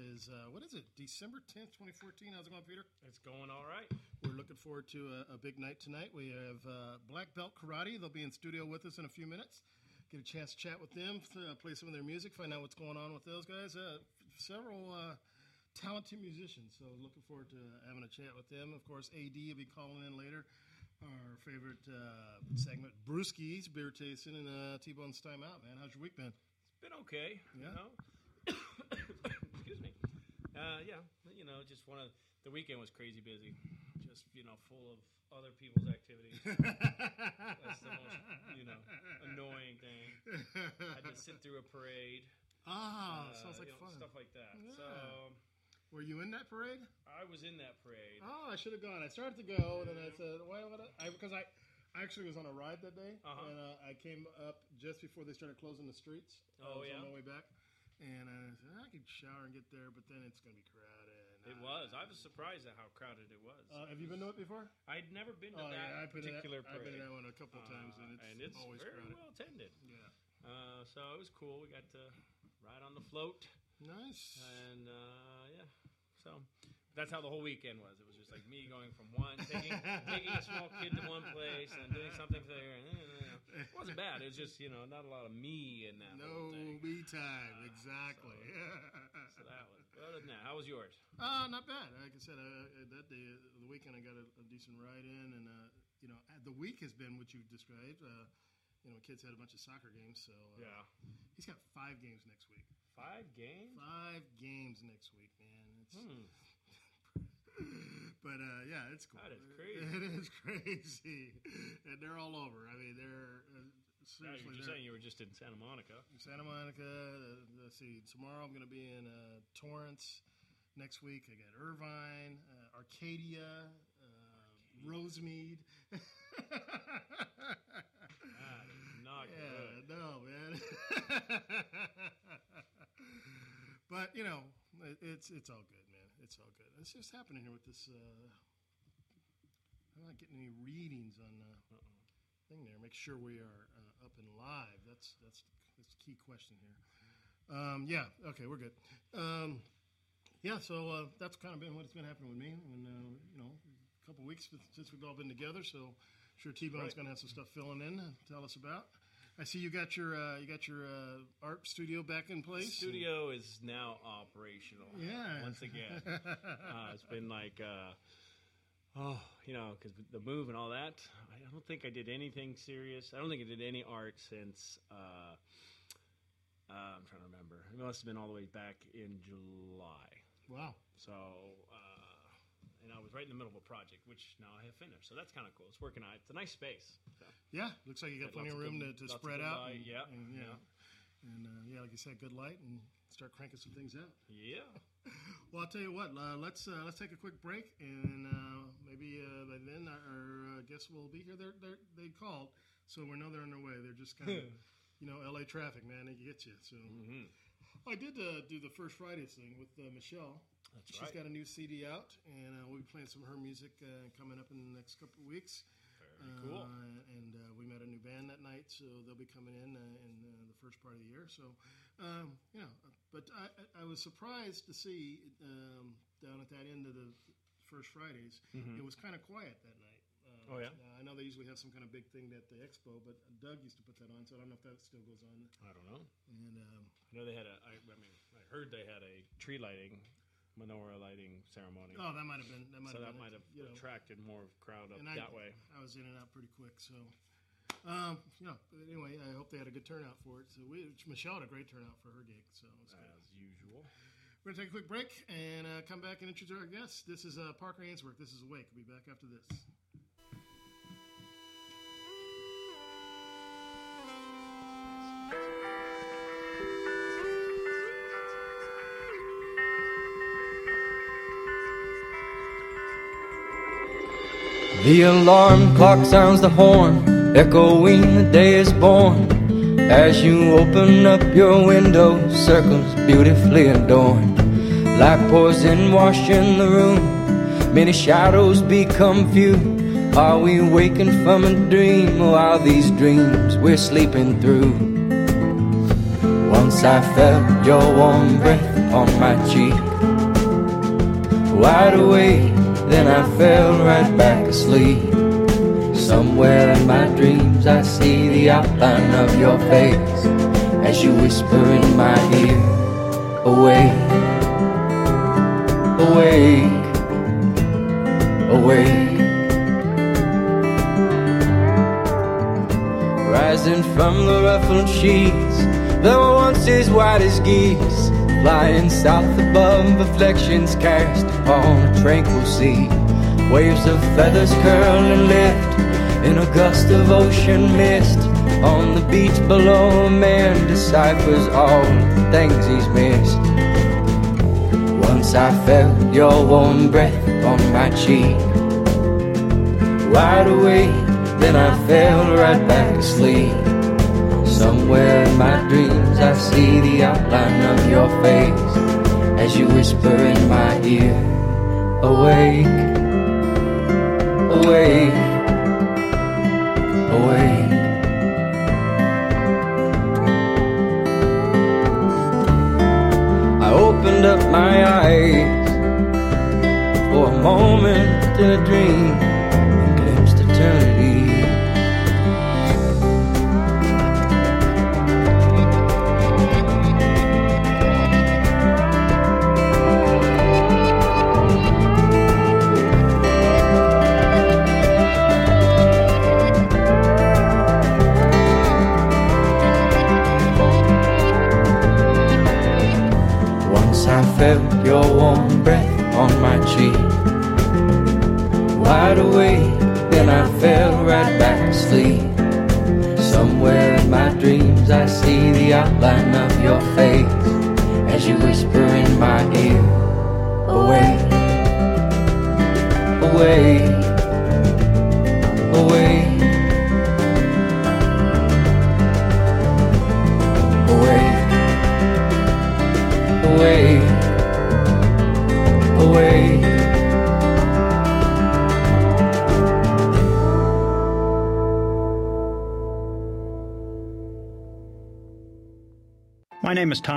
Is, uh, what is it, December 10th, 2014? How's it going, Peter? It's going all right. We're looking forward to a, a big night tonight. We have uh, Black Belt Karate. They'll be in studio with us in a few minutes. Get a chance to chat with them, uh, play some of their music, find out what's going on with those guys. Uh, several uh, talented musicians, so looking forward to having a chat with them. Of course, AD will be calling in later. Our favorite uh, segment, Brewskis, beer tasting, and uh, T-Bone's time out. Man, how's your week been? It's been okay. Yeah. You know? Excuse me. Uh, yeah, you know, just one of the weekend was crazy busy. Just you know, full of other people's activities. That's the most you know annoying thing. I had to sit through a parade. ah, uh, sounds like you know, fun. Stuff like that. Yeah. So Were you in that parade? I was in that parade. Oh, I should have gone. I started to go, and then I said, "Why would I?" I because I, I actually was on a ride that day, Uh-huh. and uh, I came up just before they started closing the streets. I Oh, was yeah? on my way back, and I said I could shower and get there, but then it's gonna be crowded. It was. I was surprised at how crowded it was. Uh, have you been to it before? I'd never been to Oh that yeah, I've been to that, particular I've been to that one a couple of times, and it's, Uh, and it's always very crowded. well attended. Yeah, Uh, so it was cool. We got to ride on the float, nice. and uh, yeah, so that's how the whole weekend was. It was just like me going from one, taking, taking a small kid to one place and doing something there. Uh, it wasn't bad. It was just you know not a lot of me in that. no me time, exactly. So that was. but Other than that, how was yours? Uh, not bad. Like I said, uh, that day, uh, the weekend, I got a, a decent ride in, and uh, you know, uh, the week has been what you've described. Uh, you know, kids had a bunch of soccer games, so uh, he's got five games next week. Five games. Five games next week, man. It's, Hmm. but uh, yeah, it's cool. That is crazy. It is crazy, and they're all over. I mean, they're uh, seriously. you were just saying you were just in Santa Monica. Santa Monica. Uh, let's see. Tomorrow I'm going to be in uh, Torrance. Next week I got Irvine, uh, Arcadia, uh, Rosemead. That is not yeah, good. no, man. but you know, it, it's it's all good. It's all good. It's just happening here with this. Uh, I'm not getting any readings on the thing there. Make sure we are uh, up and live. That's that's that's the key question here. Um, yeah. Okay, we're good. Um, yeah. So uh, that's kind of been what's been happening with me, and uh, you know, a couple weeks since we've all been together. So I'm sure, T Bone's Right. going to have some stuff filling in. to Tell us about. I see you got your uh, you got your uh, art studio back in place. Studio is now operational. Yeah. Once again, uh, it's been like, uh, oh, you know, because the move and all that. I don't think I did anything serious. I don't think I did any art since. Uh, uh, I'm trying to remember. It must have been all the way back in July. Wow. So, and I was right in the middle of a project, which now I have finished. So that's kind of cool. It's working out. It's a nice space. So, Yeah. Looks like you got plenty of room good- to, to spread out. light, and- yeah, And, yeah. yeah. And uh, yeah, like you said, good light and start cranking some things out. Yeah. Well, I'll tell you what. Uh, let's uh, let's take a quick break, and uh, maybe uh, by then our, our uh, guests will be here. They're, they're they called, so we know they're on their way. They're just kind of, you know, L.A. traffic, man. They get you. So I did uh, do the first Fridays thing with uh, Michelle. That's She's right. got a new CD out, and uh, we'll be playing some of her music uh, coming up in the next couple of weeks. Very cool. Uh, and uh, we met a new band that night, so they'll be coming in uh, in uh, the first part of the year. So, um, you know, but I, I- was surprised to see um, down at that end of the first Fridays, it was kind of quiet that night. Uh, Mm-hmm. Oh, yeah? uh, I know they usually have some kind of big thing at the expo, but Doug used to put that on, so I don't know if that still goes on. I don't know. And um, I know they had a. I, I mean, I heard they had a tree lighting, menorah lighting ceremony. oh, that might have been that might so have that been might it, have you know. attracted more crowd up And I, that way. I was in and out pretty quick, so. Um, you know, but anyway, I hope they had a good turnout for it. So we, Michelle had a great turnout for her gig, so it was good. As usual. We're gonna take a quick break and uh, come back and introduce our guests. This is uh, Parker Ainsworth. This is Awake. We'll be back after this. The alarm clock sounds the horn, echoing the day is born. As you open up your window, circles beautifully adorned. Light pours in, washing the room. Many shadows become few. Are we waking from a dream, or are these dreams we're sleeping through? Once I felt your warm breath on my cheek wide awake, then I fell right back asleep. Somewhere in my dreams, I see the outline of your face as you whisper in my ear, awake, awake, awake. Rising from the ruffled sheets, were once as white as geese. Flying south above, reflections cast upon a tranquil sea. Waves of feathers curl and lift in a gust of ocean mist. On the beach below, a man deciphers all the things he's missed. Once I felt your warm breath on my cheek. Wide awake, then I fell right back asleep. Somewhere in my dreams, I see the outline of your face as you whisper in my ear, awake,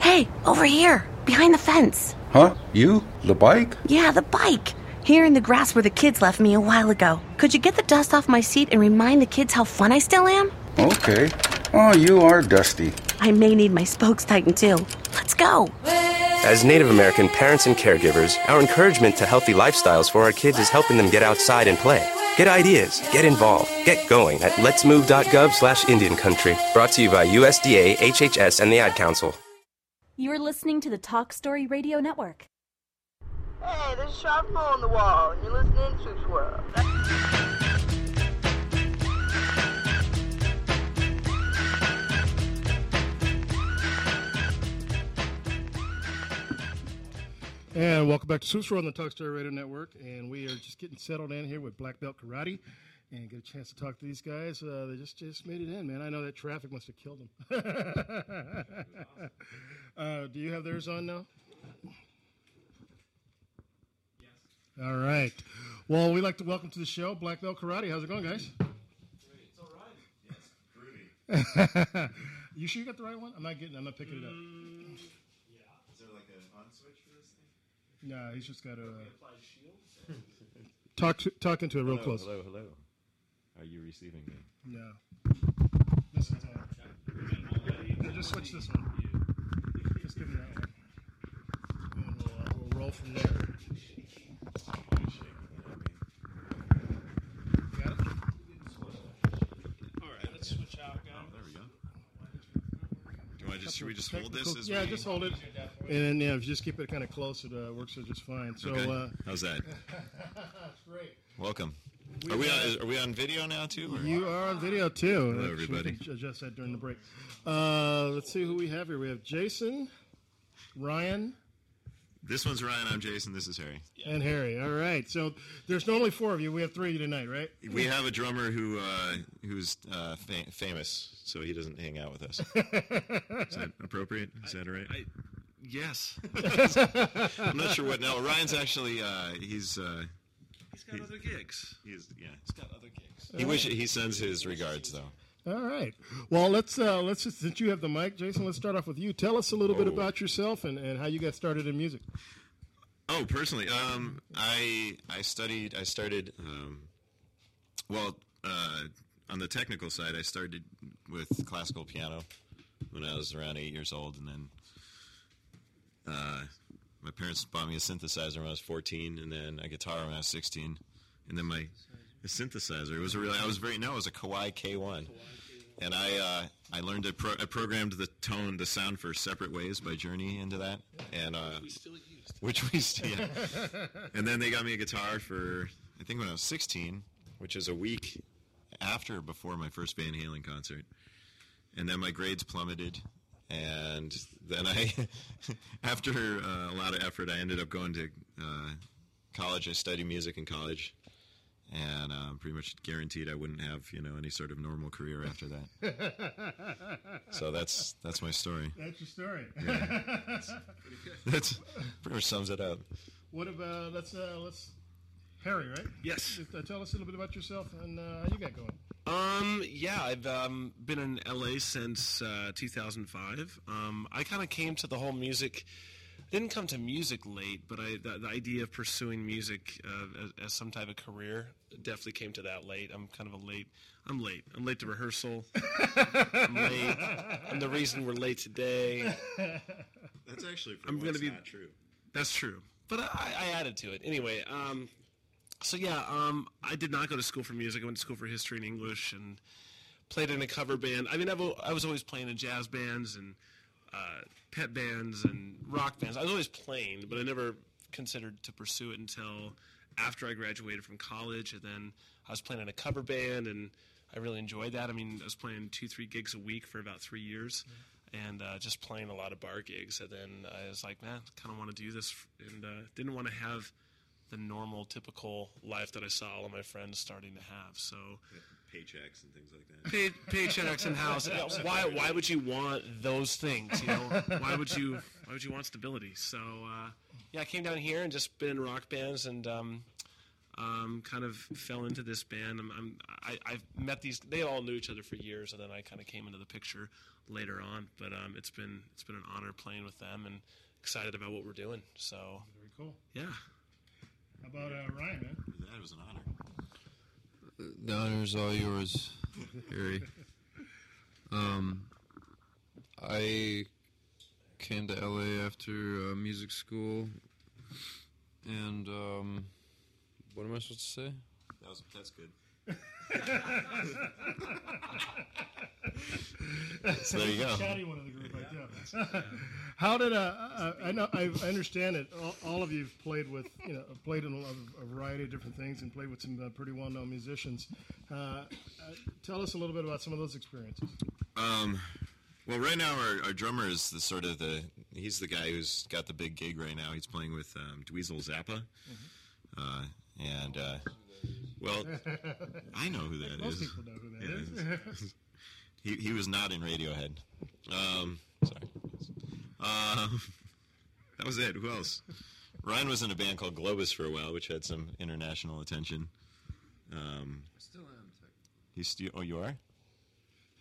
Hey, over here, behind the fence. Huh? You? The bike? Yeah, the bike. Here in the grass where the kids left me a while ago. Could you get the dust off my seat and remind the kids how fun I still am? Okay. Oh, you are dusty. I may need my spokes tightened too. Let's go. As Native American parents and caregivers, our encouragement to healthy lifestyles for our kids is helping them get outside and play. Get ideas, get involved, get going at letsmove.gov slash Indian Country. Brought to you by USDA, HHS, and the Ad Council. You're listening to the Talk Story Radio Network. Hey, there's a sharp hole on the wall, and you're listening to Swoops World. And welcome back to Swoops World on the Talk Story Radio Network. And we are just getting settled in here with Black Belt Karate and get a chance to talk to these guys. Uh, they just just made it in, man. I know that traffic must have killed them. uh, do you have theirs on now? Yes. All right. Well, we'd like to welcome to the show Black Belt Karate. How's it going, guys? It's all right. Yes, groovy. you sure you got the right one? I'm not getting. I'm not picking it up. Yeah. Is there like an on switch for this thing? No, he's just got to uh, talk to, talk into it real hello, close. Hello, hello. Are you receiving me? No. This is uh, no, just switch this one. Just give me that one. And we'll, uh, we'll roll from there. Got it? All right, let's switch out, guys. There we go. Do I just should we just hold this? As yeah, we, just hold it. And then, yeah, if you just keep it kind of close, it uh, works just fine. So, Okay. uh, How's that? that's great. Welcome. We Are we on, is- are we on video now too? or- You are on video too. Hello, we everybody. can Adjust that during the break. Uh, let's see who we have here. We have Jason, Ryan, This one's Ryan. I'm Jason. This is Harry. and Harry. All right. So there's normally four of you. We have three of you tonight, right? We have a drummer who uh, who's uh, fa- famous, so he doesn't hang out with us. is that appropriate? Is that all right? yes. I'm not sure what. now. Ryan's actually uh, he's. Uh, He's got other gigs. He's yeah. He's got other gigs. He wish he sends his regards though. All right. Well, let's uh, let's just since you have the mic, Jason. Let's start off with you. Tell us a little bit Oh. about yourself and, and how you got started in music. Oh, personally, um, I I studied. I started. Um, well, uh, on the technical side, I started with classical piano when I was around eight years old, and then uh, my parents bought me a synthesizer when I was fourteen, and then a guitar when I was sixteen, and then my a synthesizer. It was a really. I was very no. It was a Kawai K one. And I, uh, I learned to pro- I programmed the tone, the sound for "Separate Ways" by Journey into that, and uh, which we still, yeah. and then they got me a guitar for I think when I was 16, which is a week after or before my first Van Halen concert. And then my grades plummeted, and then I, after uh, a lot of effort, I ended up going to uh, college. I studied music in college, and uh, pretty much guaranteed I wouldn't have you know any sort of normal career after that. So that's that's my story. That's your story. Yeah. That's pretty much sums it up. What about let's uh, let's Harry, right? Yes. Just, uh, tell us a little bit about yourself and uh, how you got going. Um, yeah, I've um, been in LA since uh, 2005. Um, I kind of came to the whole music. Didn't come to music late, but I the, the idea of pursuing music uh, as, as some type of career definitely came to that late. I'm kind of a late. I'm late. I'm late to rehearsal. I'm late. I'm the reason we're late today. That's actually I'm gonna be not true. That's true, but I, I added to it anyway. Um, so yeah, um, I did not go to school for music. I went to school for history and English, and played in a cover band. I mean, I've, I was always playing in jazz bands and uh, pet bands and rock bands. I was always playing, but I never considered to pursue it until after I graduated from college. And then I was playing in a cover band, and I really enjoyed that. I mean, I was playing two, three gigs a week for about three years. And uh, just playing a lot of bar gigs, and then I was like, "Man, kind of want to do this," and uh, didn't want to have the normal, typical life that I saw all of my friends starting to have. So, Paychecks and things like that. pay, paychecks and house. Why? Why would you want those things? You know, why would you? Why would you want stability? So, uh, yeah, I came down here and just been in rock bands and um, um, kind of fell into this band. I'm, I'm, I, I've met these. They all knew each other for years, and then I kind of came into the picture later on. But um, it's been it's been an honor playing with them and excited about what we're doing. So, Very cool. yeah. How about uh, Ryan, man? That was an honor. The honor's all yours, Harry. Um, I came to LA after uh, music school, and um, what am I supposed to say? That was, that's good. So there you go. Chatty one of the group right there. How did uh, uh, I know? I, I understand it. All, all of you've played with, you know, played in a, a variety of different things and played with some uh, pretty well-known musicians. Uh, uh, tell us a little bit about some of those experiences. Um, well, right now our, our drummer is the sort of the he's the guy who's got the big gig right now. He's playing with um, Dweezil Zappa, uh, and uh, well, I know who that Most is. people know who that Yeah, is. he he was not in Radiohead. Um, sorry. Um, that was it. Who else? Ryan was in a band called Globus for a while, which had some international attention. Um, I still am. he's still. Oh, you are.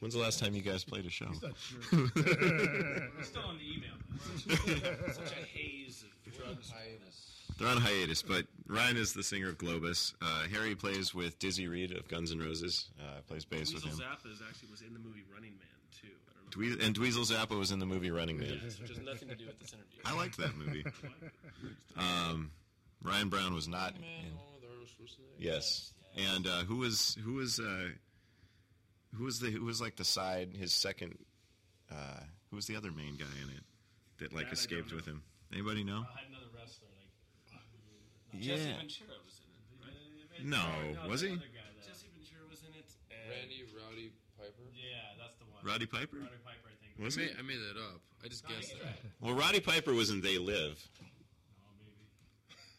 When's the last time you guys played a show? He's not sure. We're still on the email. Such a haze of drugs. They're on hiatus, but Ryan is the singer of Globus. Uh, Harry plays with Dizzy Reed of Guns N' Roses. Uh, plays bass with Dweezil him. Zappa is actually was in the movie Running Man too. I don't know. Dwe- and Dweezil Zappa was in the movie Running Man. Yes, which has nothing to do with this interview. I liked that movie. Um, Ryan Brown was not. In, yes, and uh, who was who was uh, who was the who was like the side his second uh, who was the other main guy in it that like That I escaped don't with him? Anybody know? I had another wrestler like Yeah. Jesse Ventura was in it. right? No, was the he? other guy, though. Jesse Ventura was in it. And Randy Rowdy Piper. Yeah, that's the one. Roddy Piper? Roddy Piper, I think. Was I he? made, I made that up. I just No, guessed he's that. right. Well, Roddy Piper was in They Live.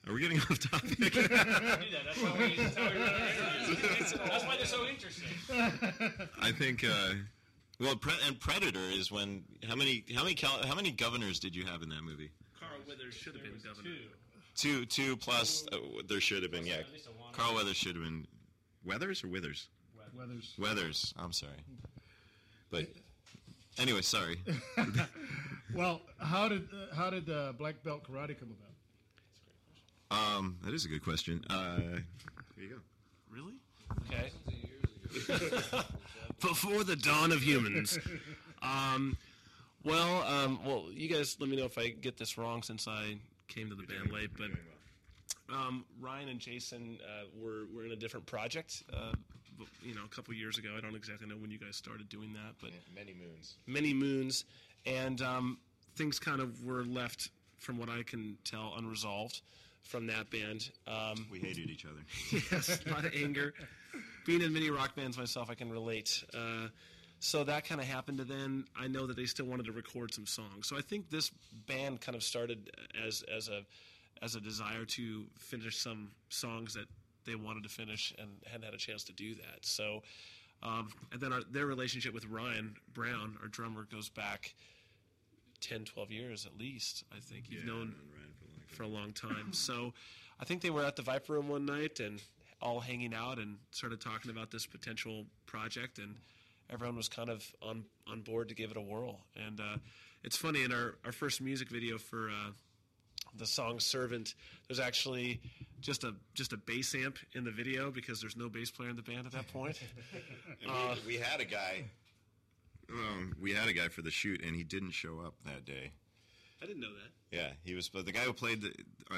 Are we getting off topic? do that. That's why we, that's how we run our interviews. That's why they're so interesting. I think. Uh, well, Pre- and Predator is when how many how many cal- how many governors did you have in that movie? Carl Withers should have been governor. Two two plus. Uh, there should have been yeah. Carl Weathers should have been Weathers or Withers. Weathers. Weathers. I'm sorry. But anyway, sorry. Well, how did uh, how did uh, black belt karate come about? Um, that is a good question. Uh, here you go. Really? Okay. Before the dawn of humans. Um, well, um, well, you guys let me know if I get this wrong since I came to the band late. But um, Ryan and Jason uh, were were in a different project. Uh, you know, a couple years ago. I don't exactly know when you guys started doing that, but many moons. many moons, and um, things kind of were left, from what I can tell, unresolved from that band. Um, We hated each other. yes, a lot of anger. Being in many rock bands myself, I can relate. Uh, so that kind of happened, and then I know that they still wanted to record some songs. So I think this band kind of started as as a as a desire to finish some songs that they wanted to finish and hadn't had a chance to do that. So, um, and then our, their relationship with Ryan Brown, our drummer, goes back 10, 12 years at least. I think you've known for a long time. so I think they were at the Viper Room one night and all hanging out and started talking about this potential project and everyone was kind of on on board to give it a whirl. And uh, it's funny in our, our first music video for uh, the song "Servant," there's actually just a just a bass amp in the video because there's no bass player in the band at that point. Uh, we, we had a guy. Um, we had a guy for the shoot, and he didn't show up that day. I didn't know that. Yeah, he was. But the guy who played the, uh,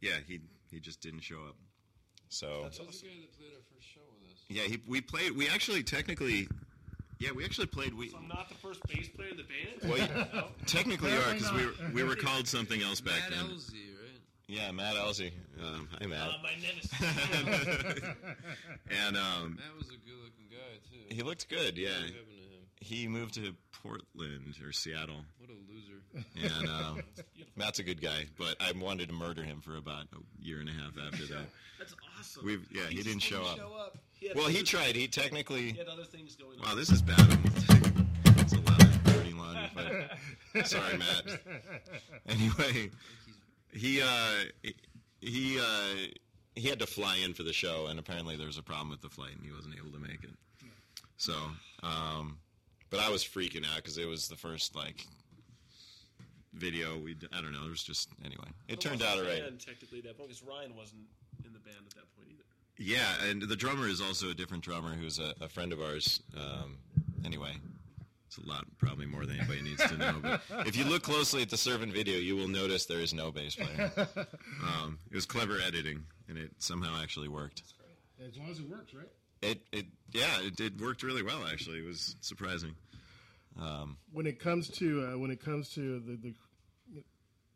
yeah, he he just didn't show up. So That was the guy that played our first show with us. yeah, he we played. We actually technically, yeah, we actually played. We So I'm not the first bass player in the band. well, you- No? technically you are because we were, we were called something else back Matt then. Elzy, right? Yeah, Matt Elsie. Um, hi, Matt. Uh, my nemesis. and um, Matt was a good-looking guy too. he looked good. Yeah, What happened to him? he moved to Portland or Seattle. What a loser. And um, Matt's a good guy, but I wanted to murder him for about a year and a half after that. That's awesome. We've yeah, he just didn't show up. had Well, he other- tried. He technically. He had other things going on. Wow, this is bad. It's a lot of dirty laundry. But sorry, Matt. Anyway, he uh, he uh, he had to fly in for the show, and apparently there was a problem with the flight, and he wasn't able to make it. So, um, but I was freaking out because it was the first like video we. I don't know. It was just anyway. It turned out all right. And technically, at that point, because Ryan wasn't in the band at that point either. Yeah, and the drummer is also a different drummer who's a, a friend of ours. Um, anyway, it's a lot probably more than anybody needs to know. But if you look closely at the Servant video, you will notice there is no bass player. Um, it was clever editing, and it somehow actually worked. As long as it works, right? It, it yeah, it, it worked really well. Actually, it was surprising. Um, When it comes to uh, when it comes to the, the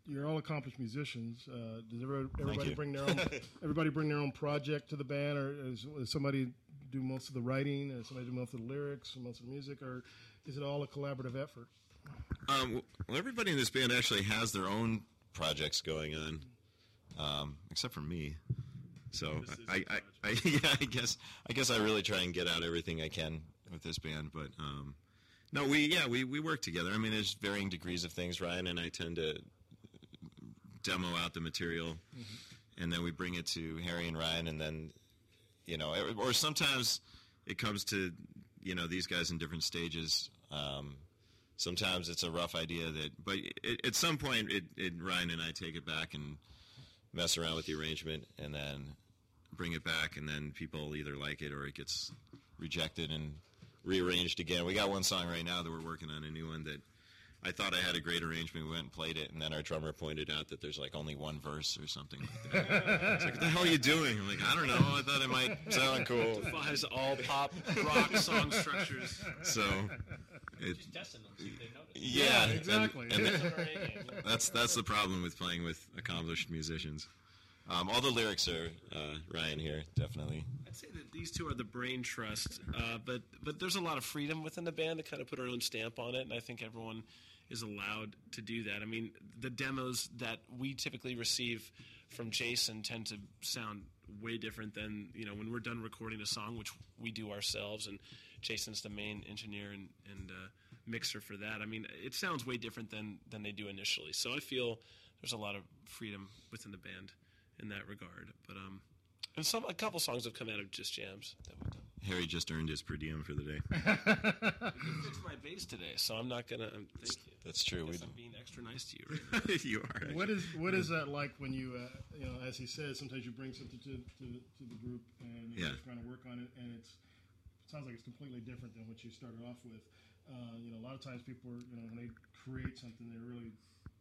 you're all accomplished musicians. Uh, does everybody, everybody bring their own everybody bring their own project to the band, or is, is somebody do most of the writing, or somebody do most of the lyrics, or most of the music, or is it all a collaborative effort? Um, well, everybody in this band actually has their own projects going on, um, except for me. So I, I, I, yeah, I guess I guess I really try and get out everything I can with this band. But um, no, we yeah we, we work together. I mean, there's varying degrees of things. Ryan and I tend to demo out the material, and then we bring it to Harry and Ryan, and then you know, or sometimes it comes to you know these guys in different stages. Um, sometimes it's a rough idea that, but it, at some point, it, it, Ryan and I take it back and mess around with the arrangement, and then bring it back, and then people either like it or it gets rejected and rearranged again. We got one song right now that we're working on, a new one that I thought I had a great arrangement. We went and played it, and then our drummer pointed out that there's like only one verse or something like that. it's like, what the hell are you doing? I'm like, I don't know. I thought it might sound cool. Defies all pop rock song structures. So, it, Just testing them, see if they notice. yeah, and- exactly. and That's the- our A game. that's that's the problem with playing with accomplished musicians. Um, all the lyrics are uh, Ryan here, definitely. I'd say that these two are the brain trust, uh, but but there's a lot of freedom within the band to kind of put our own stamp on it, and I think everyone is allowed to do that. I mean, the demos that we typically receive from Jason tend to sound way different than you know when we're done recording a song, which we do ourselves, and Jason's the main engineer and, and uh, mixer for that. I mean, it sounds way different than than they do initially. So I feel there's a lot of freedom within the band in that regard. But um, and some a couple songs have come out of just jams that we've done. Harry just earned his per diem for the day. You fixed my bass today, so I'm not gonna. Um, thank you. That's true. I We guess I'm being extra nice to you right now. you are. What is what is that like when you uh, you know as he says sometimes you bring something to to, to the group and you're Yeah. just trying to work on it and it's it sounds like it's completely different than what you started off with. Uh, you know, a lot of times people are, you know when they create something they're really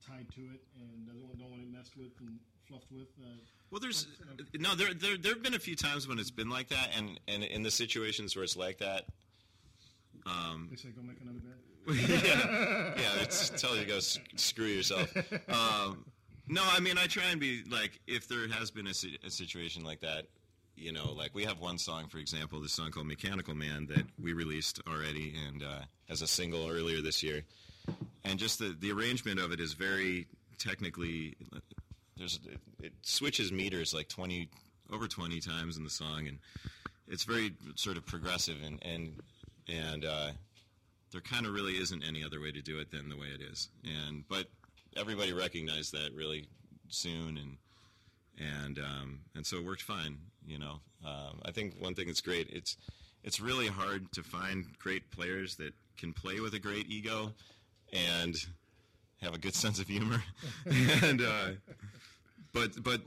tied to it and doesn't want, don't want it messed with and fluffed with. Uh, Well, there's you no there there there have been a few times when it's been like that, and and in the situations where it's like that, um, they say go make another band. yeah, yeah, it's tell you to go s- screw yourself. Um, no, I mean I try and be like if there has been a, si- a situation like that, you know, like we have one song, for example, this song called "Mechanical Man" that we released already and uh, as a single earlier this year, and just the the arrangement of it is very technically. There's it, it switches meters like twenty over twenty times in the song, and it's very sort of progressive and and and uh, there kind of really isn't any other way to do it than the way it is. And but everybody recognized that really soon, and and um, and so it worked fine. You know, um, I think one thing that's great it's it's really hard to find great players that can play with a great ego and have a good sense of humor, and uh, but but.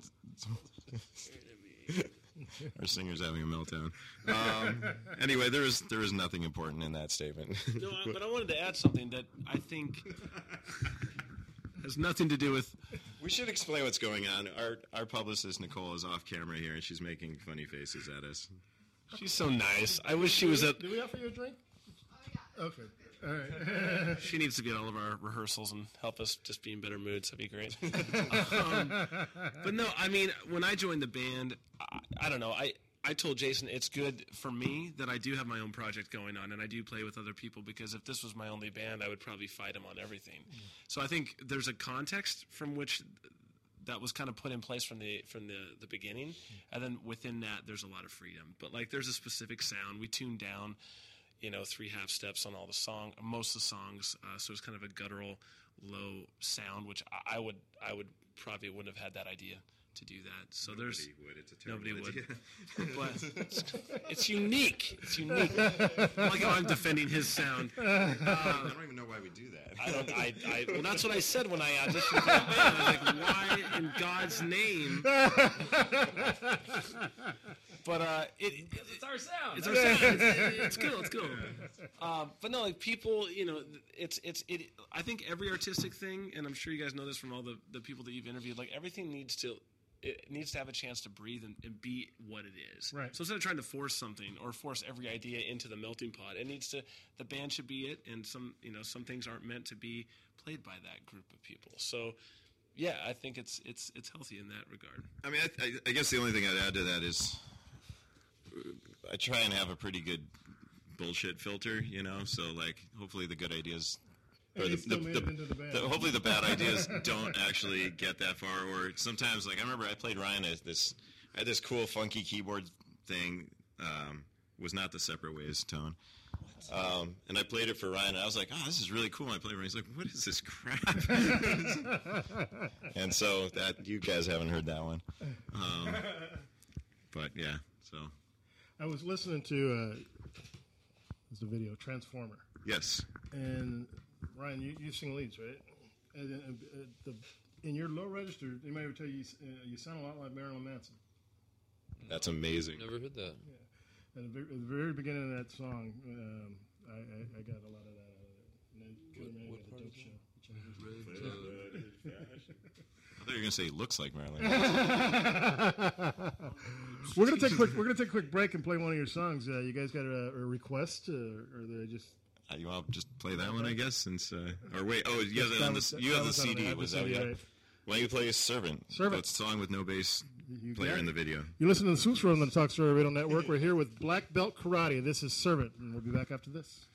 Our singer's having a meltdown. Um, anyway, there is there is nothing important in that statement. No, I, but I wanted to add something that I think has nothing to do with. We should explain what's going on. Our our publicist Nicole is off camera here, and she's making funny faces at us. She's so nice. I wish she was at. Do we offer you a drink? Okay. All right. She needs to be at all of our rehearsals and help us just be in better moods. That'd be great. um, but no, I mean, when I joined the band, I, I don't know. I I told Jason it's good for me that I do have my own project going on and I do play with other people because if this was my only band, I would probably fight him on everything. So I think there's a context from which that was kind of put in place from the from the the beginning, and then within that, there's a lot of freedom. But like, there's a specific sound we tune down you know, three half steps on all the song, most of the songs. Uh, so it's kind of a guttural, low sound, which I, I would, I would probably wouldn't have had that idea to do that. So there's Nobody would. It's a terrible nobody would, but it's, it's unique. It's unique. like I'm defending his sound. I Uh, don't even know why we do that. I don't. I, I. Well, that's what I said when I auditioned for the band. I was like, why in God's name? But uh, it, it, It's our sound. it's our sound. It's, it's cool. It's cool. Um, but no, like people, you know, it's it's it. I think every artistic thing, and I'm sure you guys know this from all the the people that you've interviewed. Like everything needs to. It needs to have a chance to breathe and, and be what it is. Right. So instead of trying to force something or force every idea into the melting pot, it needs to. The band should be it, and some you know some things aren't meant to be played by that group of people. So, yeah, I think it's it's it's healthy in that regard. I mean, I, I, I guess the only thing I'd add to that is I try and have a pretty good bullshit filter, you know. So like, hopefully the good ideas. Or the, the, the, into the band. the- hopefully the bad ideas don't actually get that far. Or sometimes, like I remember, I played Ryan as this. I had this cool, funky keyboard thing. Um, was not the separate ways tone. Um, and I played it for Ryan, and I was like, "Oh, this is really cool." And I played it, and he's like, "What is this crap?" and so that you guys haven't heard that one, um, but yeah. So I was listening to uh, it's the video Transformer, yes, and Ryan, you, you sing leads, right? And, then, uh, the in your low register, they might tell you uh, you sound a lot like Marilyn Manson. that's amazing. Never heard that. At the very, at the very beginning of that song, um, I, I, I got a lot of that out of it. And then Killer Man what had the part dope is show. that? I thought you were gonna say he looks like Marilyn. we're gonna take a quick. We're gonna take a quick break and play one of your songs. Uh, you guys got a, a request, uh, or they just Uh, you want to just play that one, I guess, since uh, or wait, oh, you have on the you have the was on the- I CD. have Was that yeah? right. Why don't you play Servant? Servant. That song with no bass You player in the video. You listen to the Swoops Room on the Talk Story Radio Network. We're here with Black Belt Karate. This is Servant, and we'll be back after this.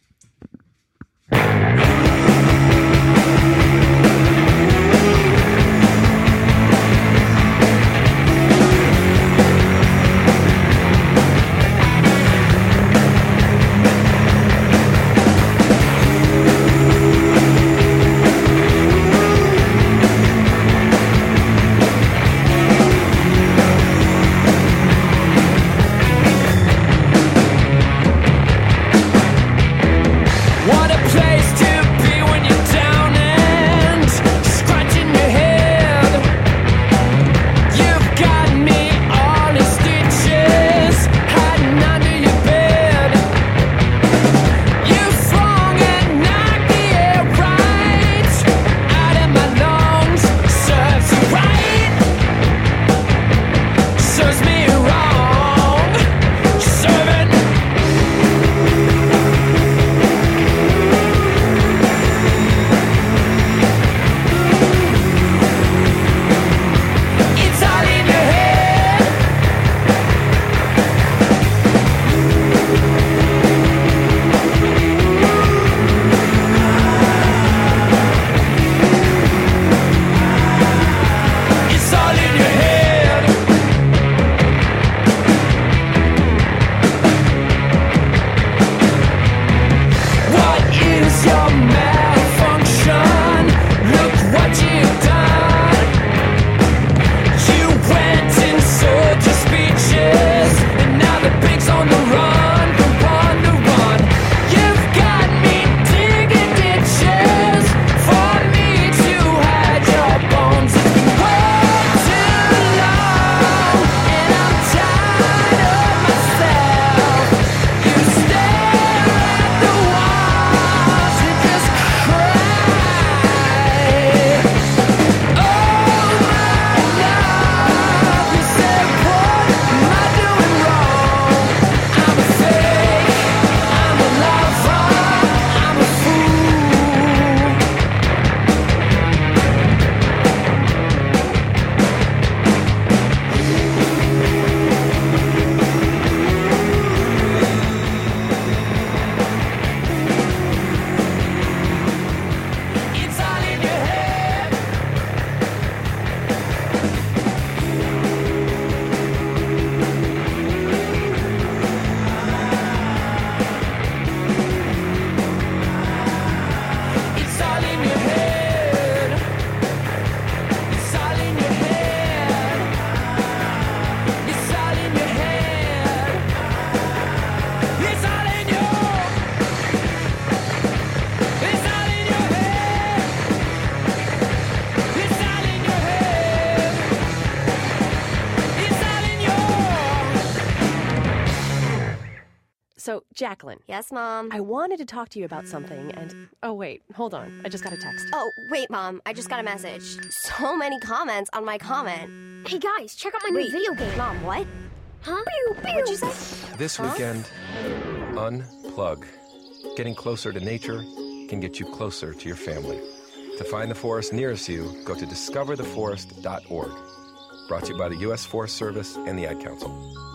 Yes, Mom. I wanted to talk to you about something, and mm. oh, wait, hold on. I just got a text. Oh, wait, Mom. I just got a message. So many comments on my comment. Hey, guys, check out my new video game. Mom, what? Huh? What'd you say? This Huh? weekend, unplug. Getting closer to nature can get you closer to your family. To find the forest nearest you, go to discovertheforest.org. Brought to you by the U.S. Forest Service and the Ad Council.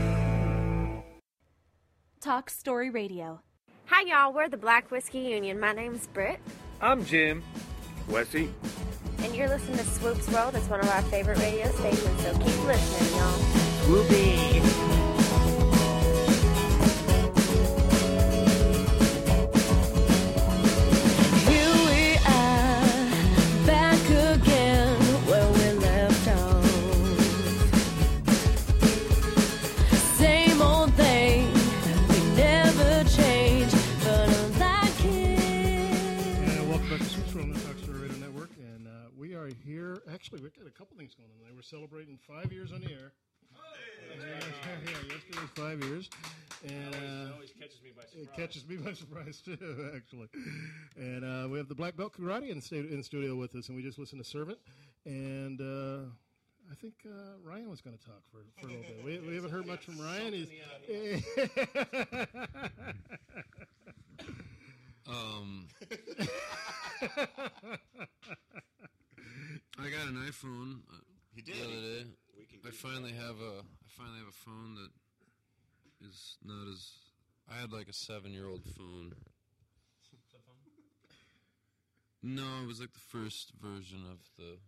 Talk Story Radio. Hi, y'all. We're the Black Whiskey Union. My name's Britt, I'm Jim. Wesley. and you're listening to Swoop's World. It's one of our favorite radio stations, so keep listening, y'all. Swoopy. Are here. Actually, we've got a couple things going on today. We're celebrating five years on the air. Yeah, yeah, yesterday's five years. And uh, always catches me by It catches me by surprise too, actually. And uh, we have the Black Belt Karate in, stu- in studio with us, and we just listened to Servant. And uh, I think uh, Ryan was going to talk for, for a little bit. We, we haven't heard much from Ryan. He's Um, I got an iPhone. Uh, He did. The other day. We can I finally that. have a. I finally have a phone that is not as. I had like a seven-year-old phone. No, it was like the first version of the.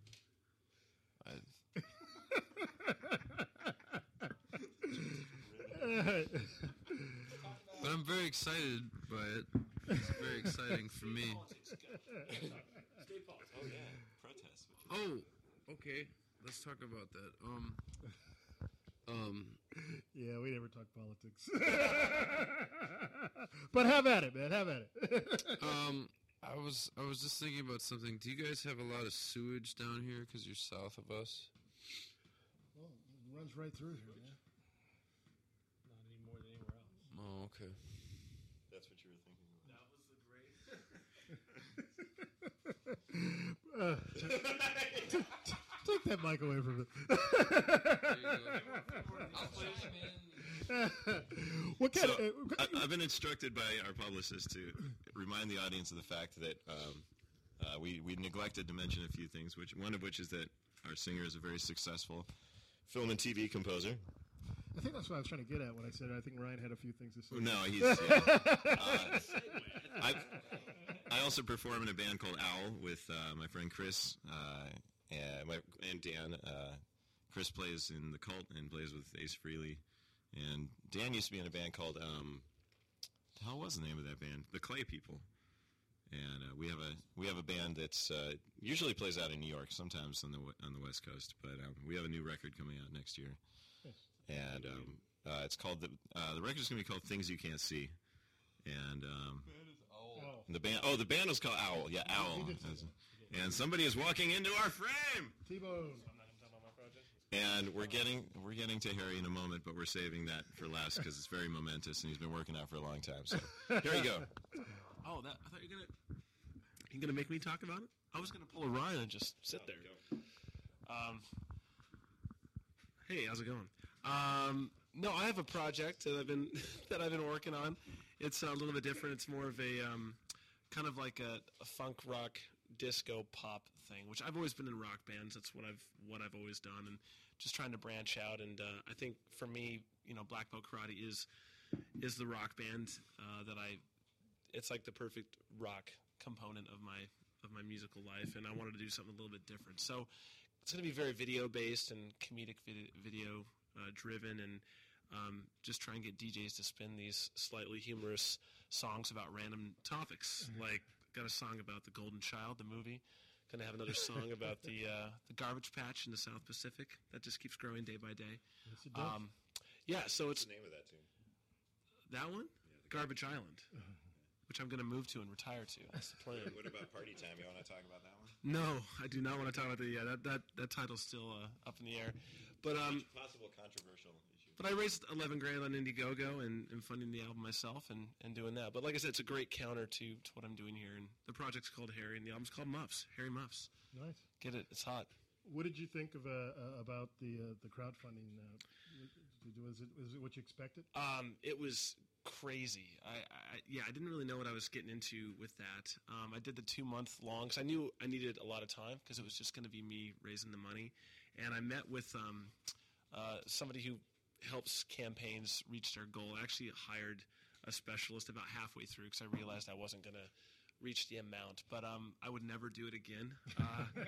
I, but I'm very excited by it. It's very exciting for me. Oh yeah, protest. Oh, okay. Let's talk about that. Um, um, yeah, we never talk politics. but have at it, man. Have at it. um, I was I was just thinking about something. Do you guys have a lot of sewage down here because you're south of us? Well, it runs right through here, man. Not any more than anywhere else. Oh, okay. That's what you were thinking. Uh, t- t- t- take that mic away from it. what kind So, of? Uh, I, I've been instructed by our publicist to remind the audience of the fact that um, uh, we we neglected to mention a few things, which one of which is that our singer is a very successful film and TV composer. I think that's what I was trying to get at when I said I think Ryan had a few things to say. No, he's. Yeah. Uh, I, I also perform in a band called Owl with uh, my friend Chris uh, and, my, and Dan. Uh, Chris plays in the Cult and plays with Ace Frehley, and Dan used to be in a band called um, how was the name of that band? The Clay People. And uh, we have a we have a band that's uh, usually plays out in New York, sometimes on the on the West Coast. But um, we have a new record coming out next year, and um, uh, it's called the uh, the record is going to be called Things You Can't See, and um, the band oh the band is called Owl yeah Owl, and somebody is walking into our frame. T-Bone. And we're getting we're getting to Harry in a moment, but we're saving that for last because it's very momentous, and he's been working out for a long time. So here you go. Oh, that, I thought you were gonna. You gonna make me talk about it? I was gonna pull a Ryan and just sit there. Um, hey, how's it going? Um, no, I have a project that I've been that I've been working on. It's a little bit different. It's more of a um, kind of like a, a funk rock disco pop thing, which I've always been in rock bands. That's what I've what I've always done, and just trying to branch out. And uh, I think for me, you know, Black Belt Karate is is the rock band uh, that I. It's like the perfect rock component of my of my musical life, and I wanted to do something a little bit different. So it's going to be very video based and comedic video, video uh, driven, and um, just try and get DJs to spin these slightly humorous songs about random topics. Like, got a song about the Golden Child, the movie. Gonna have another song about the uh, the garbage patch in the South Pacific that just keeps growing day by day. Yes. Um, yeah, so it's What's the name of that tune? that one, Garbage Island, which I'm gonna move to and retire to. That's the plan. What about Party Time? You want to talk about that one? No, I do not want to talk about that. yeah that that that title's still uh, up in the air, but um. Possible controversial issue. But I raised 11 grand on Indiegogo and, and funding the album myself and, and doing that. But like I said, it's a great counter to, to what I'm doing here. And the project's called Harry, and the album's called Muffs. Harry Muffs. Nice. Get it? It's hot. What did you think of uh, uh, about the uh, the crowdfunding? Uh, was it was it what you expected? Um, it was crazy. I, I yeah, I didn't really know what I was getting into with that. Um, I did the two month long because I knew I needed a lot of time because it was just going to be me raising the money, and I met with um, uh, somebody who helps campaigns reach their goal. I actually hired a specialist about halfway through because I realized I wasn't going to reach the amount, but um, I would never do it again. Uh,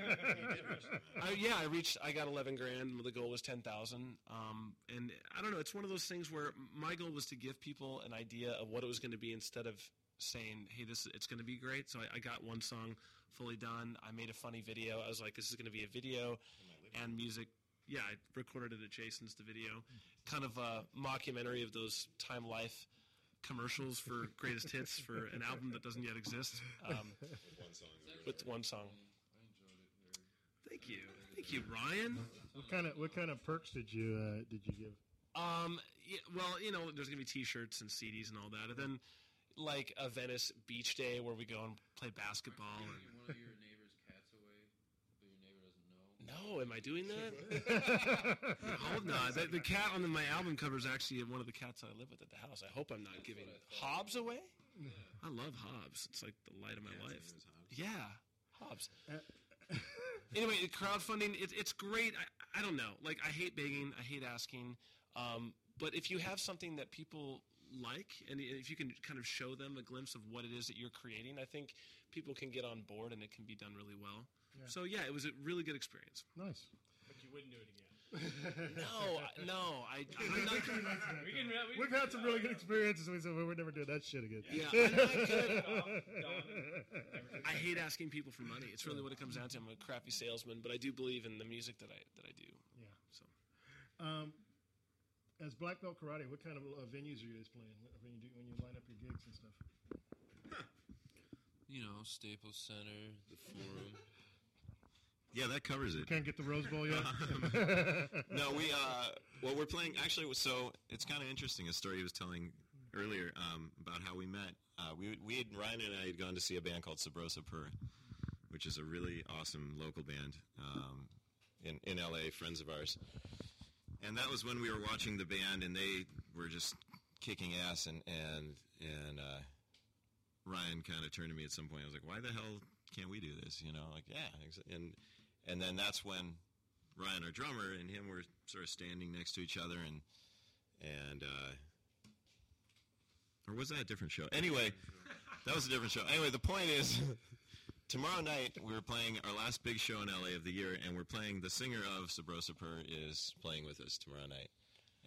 I, yeah, I reached. I got eleven grand. The goal was ten thousand. Um, and I don't know. It's one of those things where my goal was to give people an idea of what it was going to be instead of saying, "Hey, this it's going to be great." So I, I got one song fully done. I made a funny video. I was like, "This is going to be a video and music." Yeah, I recorded it at Jason's. The video, kind of a mockumentary of those Time Life commercials for greatest hits for an album that doesn't yet exist. Um, one song. with one song. Thank you, thank you, Ryan. What kind of what kind of perks did you uh, did you give? Um, yeah, well, you know, there's gonna be T-shirts and CDs and all that, and then like a Venice beach day where we go and play basketball. And, one of your neighbor's cats away, but your neighbor doesn't know. no, am I doing that? Hold on, the, the cat on the, my album cover is actually one of the cats I live with at the house. I hope I'm not giving Hobbs away. I love Hobbs. It's like the light of my life. Yeah, Hobbs. anyway, crowdfunding, it, it's great. I, I don't know. Like, I hate begging, I hate asking. Um, but if you have something that people like, and if you can kind of show them a glimpse of what it is that you're creating, I think people can get on board and it can be done really well. Yeah. So, yeah, it was a really good experience. Nice. But you wouldn't do it again. No, no, I, I'm not. We can, we We've had some really good experiences. We said we would never do that shit again. Yeah, I'm not good. I hate asking people for money. It's really what it comes down to. I'm a crappy salesman, but I do believe in the music that I that I do. Yeah. So Um, as black belt karate, what kind of uh, venues are you guys playing when you do when you line up your gigs and stuff? You know, Staples Center, the Forum. Yeah, that covers it. Can't get the Rose Bowl yet. no, we uh, well, we're playing. Actually, so it's kind of interesting. A story he was telling earlier um, about how we met. Uh, we we had Ryan and I had gone to see a band called Sabrosa Purr, which is a really awesome local band um, in in LA. Friends of ours, and that was when we were watching the band, and they were just kicking ass, and and and uh, Ryan kind of turned to me at some point. I was like, "Why the hell can't we do this?" You know, like yeah, and and then that's when Ryan, our drummer, and him were sort of standing next to each other, and and uh, or was that a different show? Anyway, that was a different show. Anyway, the point is, tomorrow night we're playing our last big show in LA of the year, and we're playing. The singer of Sabrosa Purr is playing with us tomorrow night,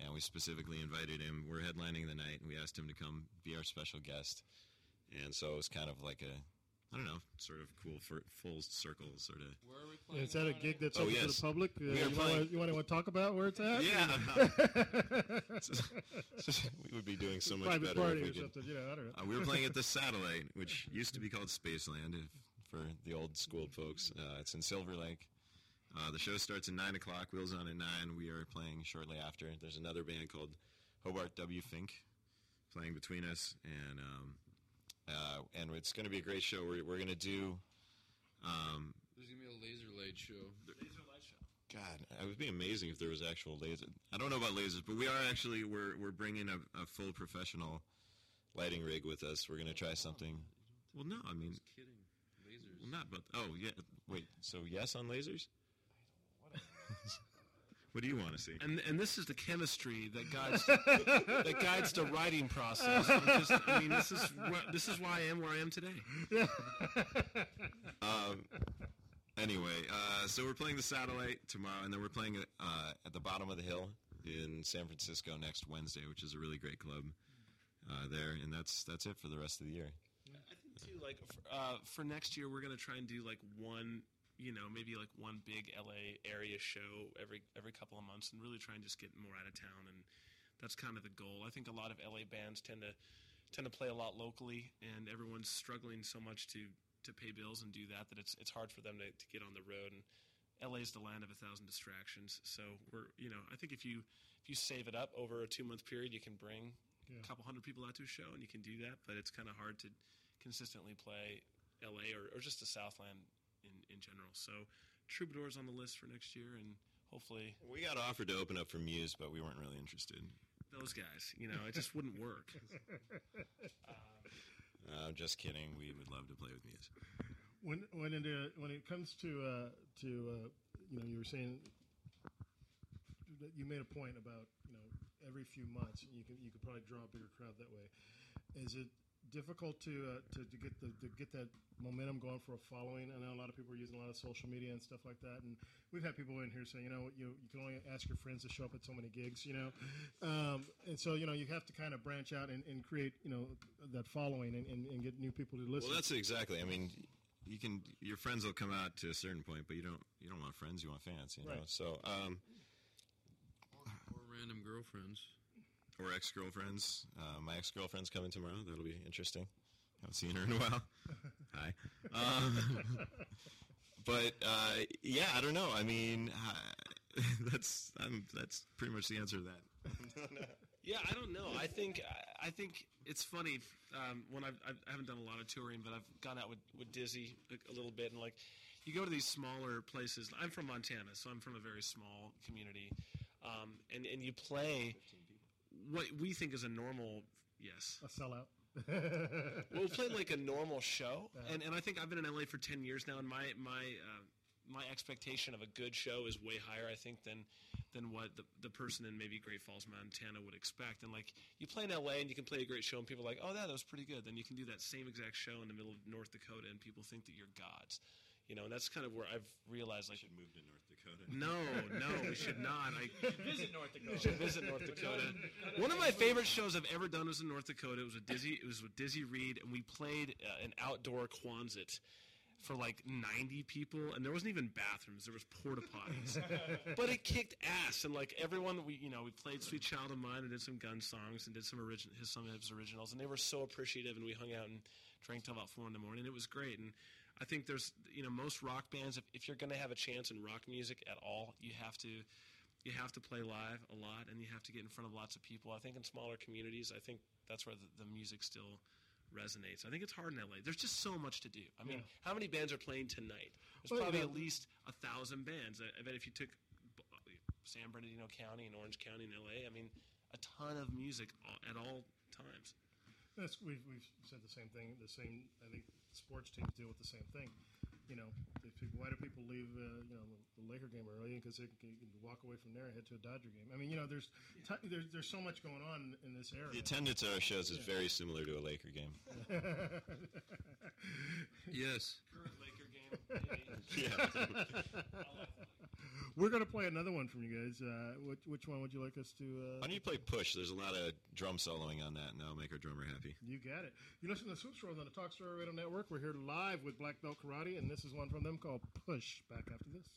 and we specifically invited him. We're headlining the night, and we asked him to come be our special guest, and so it was kind of like a. I don't know, sort of cool for full circle, sort of. Where are we playing? Is that a gig that's Oh, open to the public? Uh, We you, want to, you want to talk about where it's at? Yeah. we would be doing so much Private better party if we or did. something, you know, I don't know. Uh, we were playing at the Satellite, which used to be called Spaceland if, for the old school folks. Uh, it's in Silver Lake. Uh, the show starts at 9 o'clock, Wheels on at 9. We are playing shortly after. There's another band called Hobart W. Fink playing between us, and um, uh, and it's going to be a great show. We're, we're going to do. Um, There's gonna be a laser light show. Laser light show. God, it would be amazing if there was actual laser. I don't know about lasers, but we are actually we're we're bringing a, a full professional lighting rig with us. We're gonna try something. Well, no, I mean, Kidding. Lasers. well, not but oh yeah. Wait, so yes on lasers? What do you want to see? And and this is the chemistry that guides that guides the writing process. I'm just- I mean, this is wh- this is why I am where I am today. um, anyway, uh, so we're playing the satellite tomorrow, and then we're playing uh, at the bottom of the hill in San Francisco next Wednesday, which is a really great club uh, there, and that's that's it for the rest of the year. I think too, like for, uh, for next year, we're gonna try and do like one, you know, maybe like one big LA area show every every couple of months, and really try and just get more out of town. And that's kind of the goal. I think a lot of LA bands tend to tend to play a lot locally, and everyone's struggling so much to to pay bills and do that that it's it's hard for them to, to get on the road. And LA is the land of a thousand distractions. So we're you know I think if you if you save it up over a two month period, you can bring Yeah. a couple hundred people out to a show, and you can do that. But it's kind of hard to consistently play LA or, or just the Southland in, in general. So Troubadour's on the list for next year, and hopefully We got offered to open up for Muse, but we weren't really interested. those guys, you know, it just wouldn't work. Uh, just kidding. We would love to play with Muse. When when it uh, when it comes to uh, to uh, you know you were saying that you made a point about you know every few months you can you could probably draw a bigger crowd that way. Is it difficult to uh, to, to get the to get that momentum going for a following? I know a lot of people are using a lot of social media and stuff like that, and we've had people in here saying, you know you you can only ask your friends to show up at so many gigs, you know, um, and so you know you have to kind of branch out and, and create you know that following and, and, and get new people to listen. Well, that's exactly. I mean, you can your friends will come out to a certain point, but you don't you don't want friends. You want fans. You know. Right. So, um, Or random girlfriends. Or ex girlfriends. Uh, my ex girlfriend's coming tomorrow. That'll be interesting. Haven't seen her in a while. Hi. Um, but uh, yeah, I don't know. I mean, uh, that's um, that's pretty much the answer to that. Yeah, I don't know. I think I- I think it's funny um, when I've, I've, I haven't done a lot of touring, but I've gone out with, with Dizzy a, a little bit, and like you go to these smaller places. I'm from Montana, so I'm from a very small community, um, and and you play what we think is a normal yes a sellout. well, we played like a normal show, and, and I think I've been in LA for ten years now, and my my uh, my expectation of a good show is way higher, I think, than than what the, the person in maybe Great Falls, Montana would expect. And like you play in LA and you can play a great show, and people are like, oh, yeah, that was pretty good. Then you can do that same exact show in the middle of North Dakota, and people think that you're gods. You know, and that's kind of where I've realized like should move to North Dakota. no, no, we should not. I Visit North Dakota. we should visit North Dakota. One of my favorite shows I've ever done was in North Dakota. It was with Dizzy. It was with Dizzy Reed, and we played uh, an outdoor Quonset for like 90 people, and there wasn't even bathrooms. There was porta potties, but it kicked ass. And like everyone, we you know we played "Sweet Child of Mine" and did some gun songs and did some original his some of his originals, and they were so appreciative. And we hung out and drank till about four in the morning. It was great. And I think there's you know most rock bands if, if you're going to have a chance in rock music at all, you have to you have to play live a lot and you have to get in front of lots of people. I think in smaller communities, I think that's where the, the music still resonates. I think it's hard in LA. There's just so much to do. I mean, Yeah. how many bands are playing tonight? There's Well, probably you know- at least a thousand bands. I, I bet if you took San Bernardino County and Orange County in LA, I mean, a ton of music at all times. That's, we've, we've said the same thing. The same, I think sports teams deal with the same thing. You know, if people, why do people leave, uh, you know, the Laker game early? Because they can, can walk away from there and head to a Dodger game. I mean, you know, there's ti there's, there's so much going on in this area. The attendance at our shows is very similar to a Laker game. Yes. Current Laker game. Yeah. We're gonna play another one from you guys. Uh, which, which one would you like us to? Uh, Why don't you play Push? There's a lot of drum soloing on that, and that'll make our drummer happy. You got it. You listen to the Swoops World on the Talk Story Radio Network. We're here live with Black Belt Karate, and this is one from them called Push. Back after this.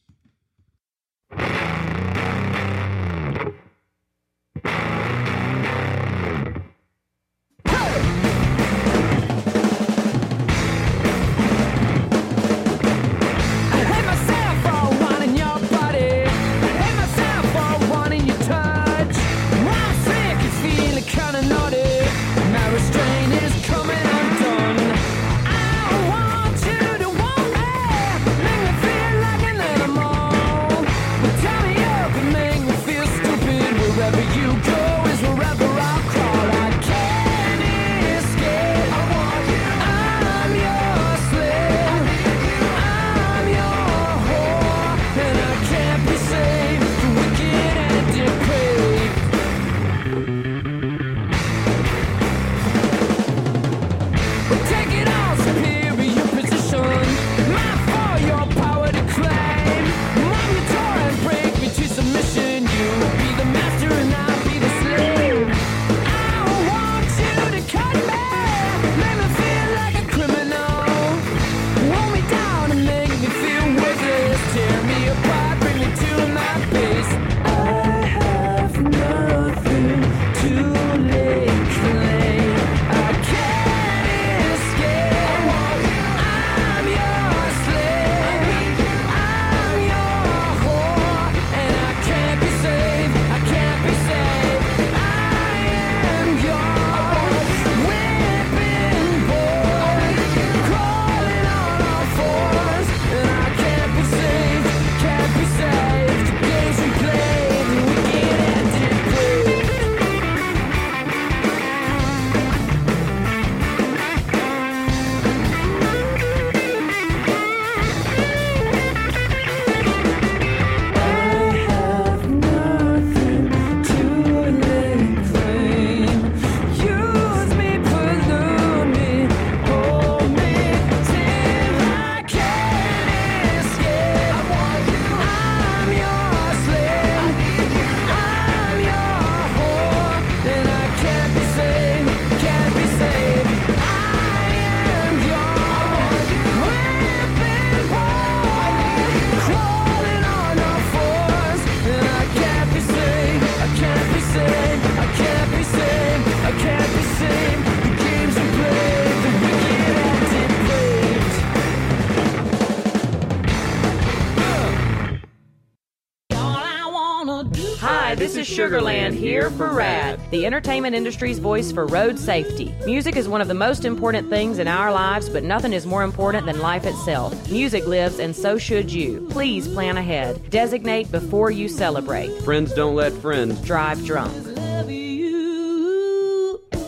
Sugarland here for RADD, the entertainment industry's voice for road safety. Music is one of the most important things in our lives, but nothing is more important than life itself. Music lives, and so should you. Please plan ahead. Designate before you celebrate. Friends don't let friends Drive drunk.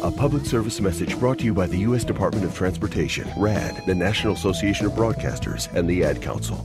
A public service message brought to you by the U.S. Department of Transportation, RADD, the National Association of Broadcasters, and the Ad Council.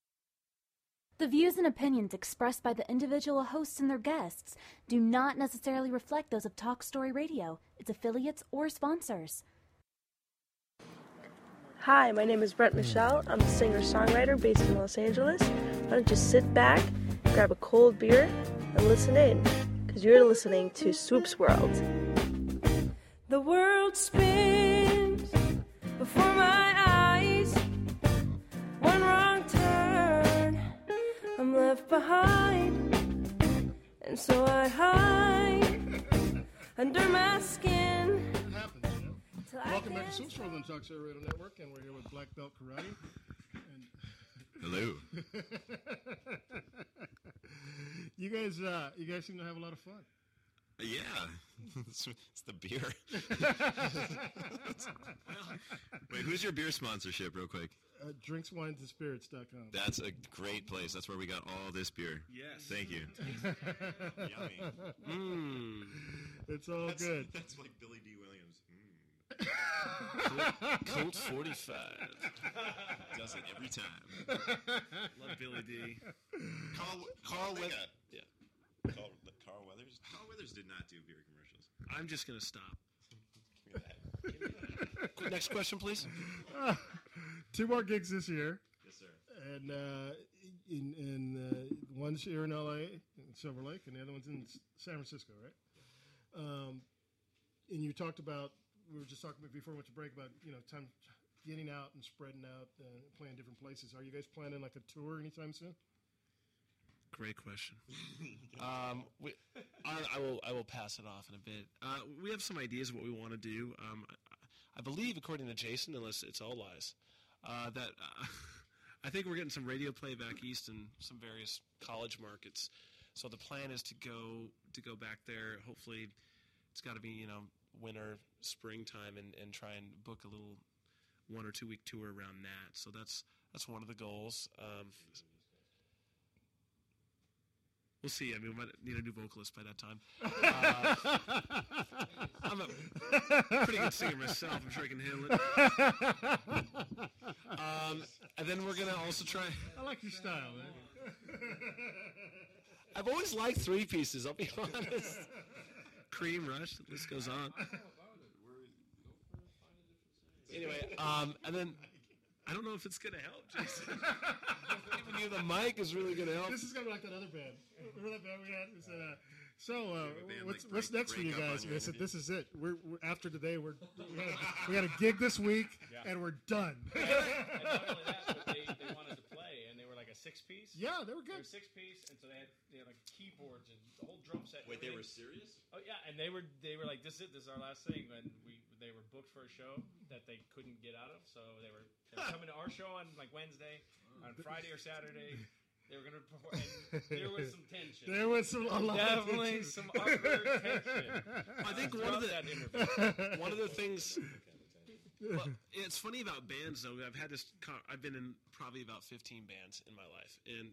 The views and opinions expressed by the individual hosts and their guests do not necessarily reflect those of Talk Story Radio, its affiliates, or sponsors. Hi, my name is Brett Michelle. I'm a singer songwriter based in Los Angeles. Why don't you sit back, grab a cold beer, and listen in? Because you're listening to Swoops World. The world spins before my eyes. I'm left behind. And so I hide under my skin. till I Welcome back to Swoops World on Talk Show Radio Network, and we're here with Black Belt Karate. And Hello. you guys, uh, you guys seem to have a lot of fun. Yeah, it's, it's the beer. Wait, who's your beer sponsorship, real quick? Uh, drinkswinesandspirits.com. That's a great place. That's where we got all this beer. Yes. Thank you. Yummy. Mm. It's all That's- good. That's like Billy Dee Williams. Colt, Colt 45. Does it every time. Love Billy Dee Carl, Carl they Weath- got- yeah. Carl, Carl Weathers. Carl Weathers did not do beer commercials. I'm just going to stop. Qu- Next question, please. Uh, two more gigs this year. Yes, sir. And uh, in, in uh, one's here in LA, in Silver Lake, and the other one's in S- San Francisco, right? Um, and you talked about we were just talking before we went to break about you know time getting out and spreading out, uh, playing different places. Are you guys planning like a tour anytime soon? Great question. um, we, I, I will I will pass it off in a bit. Uh, we have some ideas of what we want to do. Um, I, I believe, according to Jason, unless it's all lies, uh, that uh, I think we're getting some radio play back east in some various college markets. So the plan is to go to go back there. Hopefully, it's got to be you know winter, springtime, and, and try and book a little one or two week tour around that. So that's that's one of the goals. Um, We'll see. I mean, we might need a new vocalist by that time. Uh, I'm a pretty good singer myself. I'm sure I can handle it. Um, and then we're gonna also try. I like your style, man. I've always liked three pieces. I'll be honest. Cream Rush. The list goes on. Anyway, um, and then I don't know if it's gonna help, Jason. Giving you the mic is really gonna help. This is gonna be like that other band. Remember that band we had? We said, uh, so, uh, band, what's, like, what's break- next for you guys? on We said, this is it. We're, we're after today. We're we got, a, we got a gig this week, and we're done. six piece. Yeah, they were good. They good. were six piece, and so they had they had like keyboards and the whole drum set. and Wait, they were serious? Oh yeah, and they were they were like, this is it. This is our last thing. And we they were booked for a show that they couldn't get out of, so they were they were coming to our show on like Wednesday, oh. on Friday or Saturday. They were gonna perform, and there was some tension. There was some- a lot of definitely tension. some awkward tension. I think one of the that one of the things. Well, it's funny about bands though. I've had this. I've been in probably about fifteen bands in my life, and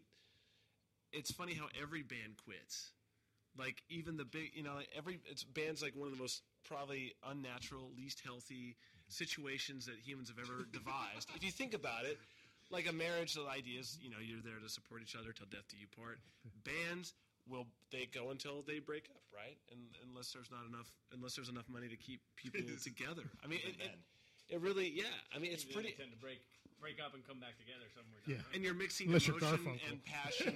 it's funny how every band quits. Like even the big, you know, like every it's bands like one of the most probably unnatural, least healthy situations that humans have ever devised. If you think about it, like a marriage, the idea is you know you're there to support each other till death do you part. Bands will they go until they break up, right? And unless there's not enough, unless there's enough money to keep people together. I mean, it, it, it really, yeah. I mean, it's Usually pretty. they tend to break break up and come back together somewhere. down Yeah. the road. And you're mixing Unless you're emotion Garfunkel. and passion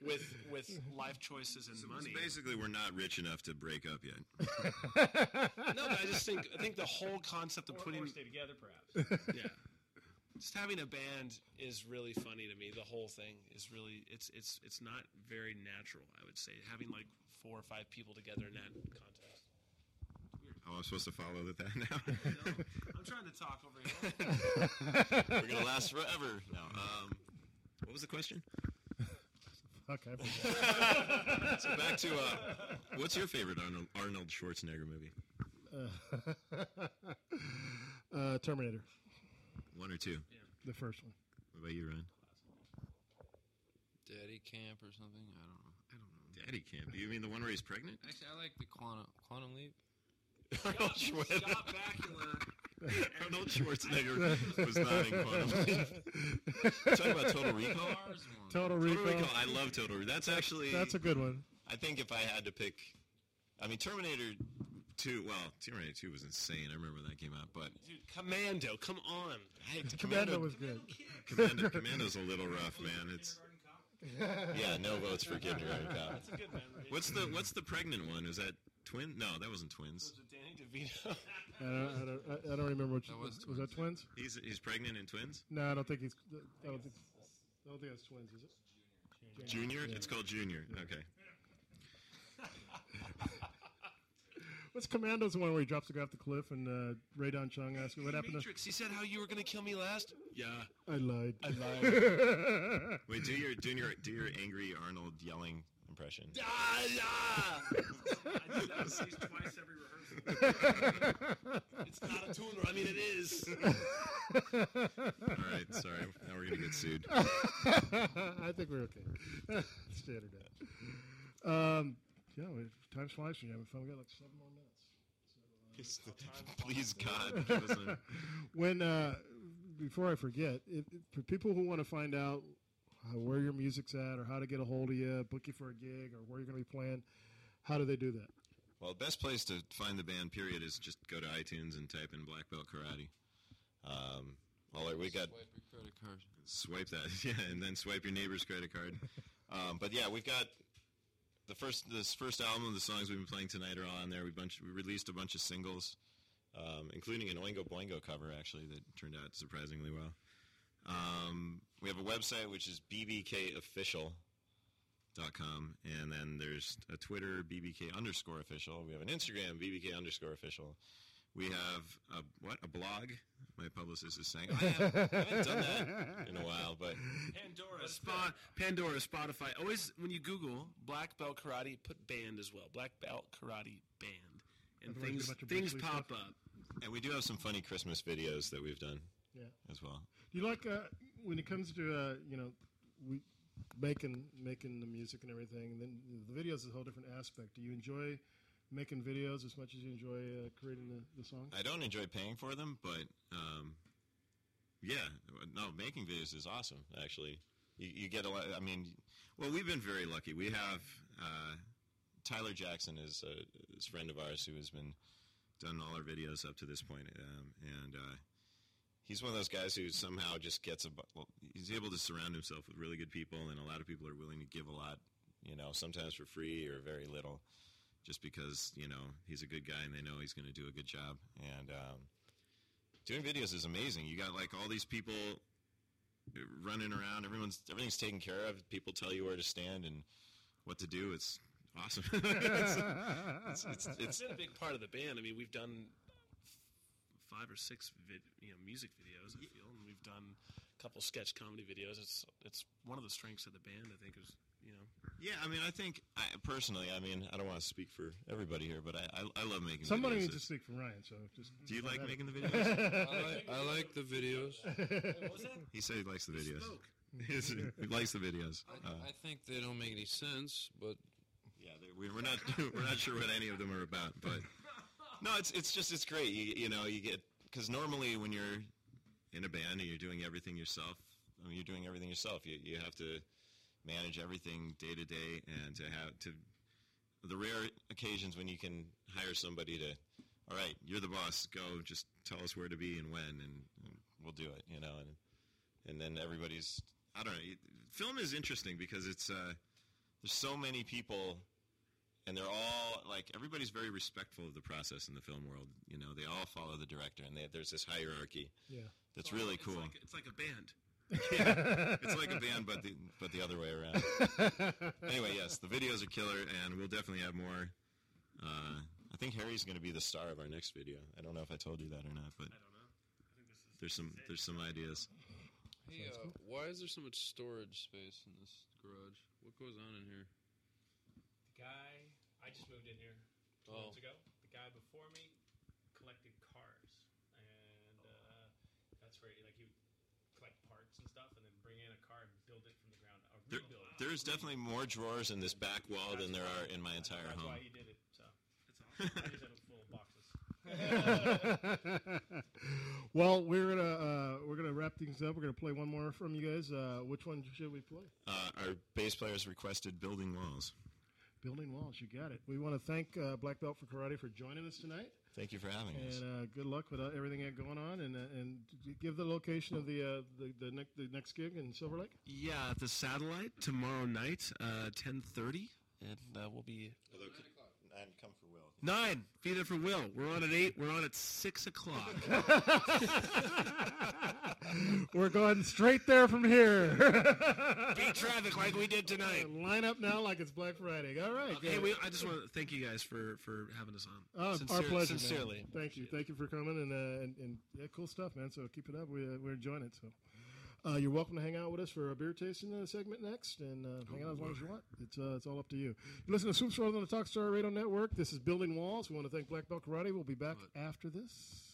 with with life choices and money. Basically, we're not rich enough to break up yet. No, but I just think I think the whole concept of Or, putting or stay together, perhaps. yeah. Just having a band is really funny to me. The whole thing is really it's it's it's not very natural. I would say having like four or five people together in that context. Oh, I'm supposed to follow with that now. I'm trying to talk over here. We're gonna last forever. No. Um, what was the question? Fuck, I forgot. so back to uh, what's your favorite Arnold, Arnold Schwarzenegger movie? Uh, uh, Terminator, One or two? the first one. What about you, Ryan? Daddy Camp or something. I don't know. I don't know. Daddy Camp. Do you mean the one where he's pregnant? Actually, I like the Quantum Quantum Leap. Arnold Schwarzenegger. Arnold Schwarzenegger was not in Quantum Leap. Talking about Total Recall. Total Recall. I love Total Recall. That's actually That's a good one. I think if I had to pick, I mean Terminator Two. Well, Terminator Two was insane. I remember when that came out, but Dude, Commando, come on. Hey, Commando was good. Commando, Commando's a little rough, man. It's yeah, no votes for Kindergarten Cop. That's a good memory. What's the What's the pregnant one? Is that twin? No, that wasn't twins. Was it Danny DeVito? I don't, I don't, I- I don't remember which. That was, was that twins? He's he's pregnant in twins. No, I don't think he's. I don't think. I don't think that's twins. Is it? Junior. It's called Junior. Okay. What's Commando's the one where he drops the guy off the cliff and uh, Rae Dawn Chong asks him what happened Matrix. He said how you were going to kill me last. Yeah. I lied. I lied. Wait, do your do your do your angry Arnold yelling impression. Ah, yeah. I do that at least twice every rehearsal. it's not a tune. I mean, it is. All right, sorry. Now we're gonna get sued. I think we're okay. Standard. Um, yeah, we- time flies when you're having fun. We got like seven more minutes. Please God, give us a, when uh, before I forget, if, if- for people who want to find out how, where your music's at, or how to get a hold of you, book you for a gig, or where you're going to be playing, how do they do that? well, the best place to find the band, period, is just go to iTunes and type in Black Belt Karate. Um, all right, we got Swipe your credit card. swipe that, yeah, and then swipe your neighbor's credit card. Um, but yeah, we've got the first this first album. The songs we've been playing tonight are all on there. We bunch we released a bunch of singles, um, including an Oingo Boingo cover actually that turned out surprisingly well. Um, we have a website which is bbkofficial.com, and then there's a Twitter bbk underscore official. We have an Instagram bbk underscore official. We have a what a blog. My publicist is saying I haven't, I haven't done that in a while, but Pandora, Spot, Pandora, Spotify. Always when you Google Black Belt Karate, put band as well. Black Belt Karate Band, and Otherwise, things get a bunch of things pop stuff. up. And we do have some funny Christmas videos that we've done Yeah. as well. You like uh, when it comes to uh, you know we making making the music and everything? And then the videos is a whole different aspect. Do you enjoy making videos as much as you enjoy uh, creating the, the songs? I don't enjoy paying for them, but um, yeah, no, making videos is awesome. Actually, you, you get a lot. I mean, well, we've been very lucky. We have uh, Tyler Jackson is a, is a friend of ours who has been done all our videos up to this point, um, and uh, he's one of those guys who somehow just gets a. Well, he's able to surround himself with really good people, and a lot of people are willing to give a lot. You know, sometimes for free or very little, just because you know he's a good guy and they know he's going to do a good job. And um, doing videos is amazing. You got like all these people running around. Everyone's everything's taken care of. People tell you where to stand and what to do. It's awesome. it's, it's, it's, It's been a big part of the band. I mean, we've done five or six vid, you know music videos. I feel, and we've done a couple sketch comedy videos. It's it's one of the strengths of the band. I think is you know. yeah, I mean, I think I, personally, I mean, I don't want to speak for everybody here, but I I, I love making. Somebody videos. needs to speak for Ryan. So just Do you like that. making the videos? I like, I like the videos. he said he likes the videos. he likes the videos. I, Uh, I think they don't make any sense, but Yeah, we're not we're not sure what any of them are about, but no, it's it's just it's great. You, you know, you get because normally when you're in a band and you're doing everything yourself, I mean, you're doing everything yourself. You you have to manage everything day to day, and to have to the rare occasions when you can hire somebody to, all right, you're the boss. Go, just tell us where to be and when, and, and we'll do it. You know, and and then everybody's I don't know. Film is interesting because it's uh, there's so many people, and they're all like everybody's very respectful of the process in the film world. You know, they all follow the director, and they, there's this hierarchy. Yeah. that's really It's cool. like, it's like a band. yeah, it's like a band, but the but the other way around. anyway, yes, the videos are killer, and we'll definitely have more. Uh, I think Harry's going to be the star of our next video. I don't know if I told you that or not, but there's some there's some ideas. Hey, uh, why is there so much storage space in this garage? What goes on in here? The guy, I just moved in here two Oh. months ago. The guy before me collected cars, and uh, that's where he, like he would collect parts and stuff, and then bring in a car and build it from the ground up. There, rebuild it. there's definitely more drawers in this back wall than there are in my entire That's home. why he did it. So I just have it full of boxes. well, we're gonna uh, we're gonna wrap things up. We're gonna play one more from you guys. Uh, which one should we play? Uh, our bass players requested "Building Walls." Building walls. You got it. We want to thank uh, Black Belt for Karate for joining us tonight. Thank you for having us. And uh, good luck with uh, everything you got going on. And uh, and give the location of the uh, the the, ne- the next gig in Silver Lake. Yeah, at the Satellite tomorrow night, uh, ten thirty, and uh, we'll be Although, nine come for Will. Nine. Be there for Will. We're on at eight. We're on at six o'clock. We're going straight there from here. Beat traffic like we did tonight. Line up now like it's Black Friday. All right. Hey, we, I just want to thank you guys for, for having us on. Oh, Sincere- our pleasure. man. Sincerely. Thank you. Thank you for coming and uh, and, and yeah, cool stuff, man. So keep it up. We uh, we're enjoying it. So. Uh, you're welcome to hang out with us for a beer tasting uh, segment next, and uh, hang out as long as you want. It's uh, it's all up to you. You listen to Swoops World on the Talk Story Radio Network. This is Building Walls. We want to thank Black Belt Karate. We'll be back after this.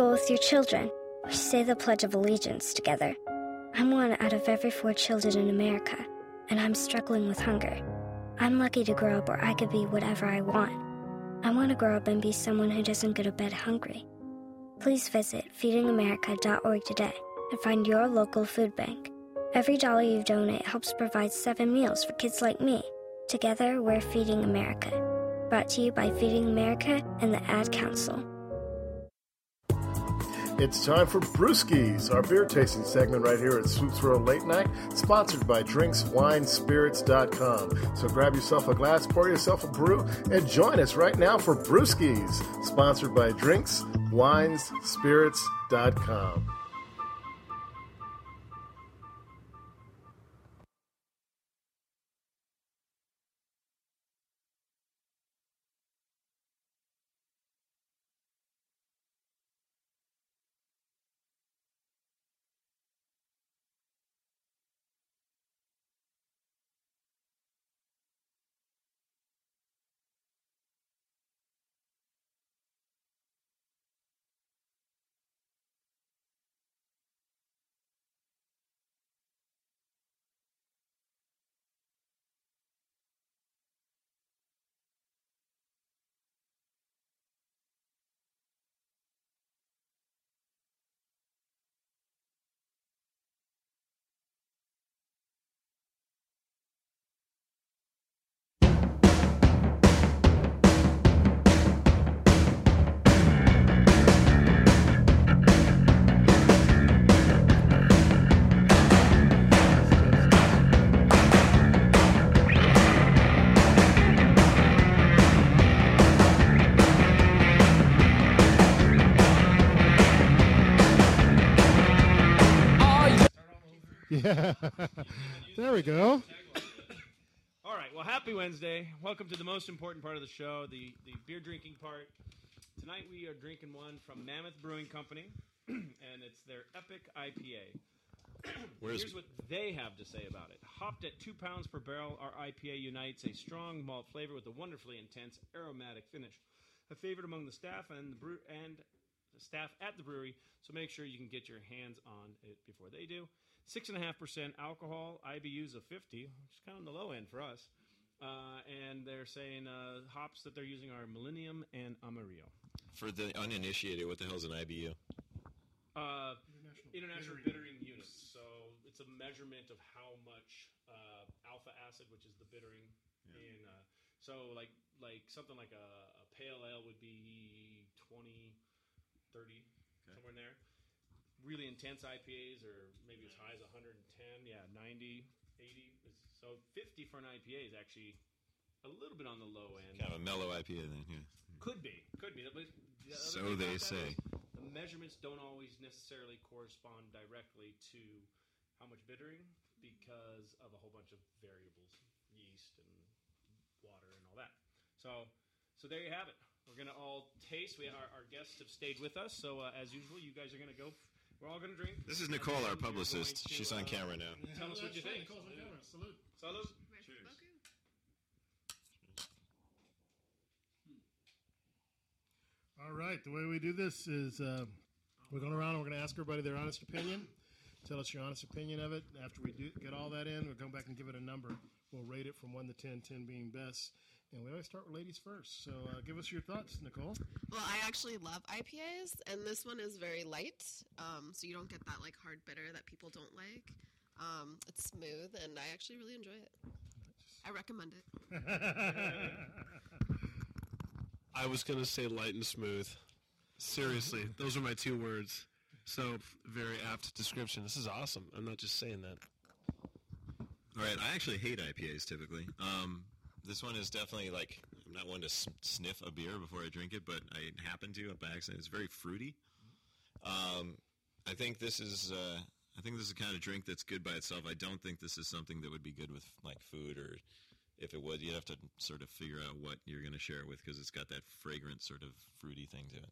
School with your children. We say the Pledge of Allegiance together. I'm one out of every four children in America, and I'm struggling with hunger. I'm lucky to grow up where I could be whatever I want. I want to grow up and be someone who doesn't go to bed hungry. Please visit feedingamerica.org today and find your local food bank. Every dollar you donate helps provide seven meals for kids like me. Together, we're Feeding America. Brought to you by Feeding America and the Ad Council. It's time for Brewskis, our beer tasting segment right here at Swoops World Late Night, sponsored by DrinksWineSpirits.com. So grab yourself a glass, pour yourself a brew, and join us right now for Brewskis, sponsored by DrinksWineSpirits.com. there we go. All right. Well, happy Wednesday. Welcome to the most important part of the show, the, the beer drinking part. Tonight we are drinking one from Mammoth Brewing Company, and it's their Epic IPA. Here's what they have to say about it. Hopped at two pounds per barrel, our IPA unites a strong malt flavor with a wonderfully intense aromatic finish. A favorite among the staff and the brew and the staff at the brewery. So make sure you can get your hands on it before they do. Six and a half percent alcohol, IBUs of fifty, which is kind of on the low end for us. Uh, and they're saying uh, hops that they're using are Millennium and Amarillo. For the uninitiated, what the hell is an IBU? Uh, international, bittering, units. So it's a measurement of how much uh, alpha acid, which is the bittering, in. Uh, so like like something like a, a pale ale would be 20, 30, somewhere in there. Really intense IPAs are maybe as high as 110, yeah, 90, 80. So 50 for an IPA is actually a little bit on the low end. Kind of a mellow IPA then, yeah. Could be, could be. The So they say. The measurements don't always necessarily correspond directly to how much bittering because of a whole bunch of variables, yeast and water and all that. So, so there you have it. we're gonna all taste. We our, our guests have stayed with us, so uh, as usual, you guys are gonna go. We're all gonna drink. This is Nicole, our publicist. to, She's on uh, camera now. Tell us what you think. Nicole's on camera. Salute. Salud. Cheers. All right, the way we do this is uh, we're going around and we're going to ask everybody their honest opinion. Tell us your honest opinion of it. After we do get all that in, we'll come back and give it a number. We'll rate it from 1 to 10, 10 being best. And we always start with ladies first. So uh, give us your thoughts, Nicole. Well, I actually love IPAs, and this one is very light, um, so you don't get that like hard bitter that people don't like. Um, it's smooth, and I actually really enjoy it. I recommend it. I was gonna say light and smooth. Seriously, those are my two words. So very apt description. This is awesome. I'm not just saying that. All right, I actually hate IPAs typically. Um, this one is definitely like I'm not one to sniff a beer before I drink it, but I happen to by accident. It's very fruity. Um, I think this is uh, I think this is the kind of drink that's good by itself. I don't think this is something that would be good with like food or if it would, you'd have to sort of figure out what you're going to share it with because it's got that fragrant sort of fruity thing to it.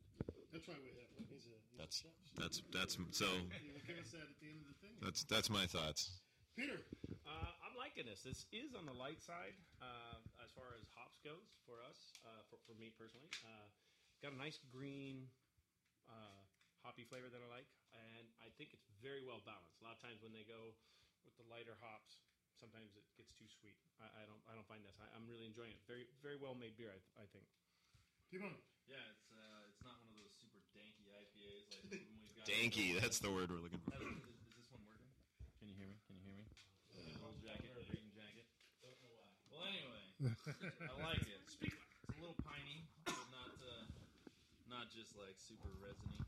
That's why we have one. He's a, he's That's a chef. that's that's so. Give us that at the end of the thing. That's that's my thoughts. Peter. Uh, liking this. This is on the light side uh, as far as hops goes for us, uh, for, for me personally. Uh, got a nice green uh, hoppy flavor that I like, and I think it's very well balanced. A lot of times when they go with the lighter hops, sometimes it gets too sweet. I, I don't I don't find this. I, I'm really enjoying it. Very very well made beer. I, I think. Timon. Yeah, it's uh, it's not one of those super danky IPAs like the one we've got. Danky, that's the word we're looking for. Is, is this one working? Can you hear me? Can you hear me? Gold jacket, green jacket. Don't know why. Well, anyway, I like it. It's a little piney, but not uh, not just like super resiny.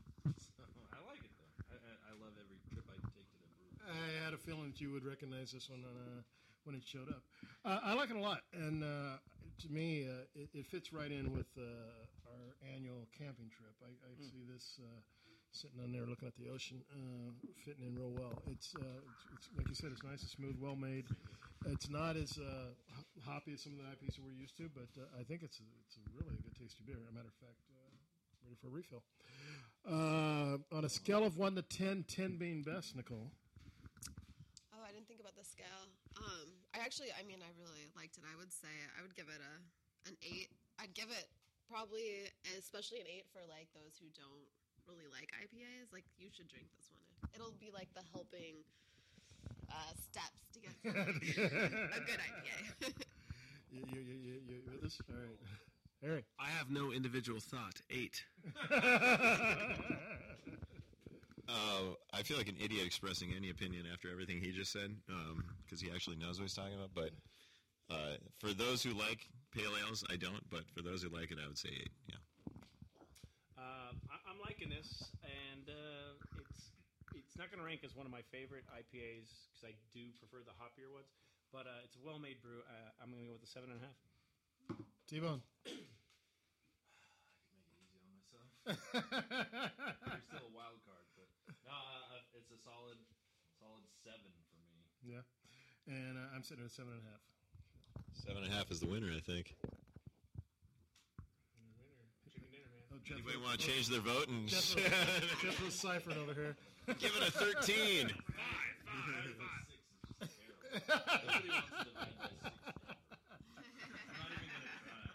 So, I like it though. I, I, I love every trip I take to the brew. I had a feeling that you would recognize this one on, uh, when it showed up. Uh, I like it a lot, and uh, to me, uh, it, it fits right in with uh, our annual camping trip. I, I Hmm. see this uh, sitting on there looking at the ocean, uh, fitting in real well. It's, uh, it's, it's like you said, it's nice and smooth, well made. It's not as uh, hoppy as some of the IPs we're used to, but uh, I think it's a, it's a really good tasty beer. As a matter of fact. Uh, Ready for a refill. Uh, on a scale of 1 to 10, 10 being best, Nicole. Oh, I didn't think about the scale. Um, I actually, I mean, I really liked it. I would say I would give it a an eight. I'd give it probably, especially an eight for like those who don't really like IPAs. Like you should drink this one. It'll be like the helping uh, steps to get a good IPA. You, you, you, you, you with us? All right. Harry. I have no individual thought. Eight. Uh, I feel like an idiot expressing any opinion after everything he just said because he actually knows what he's talking about. But uh, for those who like pale ales, I don't. But for those who like it, I would say eight. Yeah. Uh, I, I'm liking this, and uh, it's it's not going to rank as one of my favorite IPAs because I do prefer the hoppier ones. But uh, it's a well-made brew. Uh, I'm going to go with a seven and a half. T-Bone. I can make it easy on myself. You're still a wild card, but no, uh, uh, it's a solid, solid seven for me. Yeah. And uh, I'm sitting at seven and a half. Seven and a half is the winner, I think. Chicken dinner, man. Oh, Jeff Anybody want to change their vote and Jeff was, Jeff was ciphering over here. Give it a thirteen? Nobody wants to divide by six. I'm not even gonna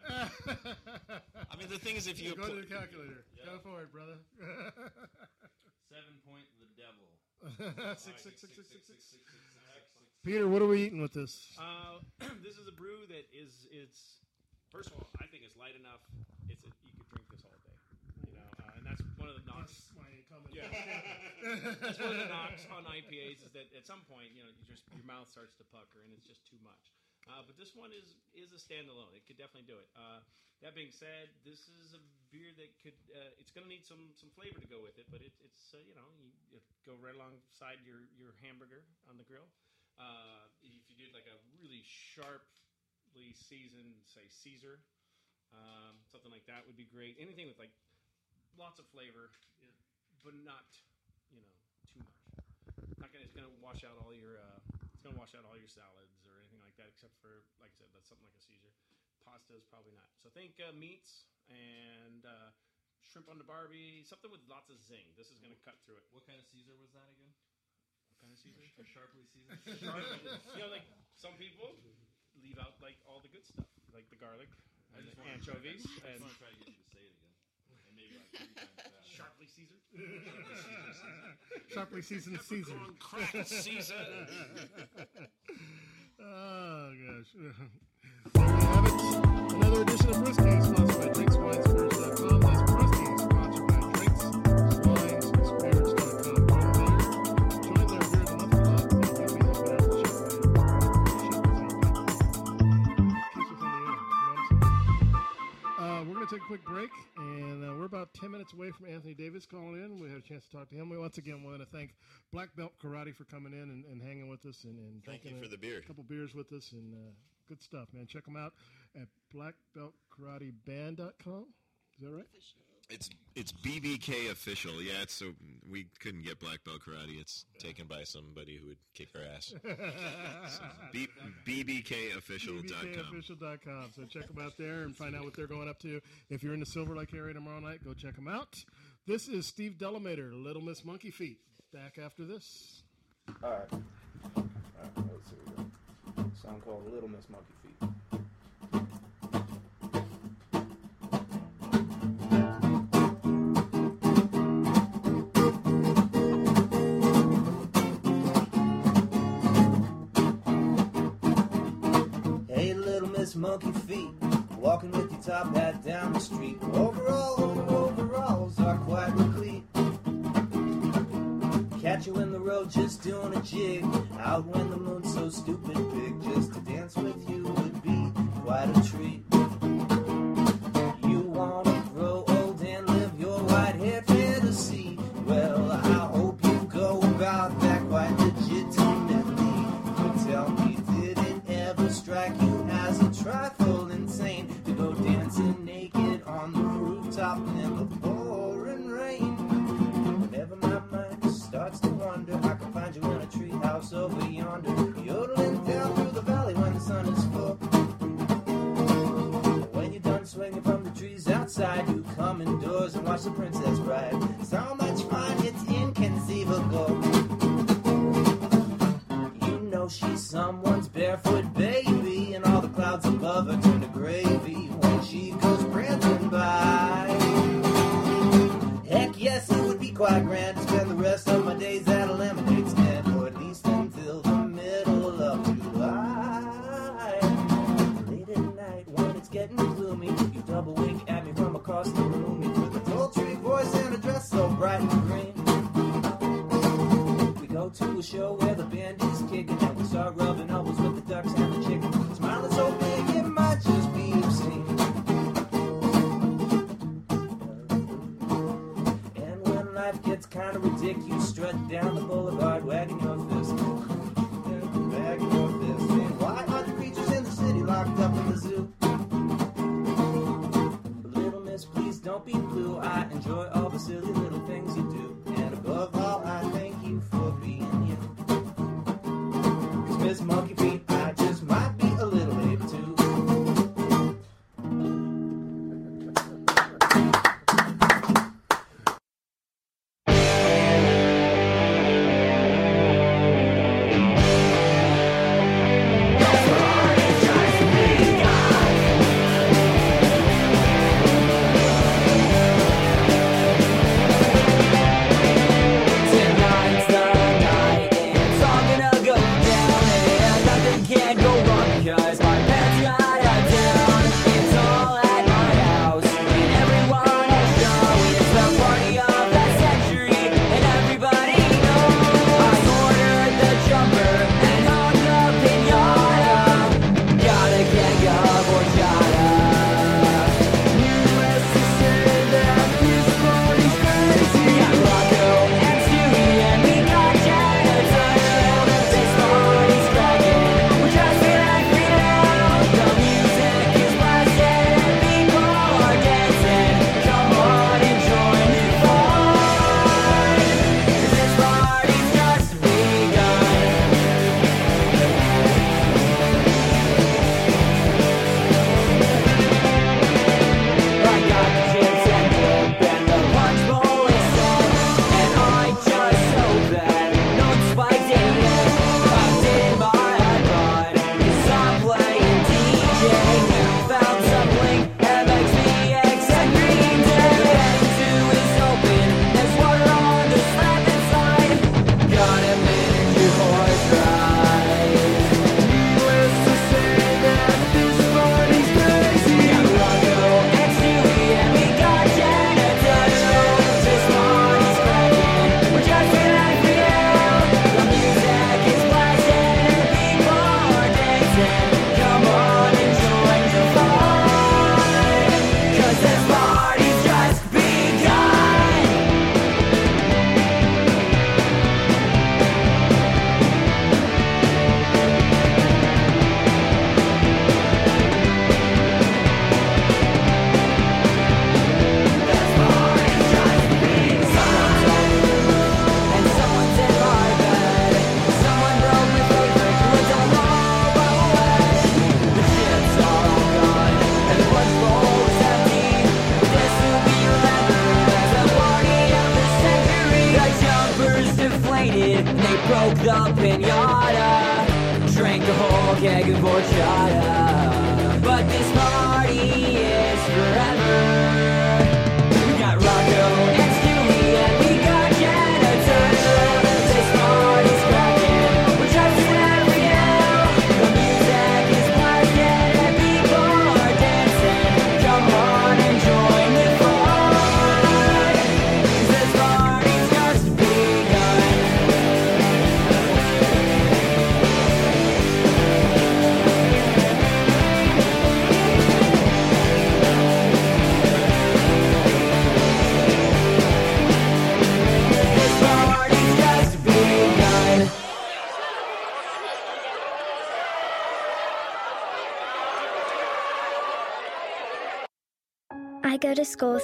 try. I mean, the thing is, if you go to the calculator, go for it, brother. Seven point the devil. Six, six, six, six, six, six. Peter, what are we eating with this? Uh, this is a brew that is it's first of all, I think it's light enough. It's a, you could drink this all day. You know, and that's one of the knocks. That's my comment. Yeah, that's one of the knocks on IPAs is that at some point, you know, you just your mouth starts to pucker and it's just too much. Uh, but this one is is a standalone. It could definitely do it. Uh, that being said, this is a beer that could. Uh, it's going to need some some flavor to go with it, but it, it's uh, you know you, you go right alongside your your hamburger on the grill. Uh, if you did like a really sharply seasoned, say Caesar, um, something like that would be great. Anything with like lots of flavor, but not you know too much. Not gonna, it's gonna wash out all your uh, it's gonna wash out all your salads or anything like that, except for like I said, that's something like a Caesar. Pasta is probably not. So think uh, meats and uh, shrimp on the Barbie, something with lots of zing. This is going to cut through it. What kind of Caesar was that again? What kind of Caesar? A sharply seasoned. Sharply. you know, like some people leave out like all the good stuff, like the garlic and the anchovies I and just want to try to get you to say it again. And maybe like three times fast. Sharply Caesar. Sharply seasoned Caesar. Peppercorn cracked Caesar. oh gosh. There you have it. Another edition of Brewskis, sponsored by DrinksWineSpirits.com. That's Davis calling in. We had a chance to talk to him. We once again want to thank Black Belt Karate for coming in and, and hanging with us and, and Thank you for a the beer. couple beers with us and uh, good stuff, man. Check them out at blackbeltkarateband.com. Is that right? It's it's BBK official. Yeah, it's so we couldn't get black belt karate. It's taken by somebody who would kick our ass. so, B, BBKofficial.com. BBKofficial.com. So check them out there and find out what they're going up to. If you're in the Silver Lake area tomorrow night, go check them out. This is Steve Delamater, Little Miss Monkey Feet. Back after this. All right. All right, let's see. We. Song called Little Miss Monkey Feet. Hey, little Miss Monkey Feet, walking with your top hat down the street. Overall, overalls road just doing a jig. Out when the moon's so stupid big. Just to dance with you would be quite a treat. Watch the princess ride. So much fun,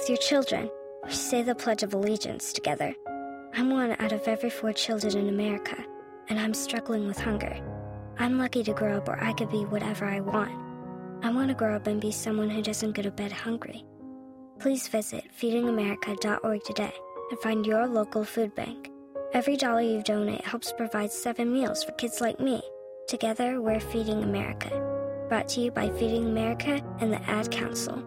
with your children. We say the Pledge of Allegiance together. I'm one out of every four children in America, and I'm struggling with hunger. I'm lucky to grow up where I could be whatever I want. I want to grow up and be someone who doesn't go to bed hungry. Please visit feedingamerica.org today and find your local food bank. Every dollar you donate helps provide seven meals for kids like me. Together, we're Feeding America. Brought to you by Feeding America and the Ad Council.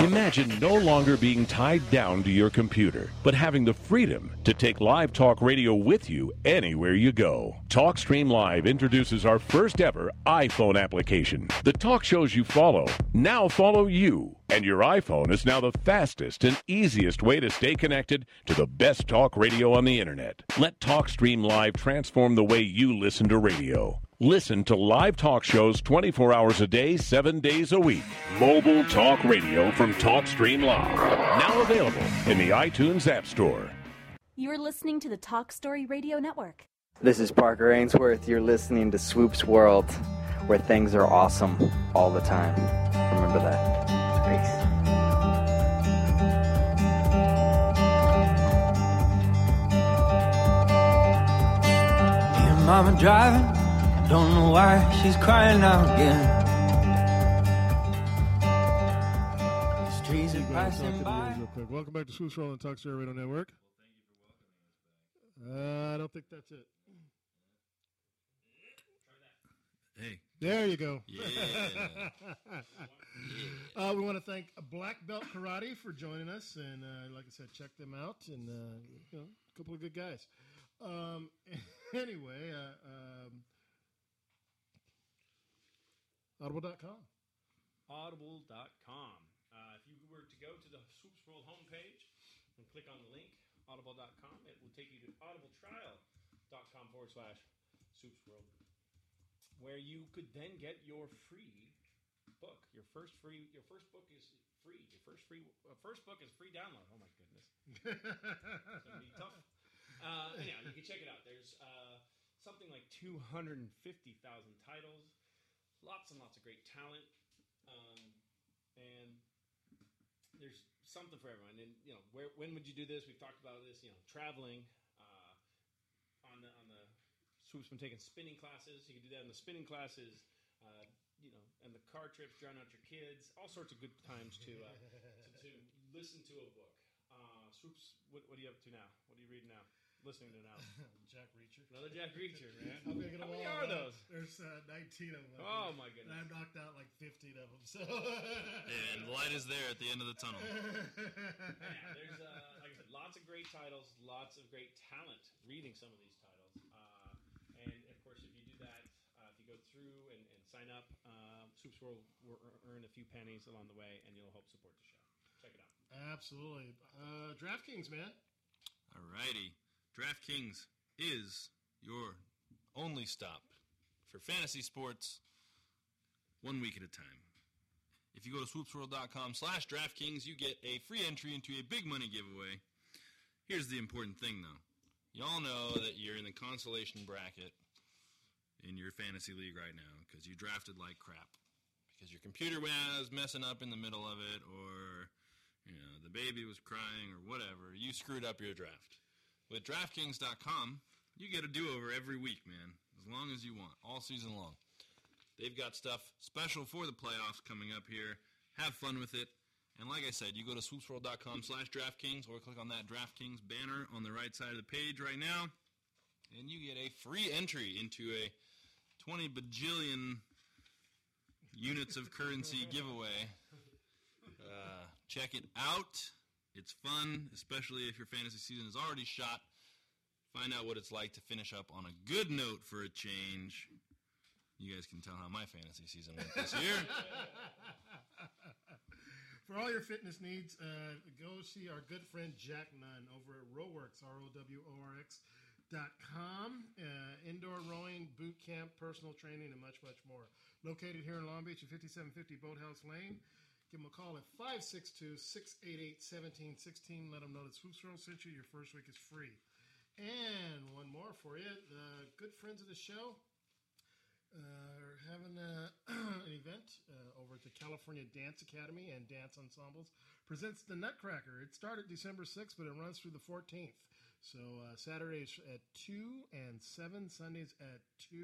Imagine no longer being tied down to your computer, but having the freedom to take live talk radio with you anywhere you go. TalkStream Live introduces our first ever iPhone application. The talk shows you follow now follow you, and your iPhone is now the fastest and easiest way to stay connected to the best talk radio on the internet. Let TalkStream Live transform the way you listen to radio. Listen to live talk shows 24 hours a day, 7 days a week. Mobile talk radio from TalkStream Live. Now available in the iTunes App Store. You're listening to the Talk Story Radio Network. This is Parker Ainsworth. You're listening to Swoop's World, where things are awesome all the time. Remember that. Peace. Your mama driving, don't know why she's crying out again. These trees are Go ahead and talk passing to the by. ladies real quick. Welcome back to Swoops World and Talk Story Radio Network. Uh, I don't think that's it. Hey. There you go. Yeah. uh, we want to thank Black Belt Karate for joining us, and uh, like I said, check them out, and uh, you know, a couple of good guys. Um, anyway, uh, um, Audible.com. Audible.com. Uh, if you were to go to the Swoops World homepage and click on the link, audible.com, it will take you to audibletrial.com forward slash Swoops World, where you could then get your free book. Your first free, your first book is free. Your first free, uh, first book is free download. Oh my goodness, it's gonna be tough. Uh, anyhow, you can check it out. There's uh, something like 250,000 titles, lots and lots of great talent, um, and there's something for everyone. And you know, where when would you do this? We've talked about this. You know, traveling uh, on the on the swoops been taking spinning classes. You can do that in the spinning classes. Uh, you know, and the car trips, drowning out your kids, all sorts of good times to uh, to, to listen to a book. Uh, swoops, what, what are you up to now? What are you reading now? Listening to now? Jack Reacher. Another Jack Reacher, man. I'm How many are out. those? There's uh, 19 of them. Oh, my goodness. And I've knocked out like 15 of them. So And the light is there at the end of the tunnel. yeah, there's uh, like I said, lots of great titles, lots of great talent reading some of these titles. Uh, and of course, if you do that, uh, if you go through and, and sign up, uh, Swoops World will earn a few pennies along the way, and you'll help support the show. Check it out. Absolutely. Uh, DraftKings, man. Alrighty. DraftKings is your only stop for fantasy sports one week at a time. If you go to swoopsworld.com slash DraftKings, you get a free entry into a big money giveaway. Here's the important thing, though. You all know that you're in the consolation bracket in your fantasy league right now because you drafted like crap. Because your computer was messing up in the middle of it, or you know the baby was crying, or whatever. You screwed up your draft. With DraftKings.com, you get a do-over every week, man, as long as you want, all season long. They've got stuff special for the playoffs coming up here. Have fun with it, And like I said, you go to swoopsworld.com slash DraftKings or click on that DraftKings banner on the right side of the page right now, and you get a free entry into a 20 bajillion units of currency giveaway. Uh, check it out. It's fun, especially if your fantasy season is already shot. Find out what it's like to finish up on a good note for a change. You guys can tell how my fantasy season went this year. For all your fitness needs, uh, go see our good friend Jack Nunn over at Roworx, R O W O R X dot com. Uh, indoor rowing, boot camp, personal training, and much, much more. Located here in Long Beach at 5750 Boathouse Lane. Give them a call at 562 688 1716. Let them know that Swoops World sent you. Your first week is free. And one more for you. The good friends of the show uh, are having uh, an event uh, over at the California Dance Academy and Dance Ensembles. Presents the Nutcracker. It started December 6th, but it runs through the 14th. So uh, Saturdays at 2 and 7, Sundays at 2.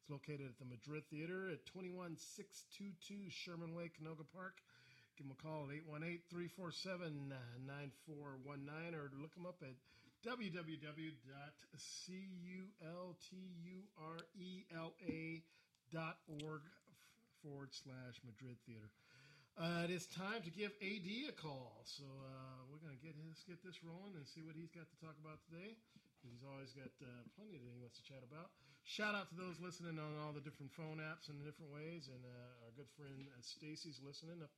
It's located at the Madrid Theater at 21622 Sherman Way, Canoga Park. Give them a call at 818 347 9419 or look them up at www.culturela.org forward slash Madrid Theater. Uh, it is time to give AD a call. So uh, we're going to get let's get this rolling and see what he's got to talk about today. He's always got uh, plenty that he wants to chat about. Shout out to those listening on all the different phone apps and the different ways. And uh, our good friend uh, Stacy's listening up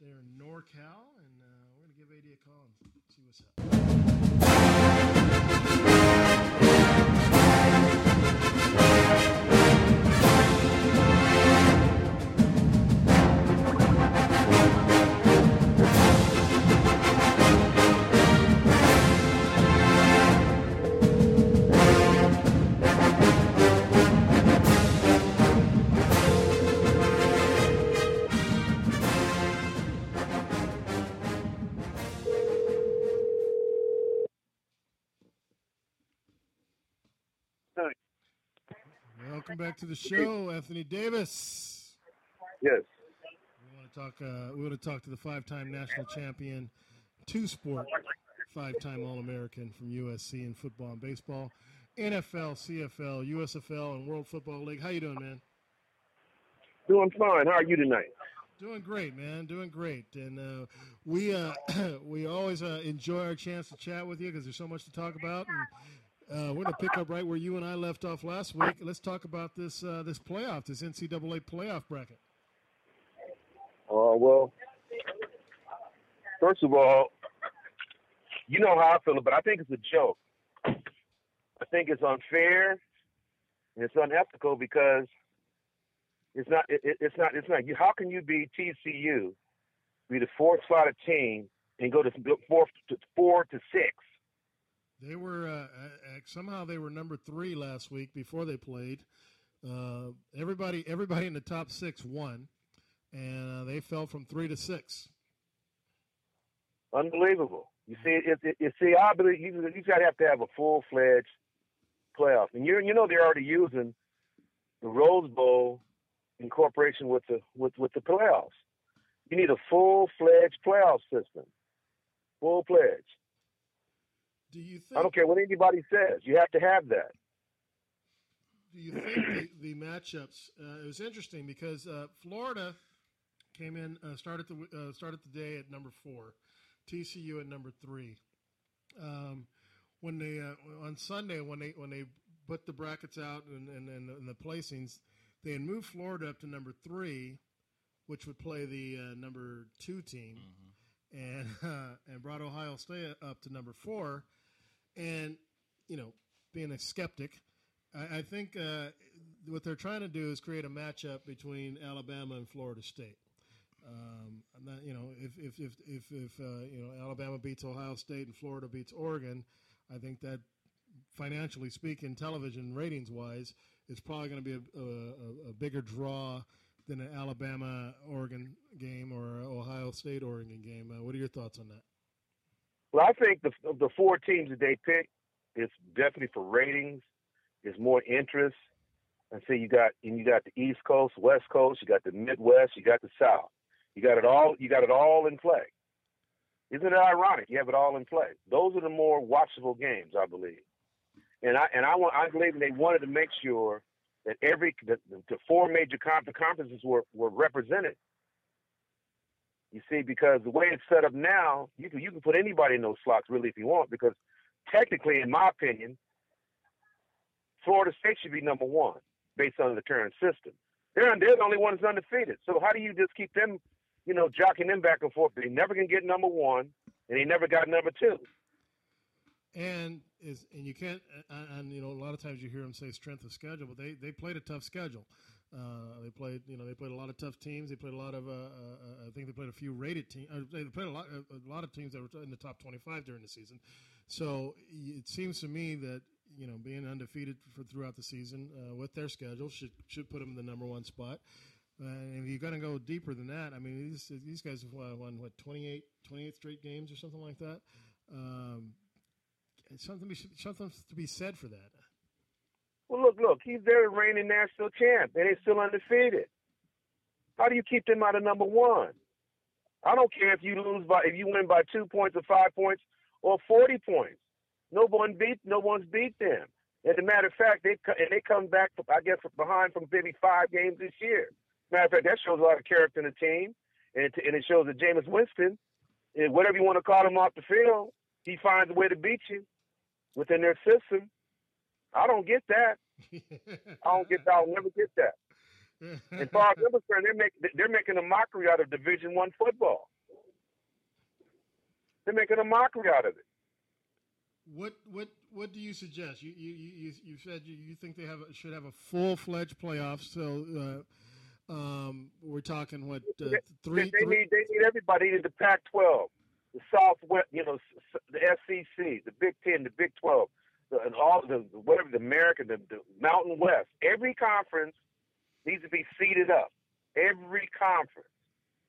there in NorCal. And uh, we're going to give AD a call and see what's up. Welcome back to the show, Anthony Davis. Yes. We want to talk. Uh, we want to talk to the five-time national champion, two-sport, five-time All-American from USC in football and baseball, NFL, CFL, USFL, and World Football League. How you doing, man? Doing fine. How are you tonight? Doing great, man. Doing great, and uh, we uh, we always uh, enjoy our chance to chat with you because there's so much to talk about. And uh, we're going to pick up right where you and I left off last week. Let's talk about this uh, this playoff, this NCAA playoff bracket. Uh, well, first of all, you know how I feel, but I think it's a joke. I think it's unfair and it's unethical because it's not. It, it- it's not. It's not. You, how can you be TCU, be the fourth slotted team, and go to to four to six? They were uh, somehow they were number three last week before they played. Uh, everybody everybody in the top six won, and uh, they fell from three to six. Unbelievable. You see, it, it, you see, I believe you, you got to have to have a full fledged playoff, and you you know they're already using the Rose Bowl in cooperation with the with with the playoffs. You need a full fledged playoff system, full fledged. Do you think? I don't care what anybody says. You have to have that. Do you think the, the matchups? Uh, it was interesting because uh, Florida came in uh, started the uh, started the day at number four, TCU at number three. Um, when they uh, on Sunday when they when they put the brackets out and, and, and, the, and the placings, they had moved Florida up to number three, which would play the uh, number two team, and uh, and brought Ohio State up to number four. And you know, being a skeptic, I, I think uh, what they're trying to do is create a matchup between Alabama and Florida State. Um, not, you know, if if if if, if uh, you know Alabama beats Ohio State and Florida beats Oregon, I think that financially speaking, television ratings wise, it's probably going to be a, a, a bigger draw than an Alabama Oregon game or Ohio State Oregon game. Uh, what are your thoughts on that? Well, I think the the four teams that they picked is definitely for ratings. There's more interest. And see, you got and you got the East Coast, West Coast, you got the Midwest, you got the South. You got it all. You got it all in play. Isn't it ironic? You have it all in play. Those are the more watchable games, I believe. And I and I want I believe they wanted to make sure that every the, the four major conferences were were represented. You see, because the way it's set up now, you can you can put anybody in those slots really if you want. Because technically, in my opinion, Florida State should be number one based on the current system. They're they're the only ones undefeated. So how do you just keep them, you know, jockeying them back and forth? They never can get number one, and they never got number two. And is and you can't and, and you know a lot of times you hear them say strength of schedule, but they they played a tough schedule. Uh, they played, you know, they played a lot of tough teams. They played a lot of, uh, uh, I think they played a few rated teams. Uh, they played a lot, a lot of teams that were in the top twenty-five during the season. So it seems to me that you know being undefeated for throughout the season uh, with their schedule should should put them in the number one spot. Uh, and if you're going to go deeper than that, I mean, these these guys have won what 28, 28 straight games or something like that. Um, something something to be said for that. Well, look, look, he's their reigning national champ, and they're still undefeated. How do you keep them out of number one? I don't care if you lose by if you win by two points or five points or forty points. No one beat no one's beat them. As a matter of fact, they and they come back, I guess, behind from maybe five games this year. Matter of fact, that shows a lot of character in the team, and it, and it shows that Jameis Winston, eh, whatever you want to call him off the field, he finds a way to beat you within their system. I don't get that. I don't get that. I'll never get that. As far as I'm concerned, they're, make, they're making a mockery out of Division One football. They're making a mockery out of it. What what what do you suggest? You you you, you said you, you think they have a, should have a full fledged playoffs. So uh, um, we're talking what uh, three? They, they three? need they need everybody in the Pac-12, the Southwest, you know, the SEC, the Big Ten, the Big Twelve, the, and all the whatever the American, the, the Mountain West. Every conference needs to be seeded up. Every conference.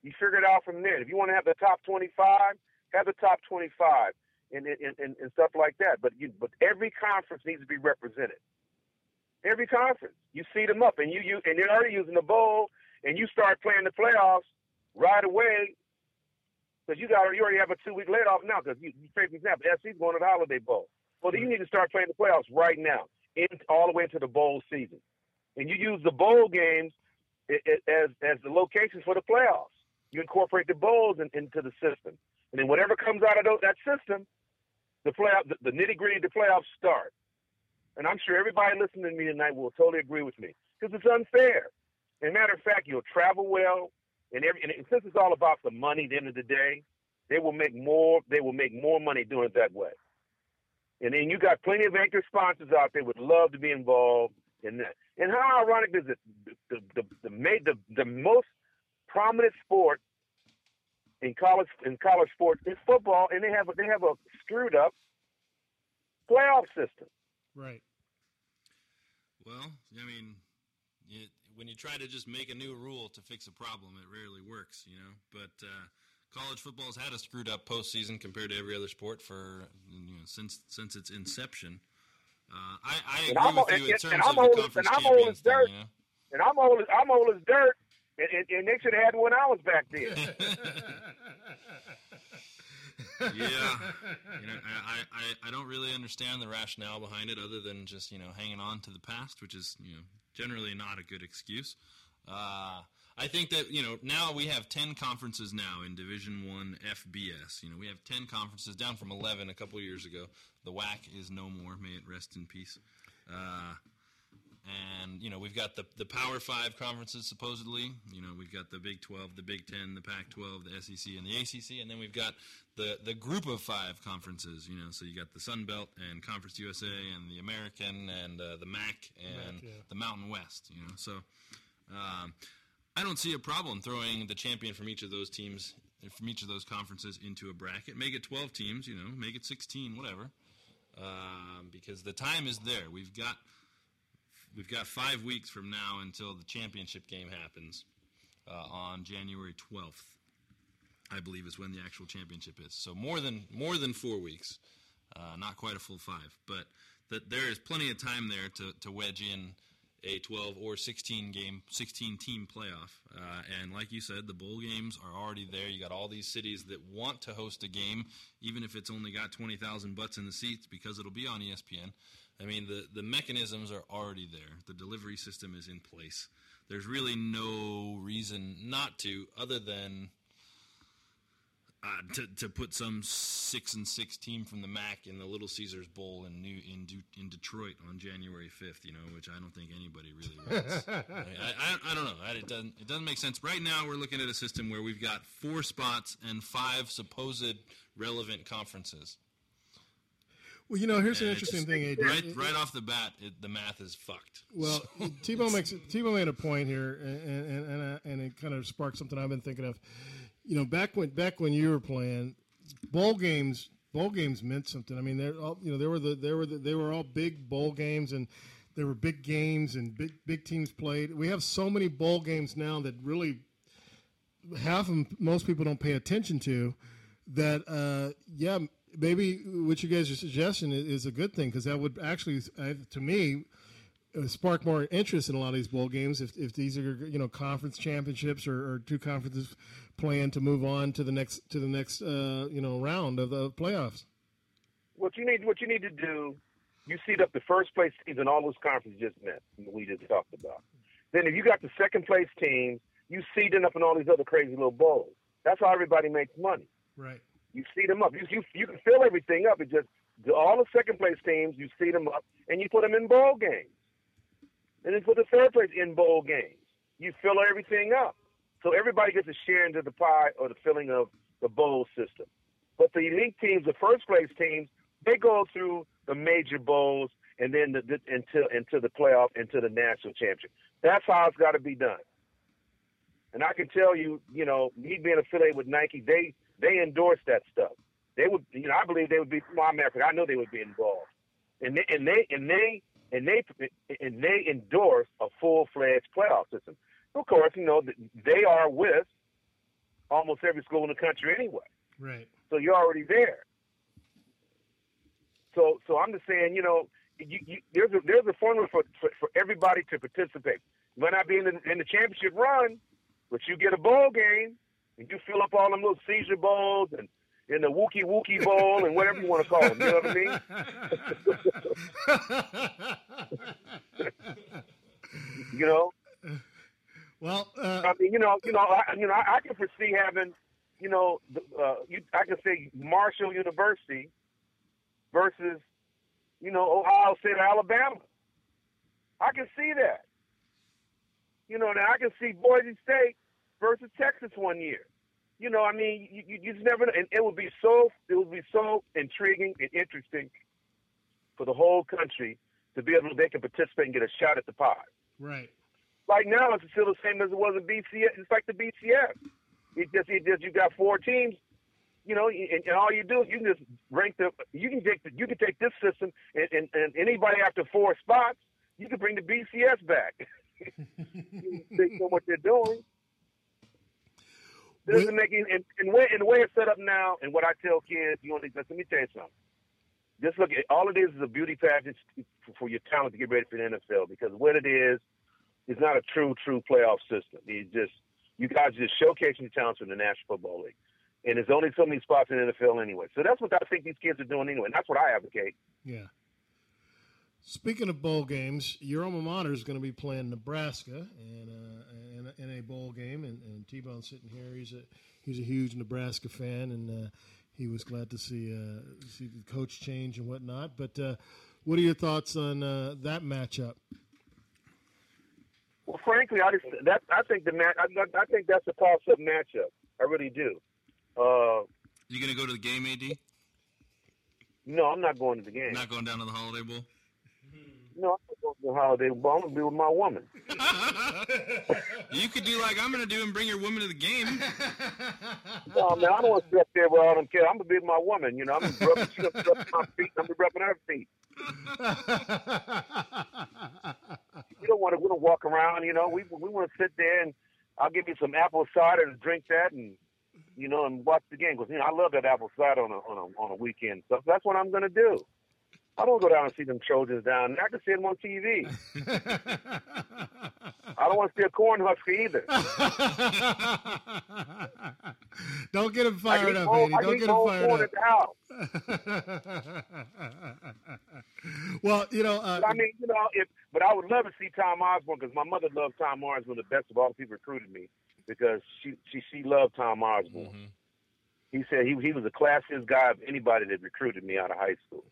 You figure it out from there. If you want to have the top twenty-five, have the top twenty-five and, and, and, and stuff like that. But you, but every conference needs to be represented. Every conference, you see them up, and you you and you're already using the bowl, and you start playing the playoffs right away because you got you already have a two week layoff now because you, you for example, SC's going to the Holiday Bowl. Well, then you need to start playing the playoffs right now, in, all the way into the bowl season, and you use the bowl games as as the locations for the playoffs. You incorporate the bowls in, into the system, and then whatever comes out of those, that system, the playoff, the, the nitty gritty of the playoffs start. And I'm sure everybody listening to me tonight will totally agree with me because it's unfair. As a matter of fact, you'll travel well, and every and since it's all about the money, at the end of the day, they will make more. They will make more money doing it that way. And then you got plenty of anchor sponsors out there would love to be involved in that. And how ironic is it? The the the, the, the, the most prominent sport in college in college sports is football, and they have a, they have a screwed up playoff system. Right. Well, I mean, it, when you try to just make a new rule to fix a problem, it rarely works, you know. But uh, college football's had a screwed up postseason compared to every other sport for you know since since its inception. Uh, I, I agree I'm, with and, you in terms and of I'm the old, conference and I'm old champions as dirt, thing, you know? and I'm old. As, I'm old as dirt, and, and, and they should have had one when I was back then. yeah, you know, I, I, I don't really understand the rationale behind it, other than just you know hanging on to the past, which is you know generally not a good excuse. Uh, I think that you know now we have ten conferences now in Division One FBS. You know we have ten conferences down from eleven a couple years ago. The WAC is no more. May it rest in peace. Uh, and you know we've got the the Power Five conferences supposedly. You know we've got the Big Twelve, the Big Ten, the Pac twelve, the SEC, and the ACC, and then we've got the the Group of Five conferences. You know, so you got the Sun Belt and Conference USA and the American and uh, the MAC and MAC, yeah. the Mountain West. You know, so um, I don't see a problem throwing the champion from each of those teams from each of those conferences into a bracket. Make it twelve teams. You know, make it sixteen, whatever. Um, because the time is there. We've got we've got five weeks from now until the championship game happens uh, on January 12th. I believe is when the actual championship is. So more than more than four weeks, uh, not quite a full five, but that there is plenty of time there to, to wedge in a 12 or 16 game, 16 team playoff. Uh, and like you said, the bowl games are already there. You got all these cities that want to host a game, even if it's only got 20,000 butts in the seats because it'll be on ESPN. I mean, the, the mechanisms are already there. The delivery system is in place. There's really no reason not to, other than uh, to, to put some six and six team from the MAC in the Little Caesars Bowl in New in Du- in Detroit on January fifth. You know, which I don't think anybody really wants. I, I, I don't know. I, it doesn't it doesn't make sense. Right now, we're looking at a system where we've got four spots and five supposed relevant conferences. Well, you know, here's an And it interesting just- thing, AD. Right, right off the bat, it, the math is fucked. Well, So- T-Bone makes T-Bone made a point here, and and and, and it kind of sparked something I've been thinking of. You know, back when back when you were playing, bowl games bowl games meant something. I mean, they're all you know they were the they were the, they were all big bowl games, and there were big games and big big teams played. We have so many bowl games now that really half of them most people don't pay attention to. That uh, yeah, maybe what you guys are suggesting is, is a good thing because that would actually, to me, spark more interest in a lot of these bowl games if, if these are you know conference championships or, or two conferences playing to move on to the next to the next uh, you know round of the playoffs. What you need, what you need to do, you seed up the first place teams in all those conferences just met. We just talked about. Then if you got the second place teams, you seed them up in all these other crazy little bowls. That's how everybody makes money. Right. You seed them up. You you, you can fill everything up. It just all the second place teams, you seed them up, and you put them in bowl games. And then put the third place in bowl games. You fill everything up. So everybody gets a share into the pie or the filling of the bowl system. But the elite teams, the first place teams, they go through the major bowls and then the, the, into into the playoff, into the national championship. That's how it's got to be done. And I can tell you, you know, me being affiliated with Nike, they they endorse that stuff. They would, you know, I believe they would be. Well, I'm African. I know they would be involved, and they and they and they and they and they endorse a full fledged playoff system. Of course, you know they are with almost every school in the country anyway, Right. so you're already there. So, so I'm just saying, you know, you, you, there's a there's a formula for, for for everybody to participate. You might not be in the, in the championship run, but you get a bowl game and you fill up all them little Caesar bowls and in the Wookie Wookie Bowl and whatever you want to call them. You know what I mean? you know. Well, uh, I mean, you know, you know, I, you know, I, I can foresee having, you know, the, uh, you, I can say Marshall University versus, you know, Ohio State, or Alabama. I can see that. You know, now I can see Boise State versus Texas one year. You know, I mean, you, you, you just never know. And it would be so, it would be so intriguing and interesting for the whole country to be able to, they can participate and get a shot at the pie. Right. Like now, it's still the same as it was in BCS. It's like the BCS. It just, it just, you got four teams, you know, and, and all you do is you can just rank the, you can take, the, you can take this system and, and, and anybody after four spots, you can bring the BCS back. Based on what they're doing. Doesn't make any, and, and, way, and the way it's set up now, and what I tell kids, you know, let me tell you something. Just look at all it is is a beauty pageant for, for your talent to get ready for the NFL because what it is, is not a true, true playoff system. It's just you guys just showcasing your talents in the National Football League, and there's only so many spots in the NFL anyway. So that's what I think these kids are doing anyway. And that's what I advocate. Yeah. Speaking of bowl games, your alma mater is going to be playing Nebraska in a, in a, in a bowl game, and, and T-Bone's sitting here. He's a he's a huge Nebraska fan, and uh, he was glad to see uh, see the coach change and whatnot. But uh, what are your thoughts on uh, that matchup? Well, frankly, I just that I think the match. I, I think that's a toss-up matchup. I really do. Uh, You gonna go to the game, AD? no, I'm not going to the game. Not going down to the Holiday Bowl? No, I'm going to the holiday but I'm going to be with my woman. You could do like I'm gonna do and bring your woman to the game. No, man, I don't want to sit up there with all them kids. I'm going to be with my woman. You know, I'm going to rub, she's gonna rub my feet. I'm going to be rubbing her feet. You don't want to, we don't walk around. You know, we we want to sit there and I'll give you some apple cider and drink that and you know and watch the game because you know I love that apple cider on a on a on a weekend. So that's what I'm going to do. I don't go down and see them Trojans down. I can see them on TV. I don't want to see a corn husker either. Don't get him fired up, Eddie. Don't get him fired up. at the house. well, you know, uh, I mean, you know, if but I would love to see Tom Osborne because my mother loved Tom Osborne the best of all the people recruited me because she she she loved Tom Osborne. He said he he was the classiest guy of anybody that recruited me out of high school.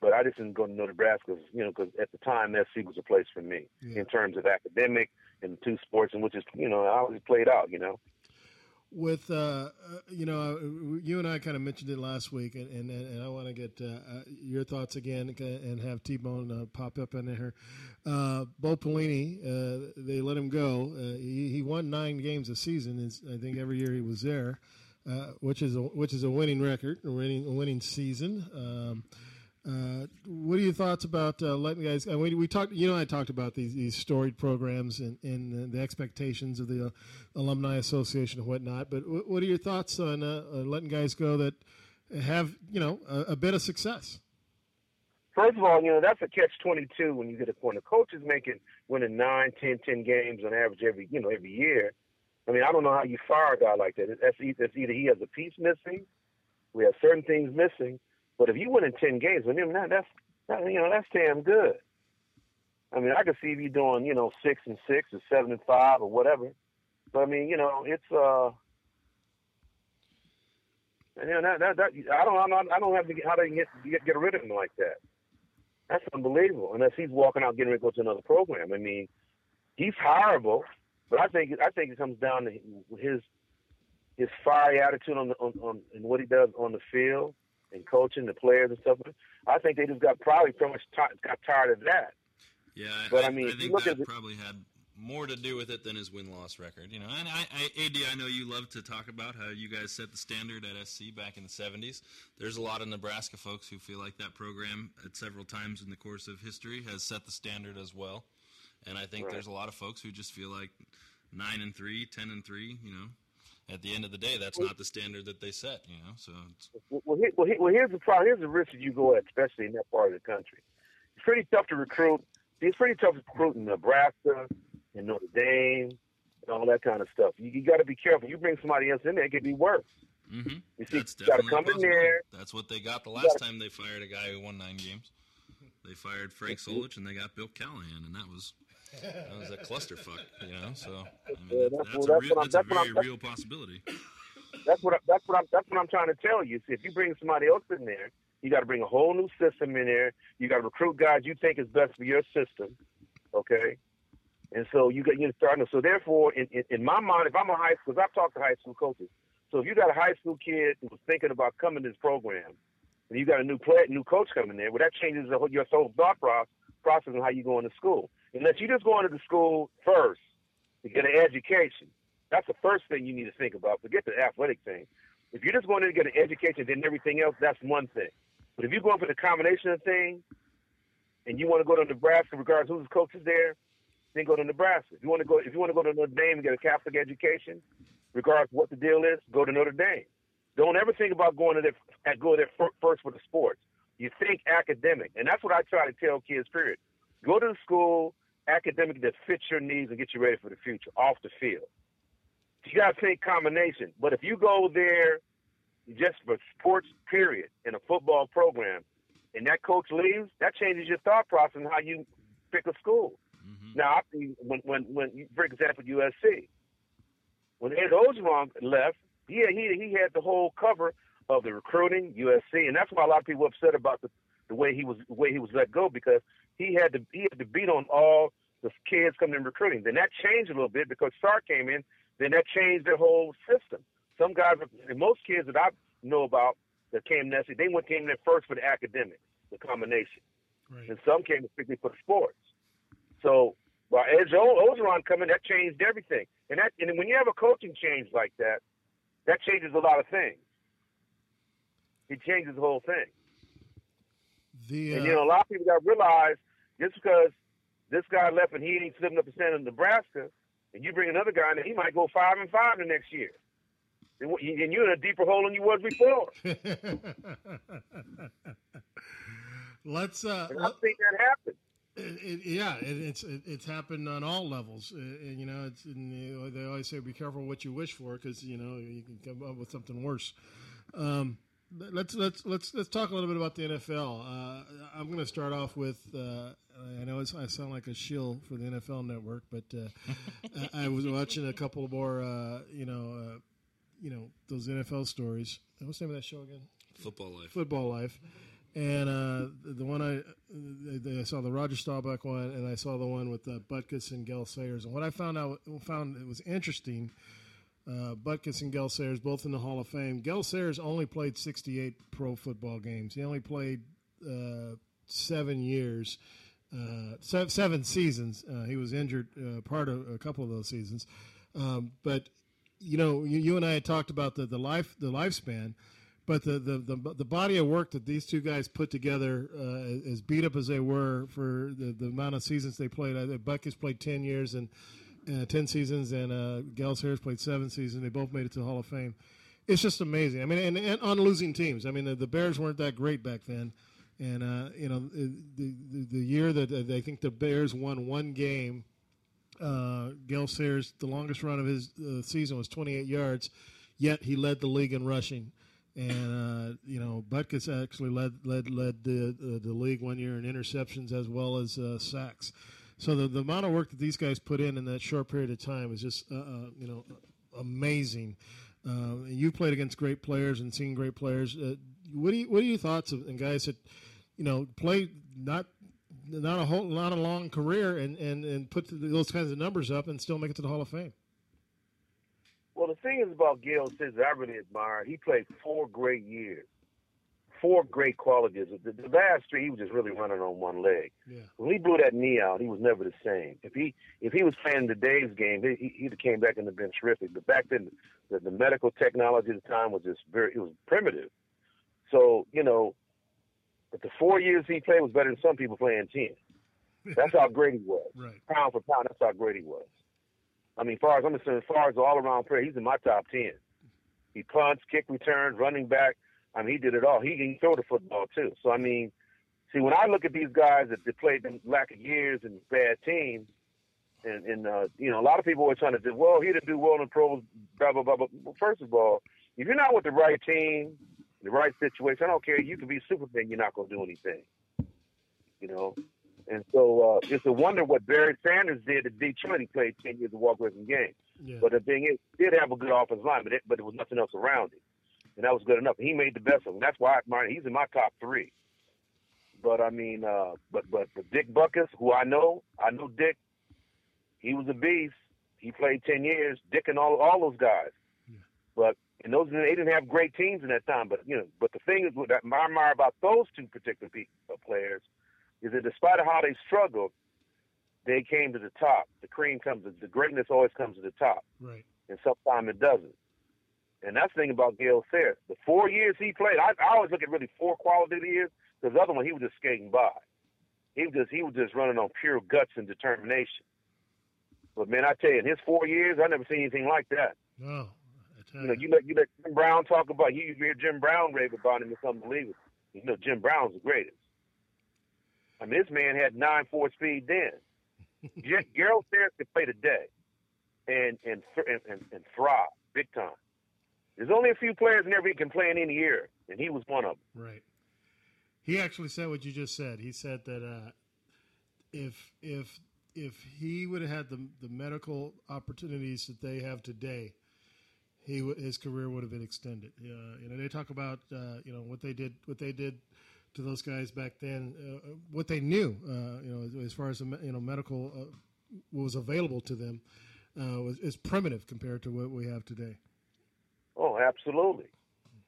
But I just didn't go to Nebraska, you know, because at the time SC was a place for me in terms of academic and two sports, and which is you know I always played out, you know. with uh, uh, you know, you and I kind of mentioned it last week, and and, and I want to get uh, uh, your thoughts again uh, and have T Bone uh, pop up in there. Uh, Bo Pelini, uh, they let him go. Uh, he, he won nine games a season. It's, I think every year he was there, uh, which is a, which is a winning record, a winning a winning season. Um, uh, what are your thoughts about uh, letting guys? And we, we talked, you know, I talked about these these storied programs and, and the expectations of the uh, alumni association and whatnot. But what, what are your thoughts on uh, uh, letting guys go that have you know a, a bit of success? First of all, you know that's a catch twenty two when you get a a coach is making winning nine, ten, ten games on average every you know every year. I mean, I don't know how you fire a guy like that. That's that's either he has a piece missing, we have certain things missing. But if you win in ten games, mean that, that's that, you know that's damn good. I mean, I could see you doing you know six and six or seven and five or whatever. But I mean, you know, it's uh, and, you know that, that that I don't I don't I don't have to get, how they get, get get rid of him like that. That's unbelievable. Unless he's walking out getting ready to go to another program. I mean, he's hireable, but I think I think it comes down to his his fiery attitude on the on, on and what he does on the field and coaching the players and stuff. I think they just got probably pretty much ti got tired of that. Yeah, But, I, I mean, I think look that at probably had more to do with it than his win loss record. You know, and I, I, AD, I know you love to talk about how you guys set the standard at SC back in the '70s. There's a lot of Nebraska folks who feel like that program, at several times in the course of history, has set the standard as well. And I think Right. there's a lot of folks who just feel like nine and three, ten and three. You know, at the end of the day, that's not the standard that they set. You know, so it's, Well, well, here, well, here's the problem. Here's the risk that you go at, especially in that part of the country. It's pretty tough to recruit. It's pretty tough to recruit in Nebraska and Notre Dame and all that kind of stuff. You, you got to be careful. You bring somebody else in there, it could be worse. mm-hmm. You see, that's you got to come in there. That's what they got the last gotta- time they fired a guy who won nine games. They fired Frank Solich and they got Bill Callahan, and that was that was a clusterfuck. You know, so I mean, Yeah, that, that's that's, what- a real, that's a very real possibility. That's what I, that's what I'm that's what I'm trying to tell you. See, if you bring somebody else in there, you got to bring a whole new system in there. You got to recruit guys you think is best for your system, okay? And so you got you starting. So therefore, in, in in my mind, if I'm a high school, 'cause I've talked to high school coaches. So if you got a high school kid who was thinking about coming to this program, and you got a new play, new coach coming there, well, that changes the whole, your whole thought process process on how you go into school. Unless you just go into the school first to get an education, that's the first thing you need to think about. Forget the athletic thing. If you're just going in to get an education, then everything else, that's one thing. But if you're going for the combination of things, and you want to go to Nebraska, regardless who's coach is there, then go to Nebraska. If you want to go, if you want to go to Notre Dame and get a Catholic education, regardless what the deal is, go to Notre Dame. Don't ever think about going to there, go there first for the sports. You think academic, and that's what I try to tell kids. Period. Go to the school academic that fits your needs and get you ready for the future off the field. You got to think combination. But if you go there just for sports, period, in a football program, and that coach leaves, that changes your thought process and how you pick a school. Mm-hmm. Now, I think when when when for example USC, when Ed Orgeron left, yeah, he he had the whole cover of the recruiting USC, and that's why a lot of people are upset about the the way he was the way he was let go because he had to he had to beat on all the kids coming in recruiting. Then that changed a little bit because Sark came in. Then that changed their whole system. Some guys, and most kids that I know about that came next, they went came there first for the academics, the combination, and some came strictly for the sports. So while Edge Orgeron coming, that changed everything. And that and when you have a coaching change like that, that changes a lot of things. It changes the whole thing. The And uh, you know, a lot of people got to realize just because this guy left and he ain't slipping up and standing in Nebraska, and you bring another guy in, he might go five and five the next year. And and you're in a deeper hole than you was before. Let's. Uh, And I've seen that happen. It, it, yeah, it, it's it, it's happened on all levels. Uh, and, you know, it's and, they always say be careful what you wish for because you know you can come up with something worse. Um, let's let's let's let's talk a little bit about the NFL. Uh, I'm going to start off with. Uh, I know it's, I sound like a shill for the NFL Network, but uh, I, I was watching a couple more. Uh, you know, uh, you know those NFL stories. What's the name of that show again? Football Life. Football Life. And uh, the one I, I saw the Roger Staubach one, and I saw the one with uh, Butkus and Gale Sayers. And what I found out found it was interesting. Uh, Butkus and Gale Sayers both in the Hall of Fame. Gale Sayers only played 68 pro football games. He only played uh, seven years, uh, seven seasons. Uh, he was injured uh, part of a couple of those seasons. Um, but you know, you, you and I had talked about the, the life the lifespan. But the, the, the, the body of work that these two guys put together, uh, as beat up as they were for the, the amount of seasons they played, I think Butkus played 10 years and uh, 10 seasons, and uh, Gale Sayers played seven seasons. They both made it to the Hall of Fame. It's just amazing. I mean, and, and on losing teams. I mean, the, the Bears weren't that great back then. And, uh, you know, the, the, the year that uh, I think the Bears won one game, uh, Gale Sayers, the longest run of his uh, season was 28 yards, yet he led the league in rushing and uh, you know Butkus actually led led led the uh, the league one year in interceptions as well as uh, sacks. So the, the amount of work that these guys put in in that short period of time is just you know amazing. Uh, you played against great players and seen great players. what do you what are your thoughts of and guys that you know play not not a whole not a long career and and and put those kinds of numbers up and still make it to the Hall of Fame? Well, the thing is about Gale says I really admire. He played four great years, four great qualities. The, the last three, he was just really running on one leg. Yeah. When he blew that knee out, he was never the same. If he if he was playing today's game, he, he'd have came back and have been terrific. But back then, the, the medical technology at the time was just very it was primitive. So you know, but the four years he played was better than some people playing ten. That's how great he was. Right. Pound for pound, that's how great he was. I mean, far as I'm concerned, as far as all around player, he's in my top ten. He punts, kick returns, running back. I mean, he did it all. He can throw the football too. So I mean, see, when I look at these guys that, that played them lack of years and bad teams, and and uh, you know, a lot of people were trying to say, well, he didn't do well in the pros, blah blah blah. But first of all, if you're not with the right team, the right situation, I don't care. You can be Superman, you're not going to do anything. You know, and so uh, it's a wonder what Barry Sanders did at Detroit. He played 10 years of walk away from game. Yeah. But the thing is, he did have a good offensive line, but, it, but there was nothing else around him. And that was good enough. He made the best of them. That's why I admire. He's in my top three. But I mean, uh, but, but but Dick Butkus, who I know, I know Dick. He was a beast. He played 10 years. Dick and all all those guys. But and those they didn't have great teams in that time. But you know, but the thing is, what I admire about those two particular uh, players is that despite of how they struggled, they came to the top. The cream comes, the greatness always comes to the top, Right. and sometimes it doesn't. And that's the thing about Gale Sayers. The four years he played, I, I always look at really four quality years because the other one he was just skating by. He was just he was just running on pure guts and determination. But man, I tell you, in his four years, I never seen anything like that. No. You know, you let you let Jim Brown talk about you hear Jim Brown rave about him. It's unbelievable. You know, Jim Brown's the greatest. I mean, this man had nine four speed then. Gerald Sayers could play today, and and and, and and thrive big time. There's only a few players in there can play in any year, and he was one of them. Right. He actually said what you just said. He said that uh, if if if he would have had the the medical opportunities that they have today, he w- his career would have been extended. Uh, you know, they talk about uh, you know what they did what they did to those guys back then, uh, what they knew. Uh, you know, as far as you know medical uh, was available to them uh, was is primitive compared to what we have today. Oh, absolutely.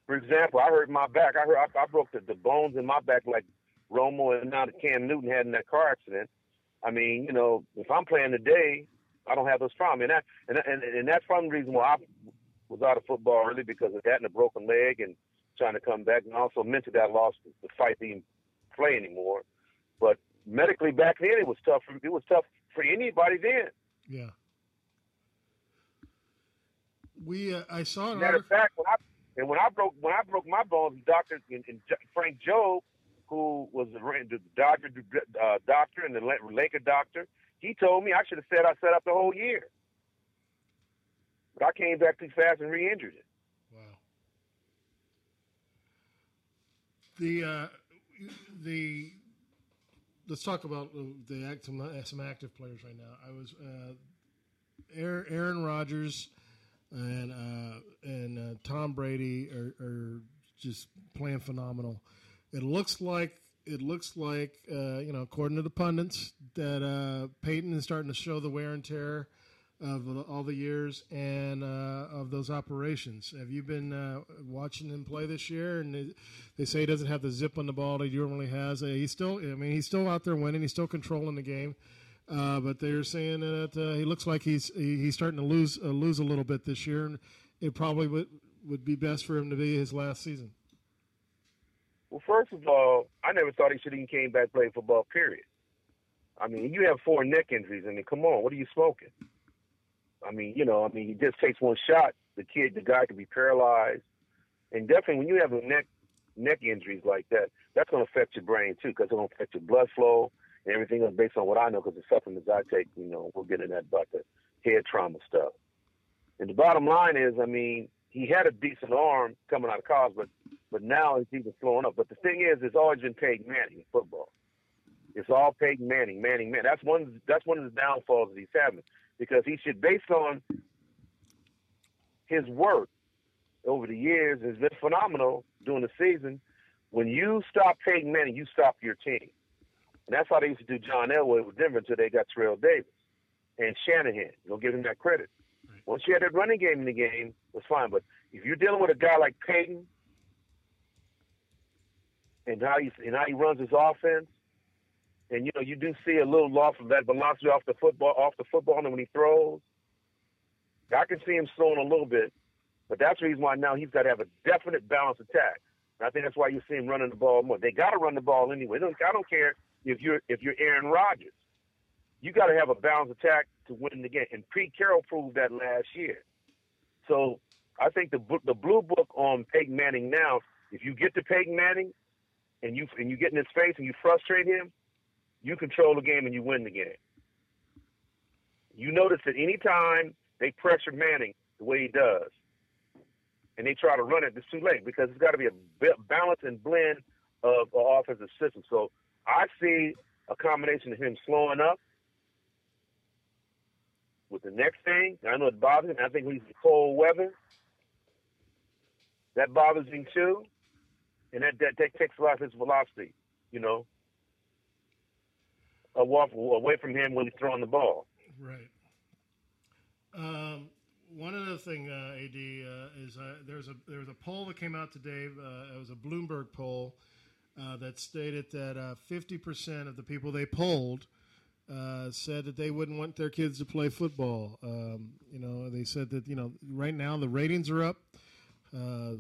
For example, I hurt my back. I hurt. I, I broke the, the bones in my back like Romo and now that Cam Newton had in that car accident. I mean, you know, if I'm playing today, I don't have those problems, and that and and, and that's one reason why I was out of football early because of that and a broken leg and trying to come back, and also mentally I lost the fight to even play anymore. But medically back then, it was tough. For, it was tough for anybody then. Yeah. We uh, I saw an Matter of fact, when I and when I broke when I broke my bones, Doctor and, and Frank Jobe, who was the, Dodger uh, doctor and the La- Laker doctor. He told me I should have said I set up the whole year, but I came back too fast and re-injured it. Wow. The uh, the let's talk about the act, some, active players right now. I was uh, Aaron, Aaron Rodgers and uh, and uh, Tom Brady are, are just playing phenomenal. It looks like it looks like uh, you know, according to the pundits, that uh, Peyton is starting to show the wear and tear of all the years and uh, of those operations. Have you been uh, watching him play this year? And they, say he doesn't have the zip on the ball that he normally has. Uh, he's still, I mean, he's still out there winning. He's still controlling the game. Uh, but they're saying that uh, he looks like he's he, he's starting to lose uh, lose a little bit this year, and it probably would would be best for him to be his last season. Well, first of all, I never thought he should even came back play football. Period. I mean, you have four neck injuries. I mean, come on, what are you smoking? I mean, you know, I mean, he just takes one shot. The kid, the guy, could be paralyzed, and definitely when you have a neck neck injuries like that, that's going to affect your brain too, because it's going to affect your blood flow and everything else. Based on what I know, because the supplements I take, you know, we'll get into that the head trauma stuff. And the bottom line is, I mean, he had a decent arm coming out of college, but but now it's even slowing up. But the thing is, it's always been Peyton Manning in football. It's all Peyton Manning, Manning, Manning. That's one. That's one of the downfalls that he's having because he should, based on his work over the years, has been phenomenal during the season. When you stop Peyton Manning, you stop your team, and that's how they used to do John Elway with Denver until they got Terrell Davis and Shanahan. Don't give him that credit. Once you had that running game in the game, it was fine. But if you're dealing with a guy like Peyton and how he and how he runs his offense, and you know you do see a little loss of that velocity off the football off the football and when he throws. I can see him slowing a little bit, but that's the reason why now he's got to have a definite balanced attack. And I think that's why you see him running the ball more. They got to run the ball anyway. I don't care if you're if you're Aaron Rodgers. You got to have a balanced attack to win the game, and Pete Carroll proved that last year. So I think the the blue book on Peyton Manning now. If you get to Peyton Manning, and you and you get in his face and you frustrate him, you control the game and you win the game. You notice that anytime they pressure Manning the way he does, and they try to run it, it's too late because it's got to be a balance and blend of an offensive system. So I see a combination of him slowing up with the next thing. I know it bothers him. I think he's cold weather. That bothers him too. And that, that, that takes a lot of his velocity, you know, away from him when he's throwing the ball. Right. Um, one other thing, uh, Ad, uh, is uh, there's a there was a poll that came out today. Uh, it was a Bloomberg poll uh, that stated that uh, fifty percent of the people they polled said that they wouldn't want their kids to play football. Um, you know, they said that you know right now the ratings are up.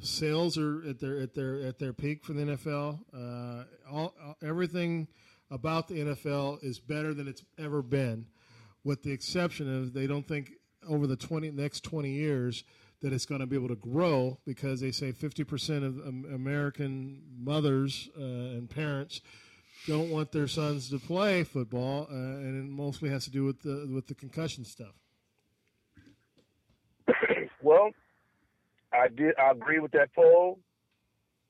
Sales are at their at their at their peak for the NFL. All everything about the NFL is better than it's ever been, with the exception of they don't think over the twenty next twenty years that it's going to be able to grow because they say fifty percent of American mothers uh, and parents don't want their sons to play football, uh, and it mostly has to do with the with the concussion stuff. Well, I did. I agree with that poll.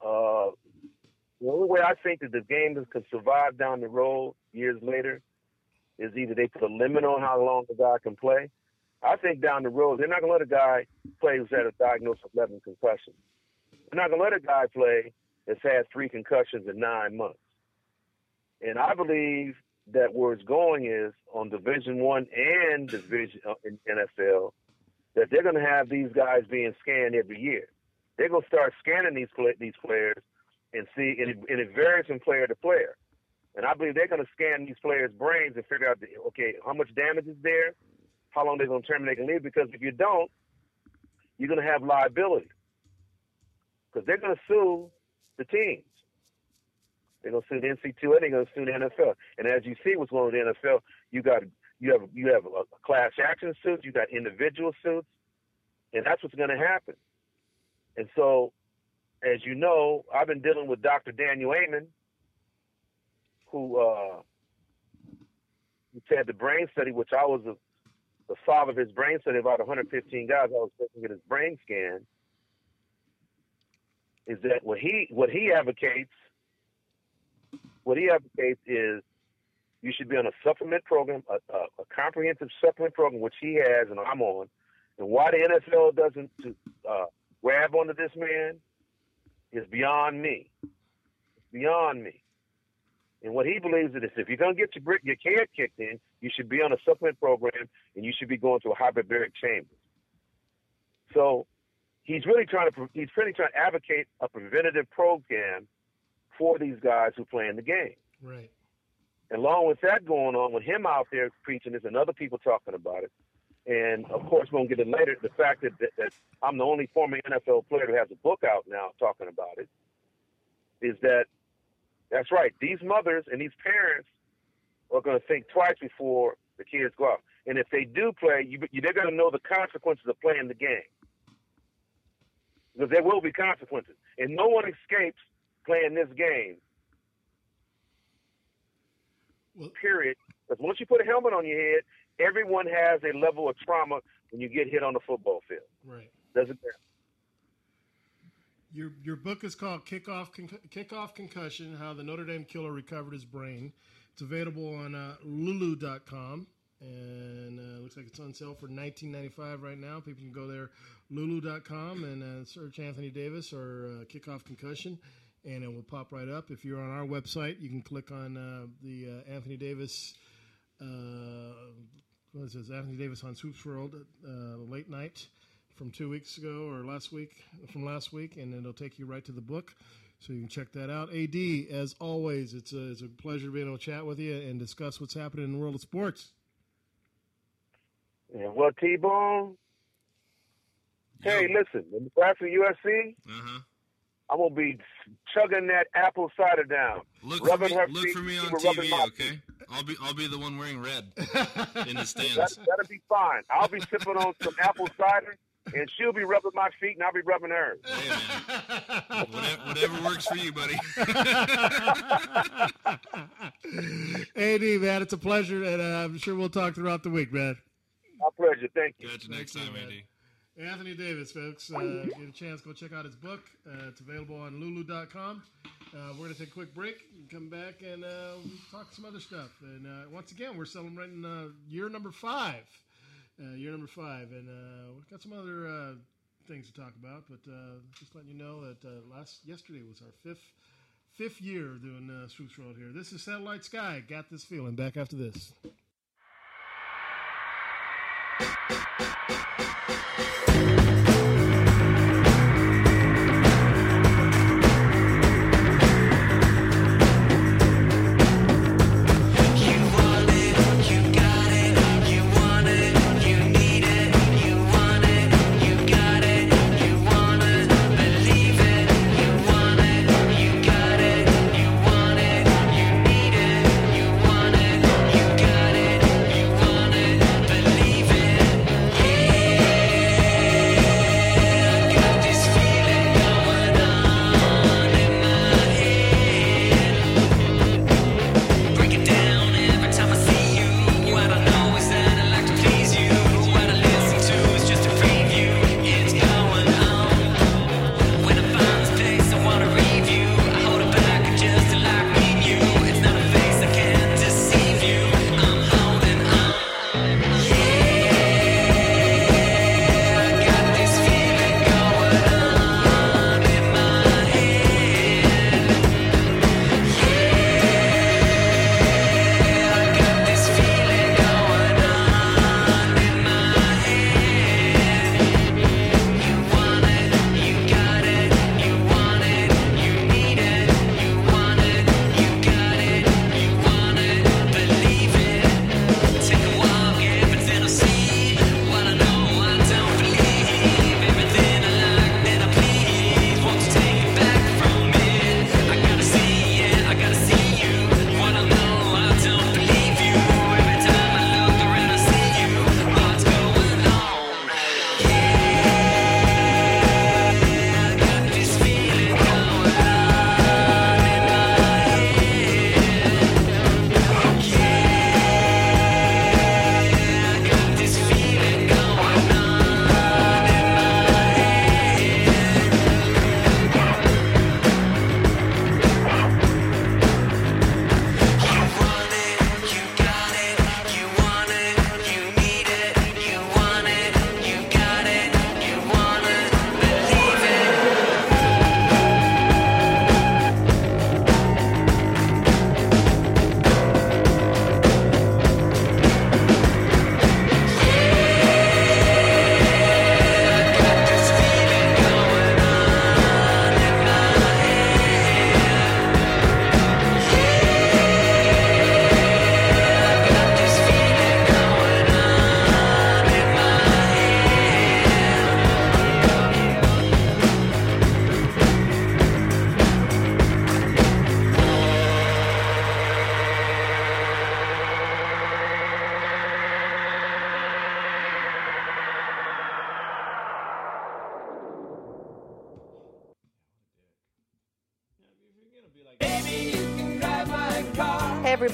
Uh, the only way I think that the game can survive down the road years later is either they put a limit on how long the guy can play. I think down the road they're not going to let a guy play who's had a diagnosis of 11 concussions. They're not going to let a guy play that's had three concussions in nine months. And I believe that where it's going is on Division One and Division uh, in NFL that they're going to have these guys being scanned every year. They're going to start scanning these pla- these players and see, and it, and it varies from player to player. And I believe they're going to scan these players' brains and figure out, the, okay, how much damage is there, how long they're going to terminate and leave. Because if you don't, you're going to have liability. Because they're going to sue the teams. They're going to sue the NC2A. They're going to sue the NFL. And as you see, what's going on the NFL, you got you have you have a class action suits, you got individual suits, and that's what's going to happen. And so, as you know, I've been dealing with Dr. Daniel Amen, who uh, said the brain study, which I was a, the father of his brain study, about 115 guys. I was get his brain scan. Is that what he what he advocates? What he advocates is you should be on a supplement program, a, a, a comprehensive supplement program, which he has and I'm on. And why the NFL doesn't to, uh, grab onto this man is beyond me. It's beyond me. And what he believes is if you're going to get your, your kicked in, you should be on a supplement program and you should be going to a hyperbaric chamber. So he's really trying to he's really trying to advocate a preventative program for these guys who play in the game. Right. And along with that going on, with him out there preaching this and other people talking about it, and of course we'll get it later, the fact that, that, that I'm the only former NFL player who has a book out now talking about it, is that that's right. These mothers and these parents are going to think twice before the kids go out. And if they do play, you, you, they're going to know the consequences of playing the game. Because there will be consequences. And no one escapes playing this game. period. Because once you put a helmet on your head, everyone has a level of trauma when you get hit on the football field. Right. Doesn't matter. Your your book is called Kickoff Con- Kickoff Concussion: How the Notre Dame Killer Recovered His Brain. It's available on uh, Lulu.com, and uh, looks like it's on sale for 19.95 right now. People can go there, Lulu.com, and uh, search Anthony Davis or uh, Kickoff Concussion, and it will pop right up. If you're on our website, you can click on uh, the uh, Anthony Davis. Uh, what is this? Anthony Davis on Swoops World uh, late night from two weeks ago or last week from last week, and it'll take you right to the book. So you can check that out. Ad, as always, it's a, it's a pleasure being able to chat with you and discuss what's happening in the world of sports. Yeah, well, T Bone. Hey, listen, after USC, Uh-huh. I'm gonna be chugging that apple cider down. Look for me, her look feet, for me on TV, okay? I'll be I'll be the one wearing red in the That, stands. that'll be fine. I'll be sipping on some apple cider, and she'll be rubbing my feet, and I'll be rubbing hers. whatever, whatever works for you, buddy. Ad, man, it's a pleasure, and uh, I'm sure we'll talk throughout the week, man. My pleasure. Thank you. Catch you next Thank time, you, AD. Anthony Davis, folks. Uh, get a chance, go check out his book. Uh, it's available on lulu.com. Uh, we're going to take a quick break and come back and uh, talk some other stuff. And uh, once again, we're celebrating uh, year number five. Uh, year number five. And we've got some other things to talk about, but just letting you know that last yesterday was our fifth fifth year doing uh, Swoops World here. This is Satellite Sky. Got this feeling. Back after this.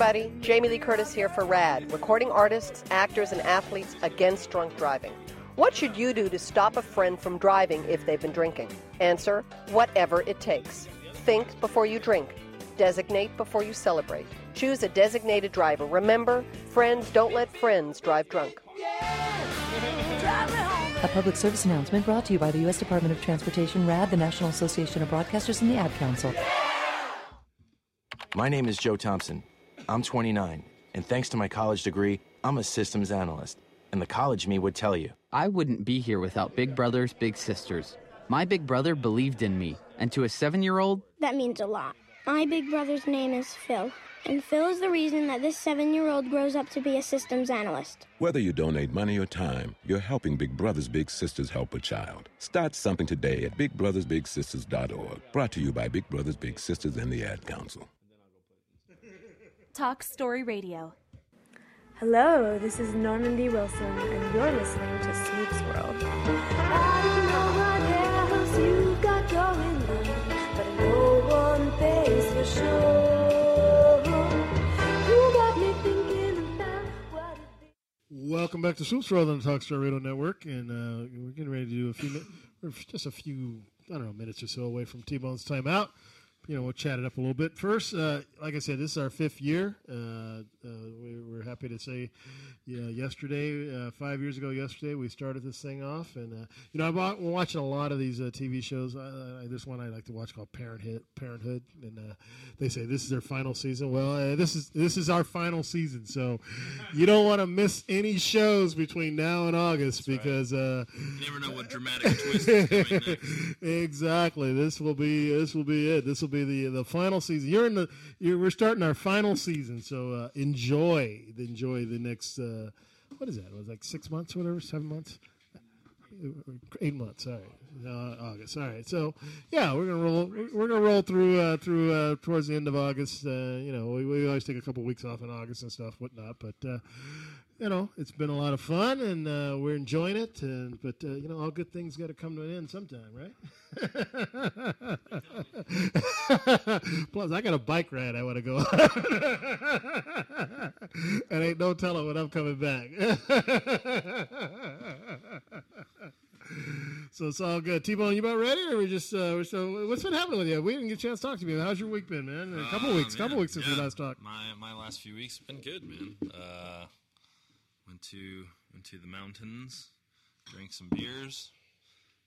Everybody, Jamie Lee Curtis here for RADD, recording artists, actors, and athletes against drunk driving. What should you do to stop a friend from driving if they've been drinking? Answer whatever it takes. Think before you drink. Designate before you celebrate. Choose a designated driver. Remember, friends don't let friends drive drunk. A public service announcement brought to you by the U.S. Department of Transportation, RADD, the National Association of Broadcasters, and the Ad Council. My name is Joe Thompson. I'm 29, and thanks to my college degree, I'm a systems analyst. And the college me would tell you. I wouldn't be here without Big Brothers Big Sisters. My big brother believed in me, and to a seven year old, That means a lot. My big brother's name is Phil, and Phil is the reason that this seven year old grows up to be a systems analyst. Whether you donate money or time, you're helping Big Brothers Big Sisters help a child. Start something today at bigbrothersbigsisters.org. Brought to you by Big Brothers Big Sisters and the Ad Council. Talk Story Radio. Hello, this is Normandy Wilson, and you're listening to Swoop's World. Welcome back to Swoops World on the Talk Story Radio Network, and uh, we're getting ready to do a few, mi- we're just a few, I don't know, minutes or so away from T-Bone's timeout. You know, we'll chat it up a little bit. First, uh, like I said, this is our fifth year. Uh, uh, we, we're happy to say, yeah, yesterday, uh, five years ago, yesterday, we started this thing off, and uh, you know, I'm wa- we're watching a lot of these uh, TV shows. Uh, there's one I like to watch called Parenthood, Parenthood, and uh, they say this is their final season. Well, uh, this is this is our final season, so you don't want to miss any shows between now and August because uh, You never know what dramatic twist is coming next. exactly. This will be this will be it. This will be the the final season. You're in the you're, we're starting our final season, so uh, enjoy enjoy the next. Uh, what is that? It was like six months, or whatever, seven months, eight months. Sorry, uh, August. All right. So yeah, we're gonna roll. We're gonna roll through uh, through uh, towards the end of August. Uh, you know, we, we always take a couple weeks off in August and stuff, whatnot. But uh, you know, it's been a lot of fun, and uh, we're enjoying it. And but uh, you know, all good things got to come to an end sometime, right? Plus, I got a bike ride I want to go on. and ain't no telling when I'm coming back. so it's all good. T-Bone, you about ready, or we just uh, so what's been happening with you? We didn't get a chance to talk to you. How's your week been, man? A couple Um, weeks, couple weeks since we last talked. My my last few weeks have been good, man. Uh, went to went to the mountains, drank some beers.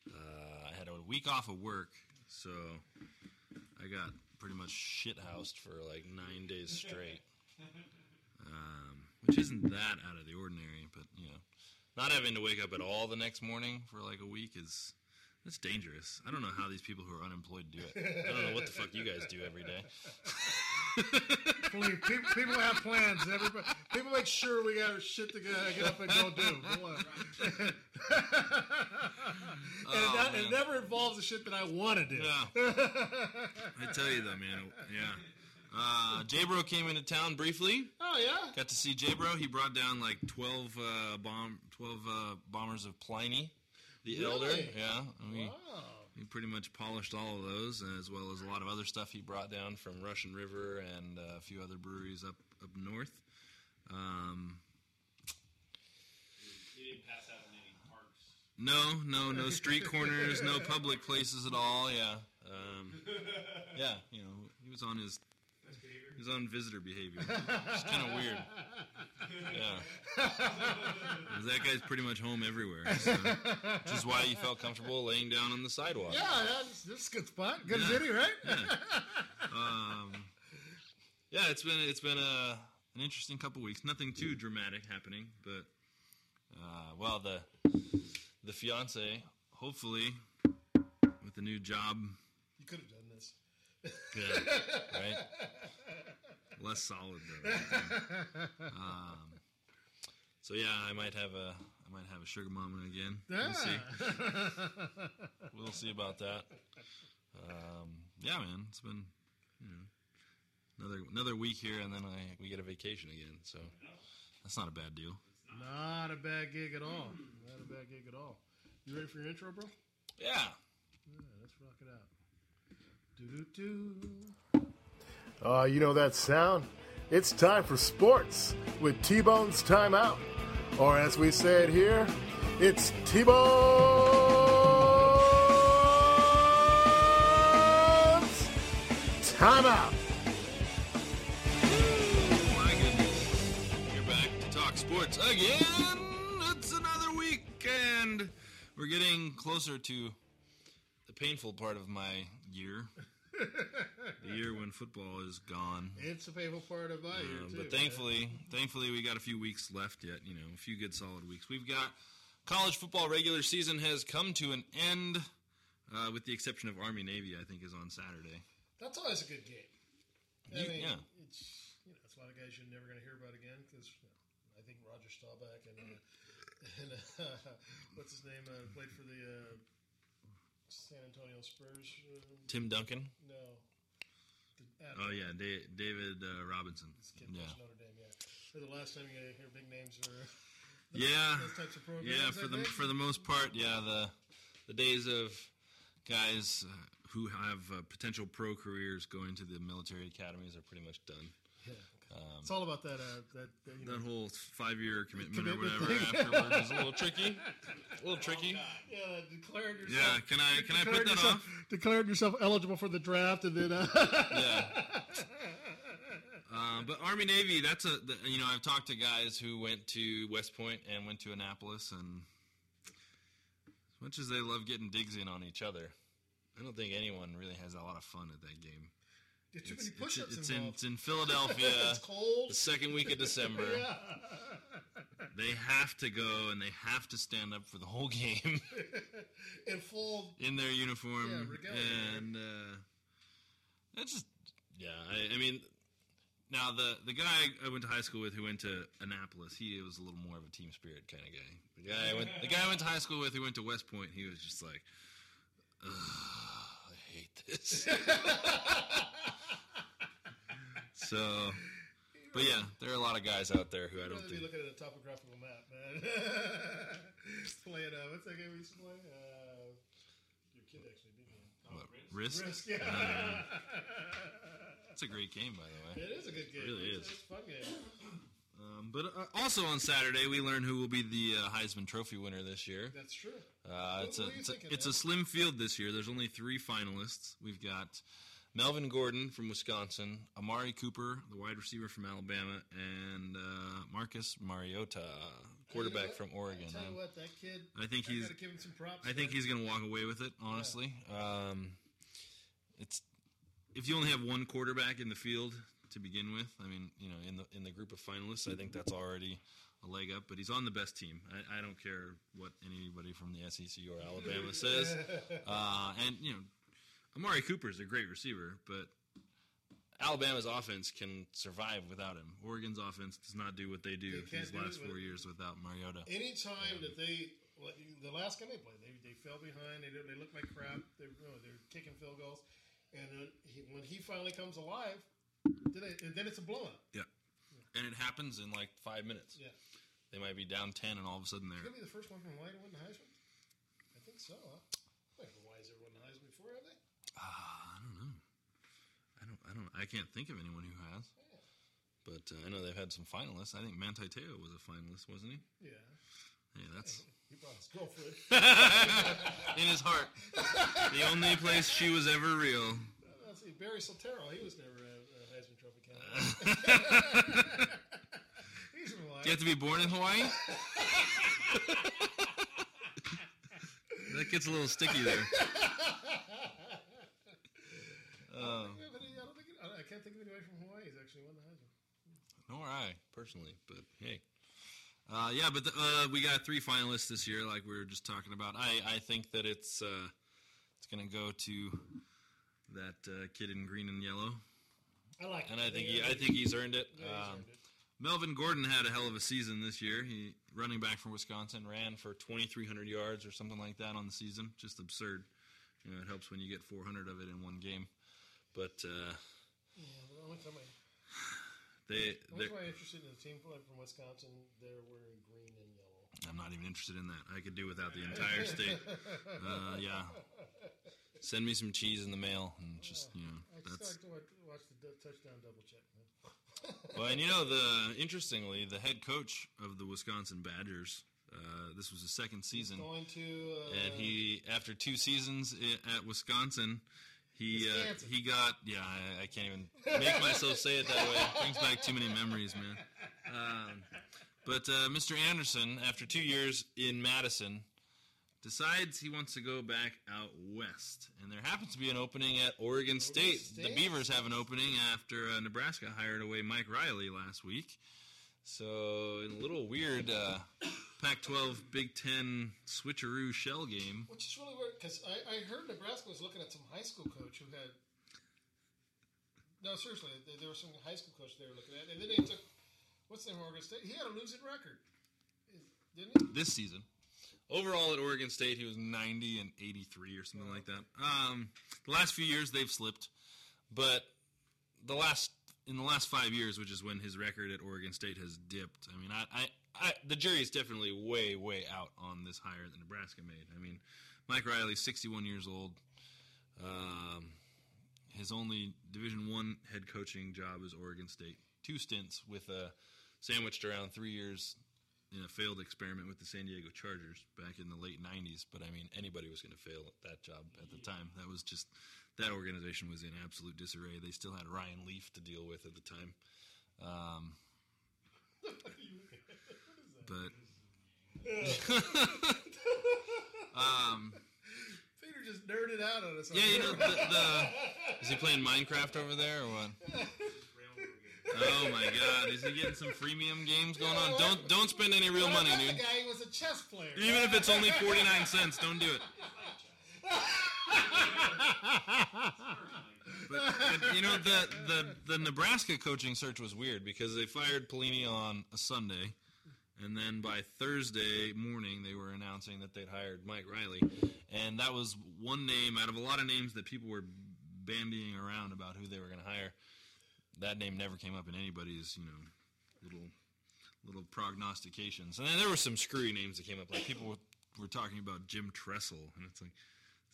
Uh, I had a week off of work, so I got pretty much shit housed for like nine days straight. Um, which isn't that out of the ordinary, but you know, not having to wake up at all the next morning for like a week is that's dangerous. I don't know how these people who are unemployed do it. I don't know what the fuck you guys do every day. People, people have plans. Everybody, people make sure we got our shit to get, get up and go do. And Oh, it, not- it never involves the shit that I want to do. I tell you though, man. Yeah. Uh, J-Bro came into town briefly. Oh yeah. Got to see J-Bro. He brought down like 12, uh, bomb, 12 uh, bombers of Pliny, the Really? Elder. Yeah. And we, we pretty much polished all of those, as well as a lot of other stuff he brought down from Russian River and uh, a few other breweries up up north. Um, he didn't pass out in any parks. No, no, no street corners, no public places at all. Yeah, um, yeah. You know, he was on his, was on visitor behavior. It's kind of weird. Yeah, that guy's pretty much home everywhere, so, which is why you felt comfortable laying down on the sidewalk. Yeah, that's, this is a good spot. Good Yeah. city, right? Yeah. um, yeah, it's been it's been a an interesting couple weeks. Nothing too dramatic happening, but uh, well, the the fiance, hopefully, with the new job, You could have done. Yeah, right. less solid though. um, so yeah, I might have a I might have a sugar mama again. We'll see. we'll see about that. Um, yeah, man, it's been you know another another week here, and then I we get a vacation again. So that's not a bad deal. Not a bad gig at all. Not a bad gig at all. You ready for your intro, bro? Yeah. Yeah, let's rock it out. Uh, you know that sound? It's time for sports with T Bone's Timeout. Or as we say it here, it's T Bone's Timeout. My goodness. You're back to talk sports again. It's another week, and we're getting closer to the painful part of my year. the year when football is gone. It's a painful part of my year, Um, too. but thankfully, thankfully, we got a few weeks left yet. You know, a few good solid weeks. We've got college football regular season has come to an end, uh, with the exception of Army Navy. I think is on Saturday. That's always a good game. I You- mean, yeah. it's you know, it's a lot of guys you're never going to hear about again because I think Roger Staubach and uh, and uh, what's his name uh, played for the uh, San Antonio Spurs. Uh, Tim Duncan. No. The- Oh yeah, da- David uh, Robinson. This kid Yeah. Notre Dame. Yeah. For the last time you hear big names or Yeah, those types of programs. yeah. For the think. for the most part, yeah. The the days of guys uh, who have uh, potential pro careers going to the military academies are pretty much done. Um, It's all about that. Uh, that, you know, that whole five year commitment, Commitment or whatever afterwards is a little tricky. A little tricky. Yeah, declared yourself. Yeah, can I- can I put that yourself, off? Declared yourself eligible for the draft, and then uh, Yeah. Uh, but Army Navy, that's a the, you know I've talked to guys who went to West Point and went to Annapolis, and as much as they love getting digs in on each other, I don't think anyone really has a lot of fun at that game. There's too It's, many push-ups it's in involved. it's in Philadelphia. It's cold. The second week of December. Yeah. They have to go and they have to stand up for the whole game in full. in their uniform, Yeah, regalia, and uh, that's just yeah. I, I mean, now the the guy I went to high school with who went to Annapolis, he was a little more of a team spirit kind of guy. The guy I went the guy I went to high school with who went to West Point, he was just like, Ugh, this. so, but yeah, there are a lot of guys out there who I don't rather be think. looking at a topographical map, man. Playing uh, what's that game we used to play? Uh, your kid actually beat me. What, Risk? Risk, yeah. Uh, It's a great game, by the way. It is a good game. It really it's, is. It's a fun game. Um, but uh, also on Saturday, we learned who will be the uh, Heisman Trophy winner this year. That's true. Uh, it's a it's, a, it's man? a slim field this year. There's only three finalists. We've got Melvin Gordon from Wisconsin, Amari Cooper, the wide receiver from Alabama, and uh, Marcus Mariota, quarterback from Oregon. I tell you what, that kid. I think I he's. give him some props. I think he's going to walk away with it. Honestly, um, it's if you only have one quarterback in the field to begin with. I mean, you know, in the in the group of finalists, I think that's already a leg up. But he's on the best team. I, I don't care what anybody from the SEC or Alabama says. Uh, and you know, Amari Cooper is a great receiver, but Alabama's offense can survive without him. Oregon's offense does not do what they do They these do last four years without Mariota. Anytime that they, the last game they played, they, they fell behind. They they looked like crap. They you know, they're kicking field goals, and then he, when he finally comes alive, then, it, and then it's a blowout. Yeah. And it happens in like five minutes. Yeah. They might be down 10, and all of a sudden they're. Gonna be the first one from Hawaii to win the Heisman. I think so. Huh? Wait, Hawaii's ever won the Heisman before, have they? Ah, I don't know. I don't. I don't. I can't think of anyone who has. But uh, I know they've had some finalists. I think Manti Teo was a finalist, wasn't he? Yeah. Yeah, that's He brought his girlfriend. in his heart. The only place she was ever real. Let's see, Barry Soetoro. He was never a, a Heisman Trophy candidate. He's from Hawaii. Do you have to be born in Hawaii? that gets a little sticky there. I, don't think it, I can't think of anybody from Hawaii who's actually won the Heisman. Nor I personally, but hey. Uh, yeah, but the, uh, we got three finalists this year, like we were just talking about. I, I think that it's uh, it's going to go to that uh, kid in green and yellow, I like and it. I think he, I think he's earned it. Yeah, he's Um, earned it. Melvin Gordon had a hell of a season this year. He running back from Wisconsin ran for 2,300 yards or something like that on the season. Just absurd. You know, it helps when you get 400 of it in one game. But uh, Yeah, the only time I, they, the only they're, time I'm interested in a team from from Wisconsin, they're wearing green and yellow. I'm not even interested in that. I could do without the entire state. Uh, yeah. Send me some cheese in the mail and just, you know, I just that's. like to watch, watch the touchdown double check. Man. Well, and you know the interestingly, the head coach of the Wisconsin Badgers. Uh, this was his second season, Going to. Uh, and he after two seasons i- at Wisconsin, he uh, he got yeah. I, I can't even make myself say it that way. It brings back too many memories, man. Um, but uh, Mr. Andersen, after two years in Madison, decides he wants to go back out west, and there happens to be an opening at Oregon, State. The State? Beavers have an opening after uh, Nebraska hired away Mike Riley last week. So, in a little weird uh, Pac-12 Big Ten switcheroo shell game. Which is really weird because I, I heard Nebraska was looking at some high school coach who had. No, seriously, there, there was some high school coach they were looking at, and then they took. What's the name of Oregon State? He had a losing record, didn't he? this season. Overall at Oregon State, he was 90 and 83 or something like that. Um, the last few years they've slipped, but the last in the last five years, which is when his record at Oregon State has dipped. I mean, I, I, I the jury is definitely way, way out on this hire that Nebraska made. I mean, Mike Riley's 61 years old. Um, his only Division One head coaching job is Oregon State. Two stints with a sandwiched around three years in a failed experiment with the San Diego Chargers back in the late '90s. But I mean, anybody was going to fail at that job at the time. That was just that organization was in absolute disarray. They still had Ryan Leaf to deal with at the time. Um, but um, Peter just nerded out on us. yeah, you know the, the is he playing Minecraft over there or what? Oh my God! Is he getting some freemium games going on? Don't don't spend any real money, dude. The guy was a chess player. Even if it's only forty nine cents, don't do it. But you know the, the the Nebraska coaching search was weird because they fired Pelini on a Sunday, and then by Thursday morning they were announcing that they'd hired Mike Riley, and that was one name out of a lot of names that people were bandying around about who they were going to hire. That name never came up in anybody's you know little little prognostications, and then there were some screwy names that came up. Like people were, were talking about Jim Tressel, and it's like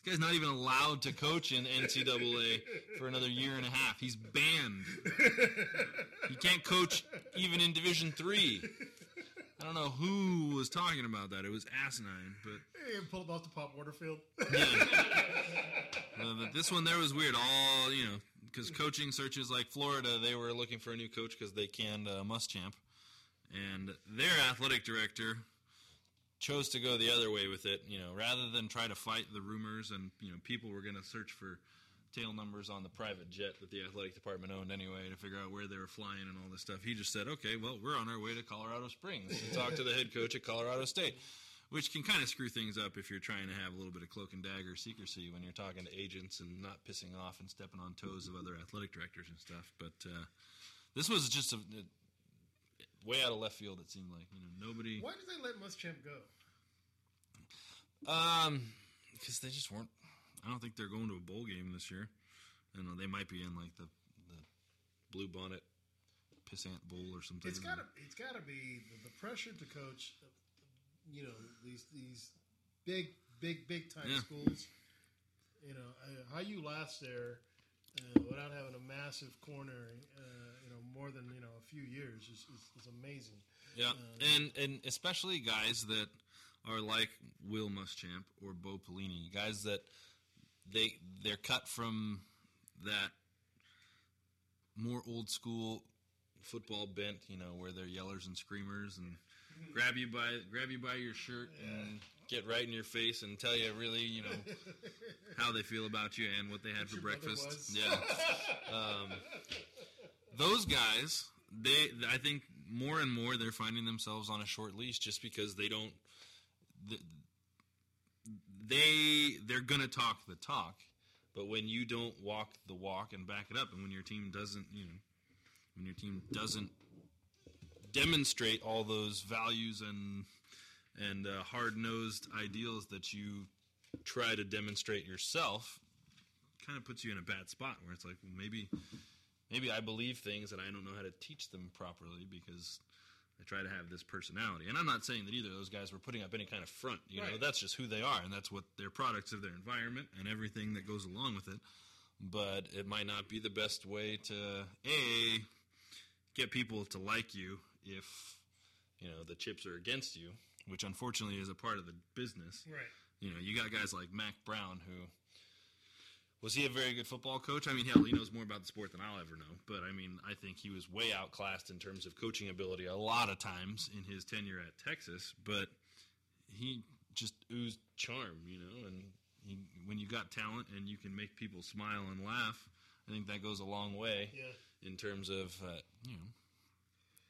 this guy's not even allowed to coach in NCAA for another year and a half. He's banned. He can't coach even in Division Three. I don't know who was talking about that. It was asinine, but He pulled off the Pop Waterfield. uh, but this one there was weird. All you know, because coaching searches like Florida, they were looking for a new coach because they canned uh, Muschamp, and their athletic director chose to go the other way with it. You know, rather than try to fight the rumors and you know people were going to search for tail numbers on the private jet that the athletic department owned anyway to figure out where they were flying and all this stuff. He just said, "Okay, well, we're on our way to Colorado Springs to talk to the head coach at Colorado State." Which can kind of screw things up if you're trying to have a little bit of cloak and dagger secrecy when you're talking to agents and not pissing off and stepping on toes of other athletic directors and stuff. But uh, this was just a, a way out of left field. It seemed like you know nobody. Why did they let Muschamp go? Um, because they just weren't. I don't think they're going to a bowl game this year. I don't know. They might be in like the the blue bonnet pissant bowl or something. It's gotta, it's gotta be the, the pressure to coach. You know these these big, big, big time Yeah. schools. You know uh, how you last there uh, without having a massive corner. Uh, you know more than you know a few years is, is, is amazing. Yeah, Uh, and and especially guys that are like Will Muschamp or Bo Pelini, guys that they they're cut from that more old school football bent, you know, where they're yellers and screamers and grab you by grab you by your shirt and get right in your face and tell you really, you know, how they feel about you and what they had for your breakfast. Yeah. Um, those guys, they I think more and more they're finding themselves on a short leash just because they don't they they're gonna talk the talk, but when you don't walk the walk and back it up, and when your team doesn't, you know, when your team doesn't demonstrate all those values and and uh, hard nosed ideals that you try to demonstrate yourself, kind of puts you in a bad spot where it's like well, maybe maybe I believe things and I don't know how to teach them properly because I try to have this personality. And I'm not saying that either of those guys were putting up any kind of front. You know, that's just who they are, and that's what they're products of their environment and everything that goes along with it. But it might not be the best way to a get people to like you if you know the chips are against you, which unfortunately is a part of the business. Right. You know, you got guys like Mack Brown who was he a very good football coach? I mean, hell, he knows more about the sport than I'll ever know. But I mean, I think he was way outclassed in terms of coaching ability a lot of times in his tenure at Texas. But he just oozed charm, you know. And he, when you got talent and you can make people smile and laugh, I think that goes a long way Yeah. in terms of uh, you know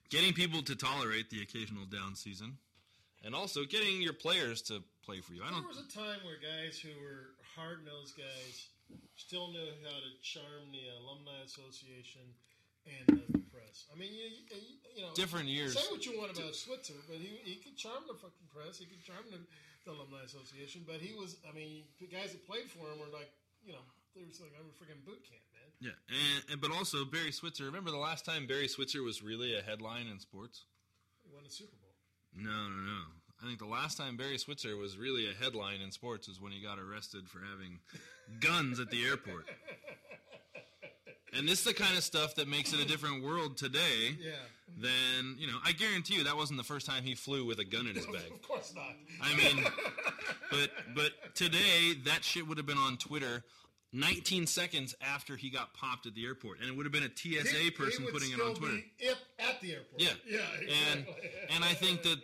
getting people to tolerate the occasional down season, and also getting your players to play for you. I don't. There was a time where guys who were hard nosed guys still knew how to charm the alumni association and the press. I mean, you, you, you know, Different years. Say what you want about Switzer, but he, he could charm the fucking press. He could charm the, the alumni association. But he was, I mean, the guys that played for him were like, you know, they were like, I'm a freaking boot camp. Yeah, and, and but also Barry Switzer. Remember the last time Barry Switzer was really a headline in sports? He won the Super Bowl. No, no, no. I think the last time Barry Switzer was really a headline in sports is when he got arrested for having guns at the airport. And this is the kind of stuff that makes it a different world today Yeah. than, you know, I guarantee you that wasn't the first time he flew with a gun in his bag. Of course not. I mean, but but today that shit would have been on Twitter 19 seconds after he got popped at the airport, and it would have been a TSA He- he person would putting it on Twitter. If at the airport. Yeah, Yeah. and Exactly. and I think that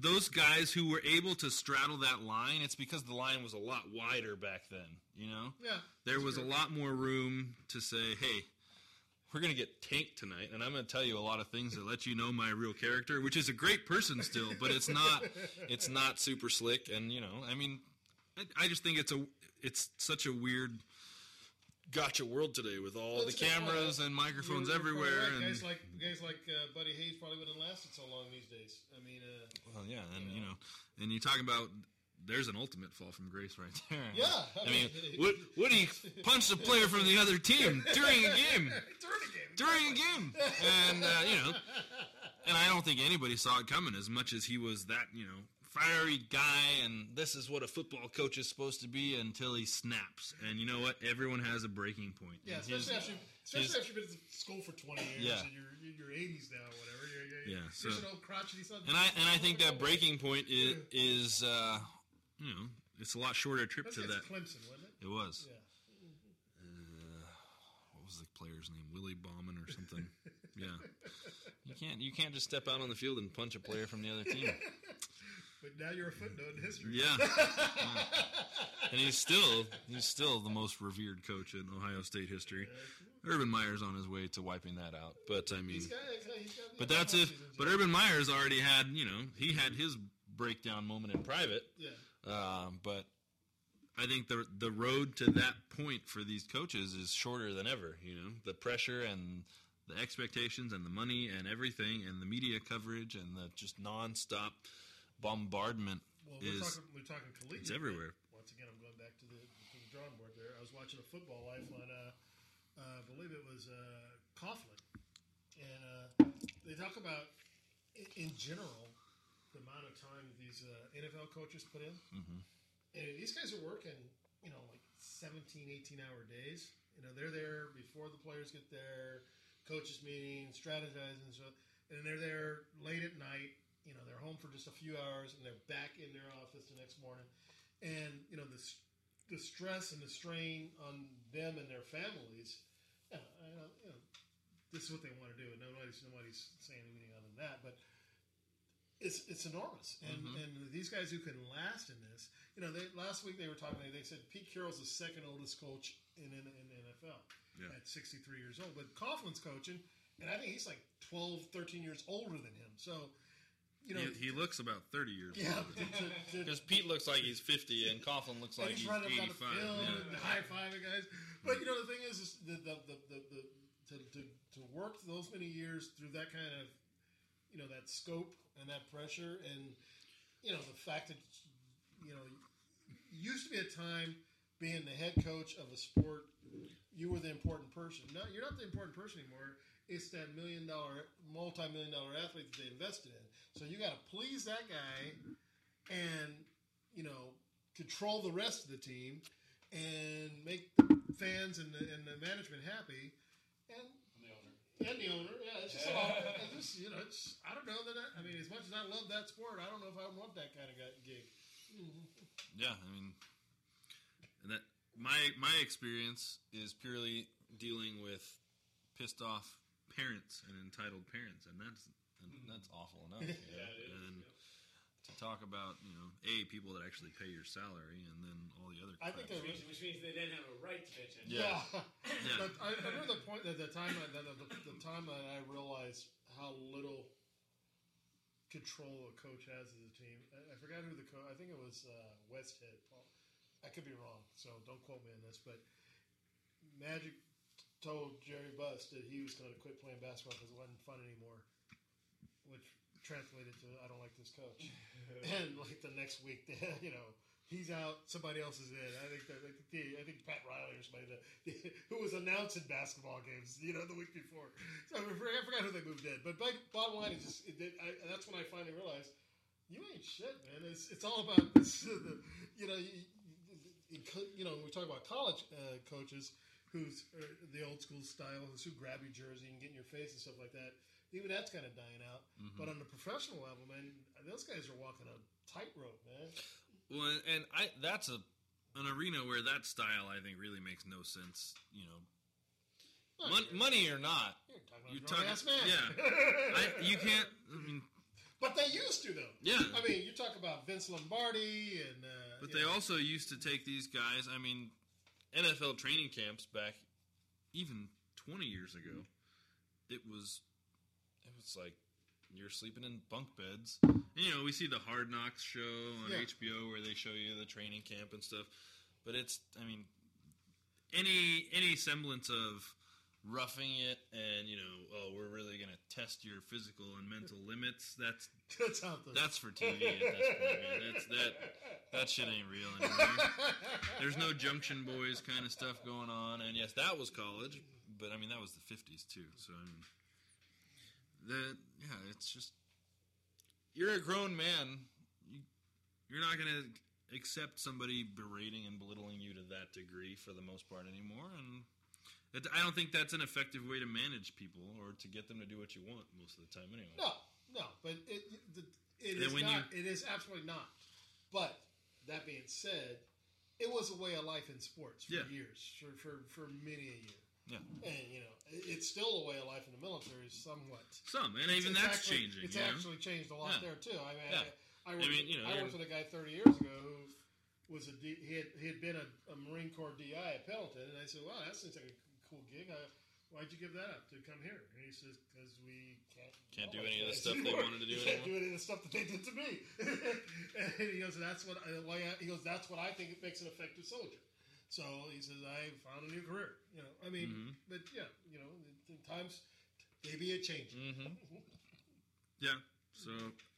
those guys who were able to straddle that line, it's because the line was a lot wider back then. You know, Yeah, there was a lot more room to say, "Hey, we're gonna get tanked tonight," and I'm gonna tell you a lot of things that let you know my real character, which is a great person still, but it's not it's not super slick. And you know, I mean, I, I just think it's a it's such a weird gotcha world today with all That's the cameras and microphones You're- you're everywhere. right. And guys like guys like uh, Woody Hayes probably wouldn't have lasted so long these days. I mean, uh, Well, yeah, and you know, and you talk about there's an ultimate fall from grace right there. Yeah, I I mean, mean- Wood, Woody punched a player from the other team during a game, during a game, during a game, and uh, you know, and I don't think anybody saw it coming as much as he was that you know fiery guy, and this is what a football coach is supposed to be until he snaps. And you know what? Everyone has a breaking point. yeah, And his- especially after especially his- after you've been to school for twenty years Yeah. and you're you're your eighties now, or whatever. You're, you're, Yeah, you're an old crotchety son. and I and I think that breaking point is, is uh, you know it's a lot shorter trip to that. Clemson, wasn't it? It was. Yeah. Uh, what was the player's name? Willie Bauman or something? yeah. You can't you can't just step out on the field and punch a player from the other team. But now you're a footnote in history. Yeah. And he's still he's still the most revered coach in Ohio State history. Urban Meyer's on his way to wiping that out, but I mean, He's got, he's got, but that's if. But Urban Meyer's already had you know he had his breakdown moment in private. Yeah. Um, but I think the the road to that point for these coaches is shorter than ever. You know, the pressure and the expectations and the money and everything and the media coverage and the just nonstop bombardment Well, we're is talking, we're talking collegiate. it's everywhere. Once again, I'm going back to the, to the drawing board there. I was watching a football life on, uh, uh, I believe it was uh, Coughlin. And uh, they talk about, in, in general, the amount of time that these uh, NFL coaches put in. Mm-hmm. And these guys are working, you know, like 17, 18 hour days. You know, they're there before the players get there, coaches meeting, strategizing, so, and they're there late at night. You know, they're home for just a few hours, and they're back in their office the next morning. And you know, the the stress and the strain on them and their families. Yeah, I know, you know, this is what they want to do, and nobody's nobody's saying anything other than that. But it's it's enormous, and Mhm. and these guys who can last in this, you know, they last week they were talking. They said Pete Carroll's the second oldest coach in in, in the NFL Yeah. at 63 years old, but Coughlin's coaching, and I think he's like 12, 13 years older than him. So, you know, he, he looks about thirty years old. Yeah, older. to- to- Because Pete looks like he's fifty and Coughlin looks and like he's he's running down the eighty-five. field Yeah. and high fiving guys. But you know, the thing is, is the the, the, the, the to, to, to work those many years through that kind of you know that scope and that pressure, and you know the fact that you know used to be a time being the head coach of a sport, you were the important person. No, you're not the important person anymore. It's that million dollar, multi million dollar athlete that they invested in. So you got to please that guy, and you know control the rest of the team, and make the fans and the, and the management happy, and and the owner. And the owner, yeah, it's just all. It's just you know, it's I don't know that. I, I mean, as much as I love that sport, I don't know if I would want that kind of gig. Yeah, I mean, and that my my experience is purely dealing with pissed off parents and entitled parents, and that's and that's awful enough. you know? Yeah, it is, And to talk about you know a people that actually pay your salary, and then all the other. I think crap. that Which, which means they didn't have a right to bitch at you. Yeah. Yeah. But I, I remember the point that the time that the, the, the time that I realized how little control a coach has as a team. I, I forgot who the coach. I think it was uh, Westhead. Paul. I could be wrong, so don't quote me on this. But Magic told Jerry Buss that he was going to quit playing basketball because it wasn't fun anymore, which translated to I don't like this coach. and like the next week, you know, he's out, somebody else is in. I think that I think, the, I think Pat Riley or somebody that, who was announcing basketball games, you know, the week before. So I forgot, I forgot who they moved in. But bottom line is just it, did- I, that's when I finally realized you ain't shit, man. It's it's all about this. The, you know, you, you, you know, when we talk about college uh, coaches who's uh, the old school style, who grab your jersey and get in your face and stuff like that. Even that's kind of dying out. Mhm. But on the professional level, man, those guys are walking a tightrope, man. Well, and I that's a an arena where that style I think really makes no sense. You know, Oh, mon- you're- money or not, You're talking you about talk- grown ass man. Yeah, I, you can't. I mean, But they used to though. Yeah. I mean, you talk about Vince Lombardi and. Uh, But they know, also used to take these guys. I mean, NFL training camps back even 20 years ago. It was it was like you're sleeping in bunk beds. And, you know, we see the Hard Knocks show on Yeah. HBO where they show you the training camp and stuff. But it's I mean any any semblance of roughing it and you know oh we're really gonna test your physical and mental limits. That's That's there. that's for TV at this point man. That's that that shit ain't real anymore. There's no junction boys kind of stuff going on. And yes that was college but I mean that was the 50s too. So I mean that yeah it's just you're a grown man. You, you're not gonna accept somebody berating and belittling you to that degree for the most part anymore. And it, I don't think that's an effective way to manage people or to get them to do what you want most of the time anyway No, no, but it the, it is not. It is absolutely not. But that being said, it was a way of life in sports for Yeah. years, for, for for many a year. Yeah. And you know, it's still a way of life in the military, somewhat. Some, and It's- even it's that's actually- changing, It's you know? actually changed a lot Yeah. there too. I mean, Yeah. I, I, I worked, mean, you know, I worked with a guy 30 years ago who was a D, he had he had been a, a Marine Corps DI at Pendleton, and I said, "Wow, that seems like a cool gig. Uh, why'd you give that up to come here?" And he says, "Because we can't Can't do any of the stuff they wanted to do can't anymore." do any of the stuff that they did to me." and he goes, "That's what I, why I, he goes. That's what I think it makes an effective soldier." So he says, "I found a new career." You know, I mean, Mhm. but yeah, you know, times they be a change. Mm-hmm. Yeah. So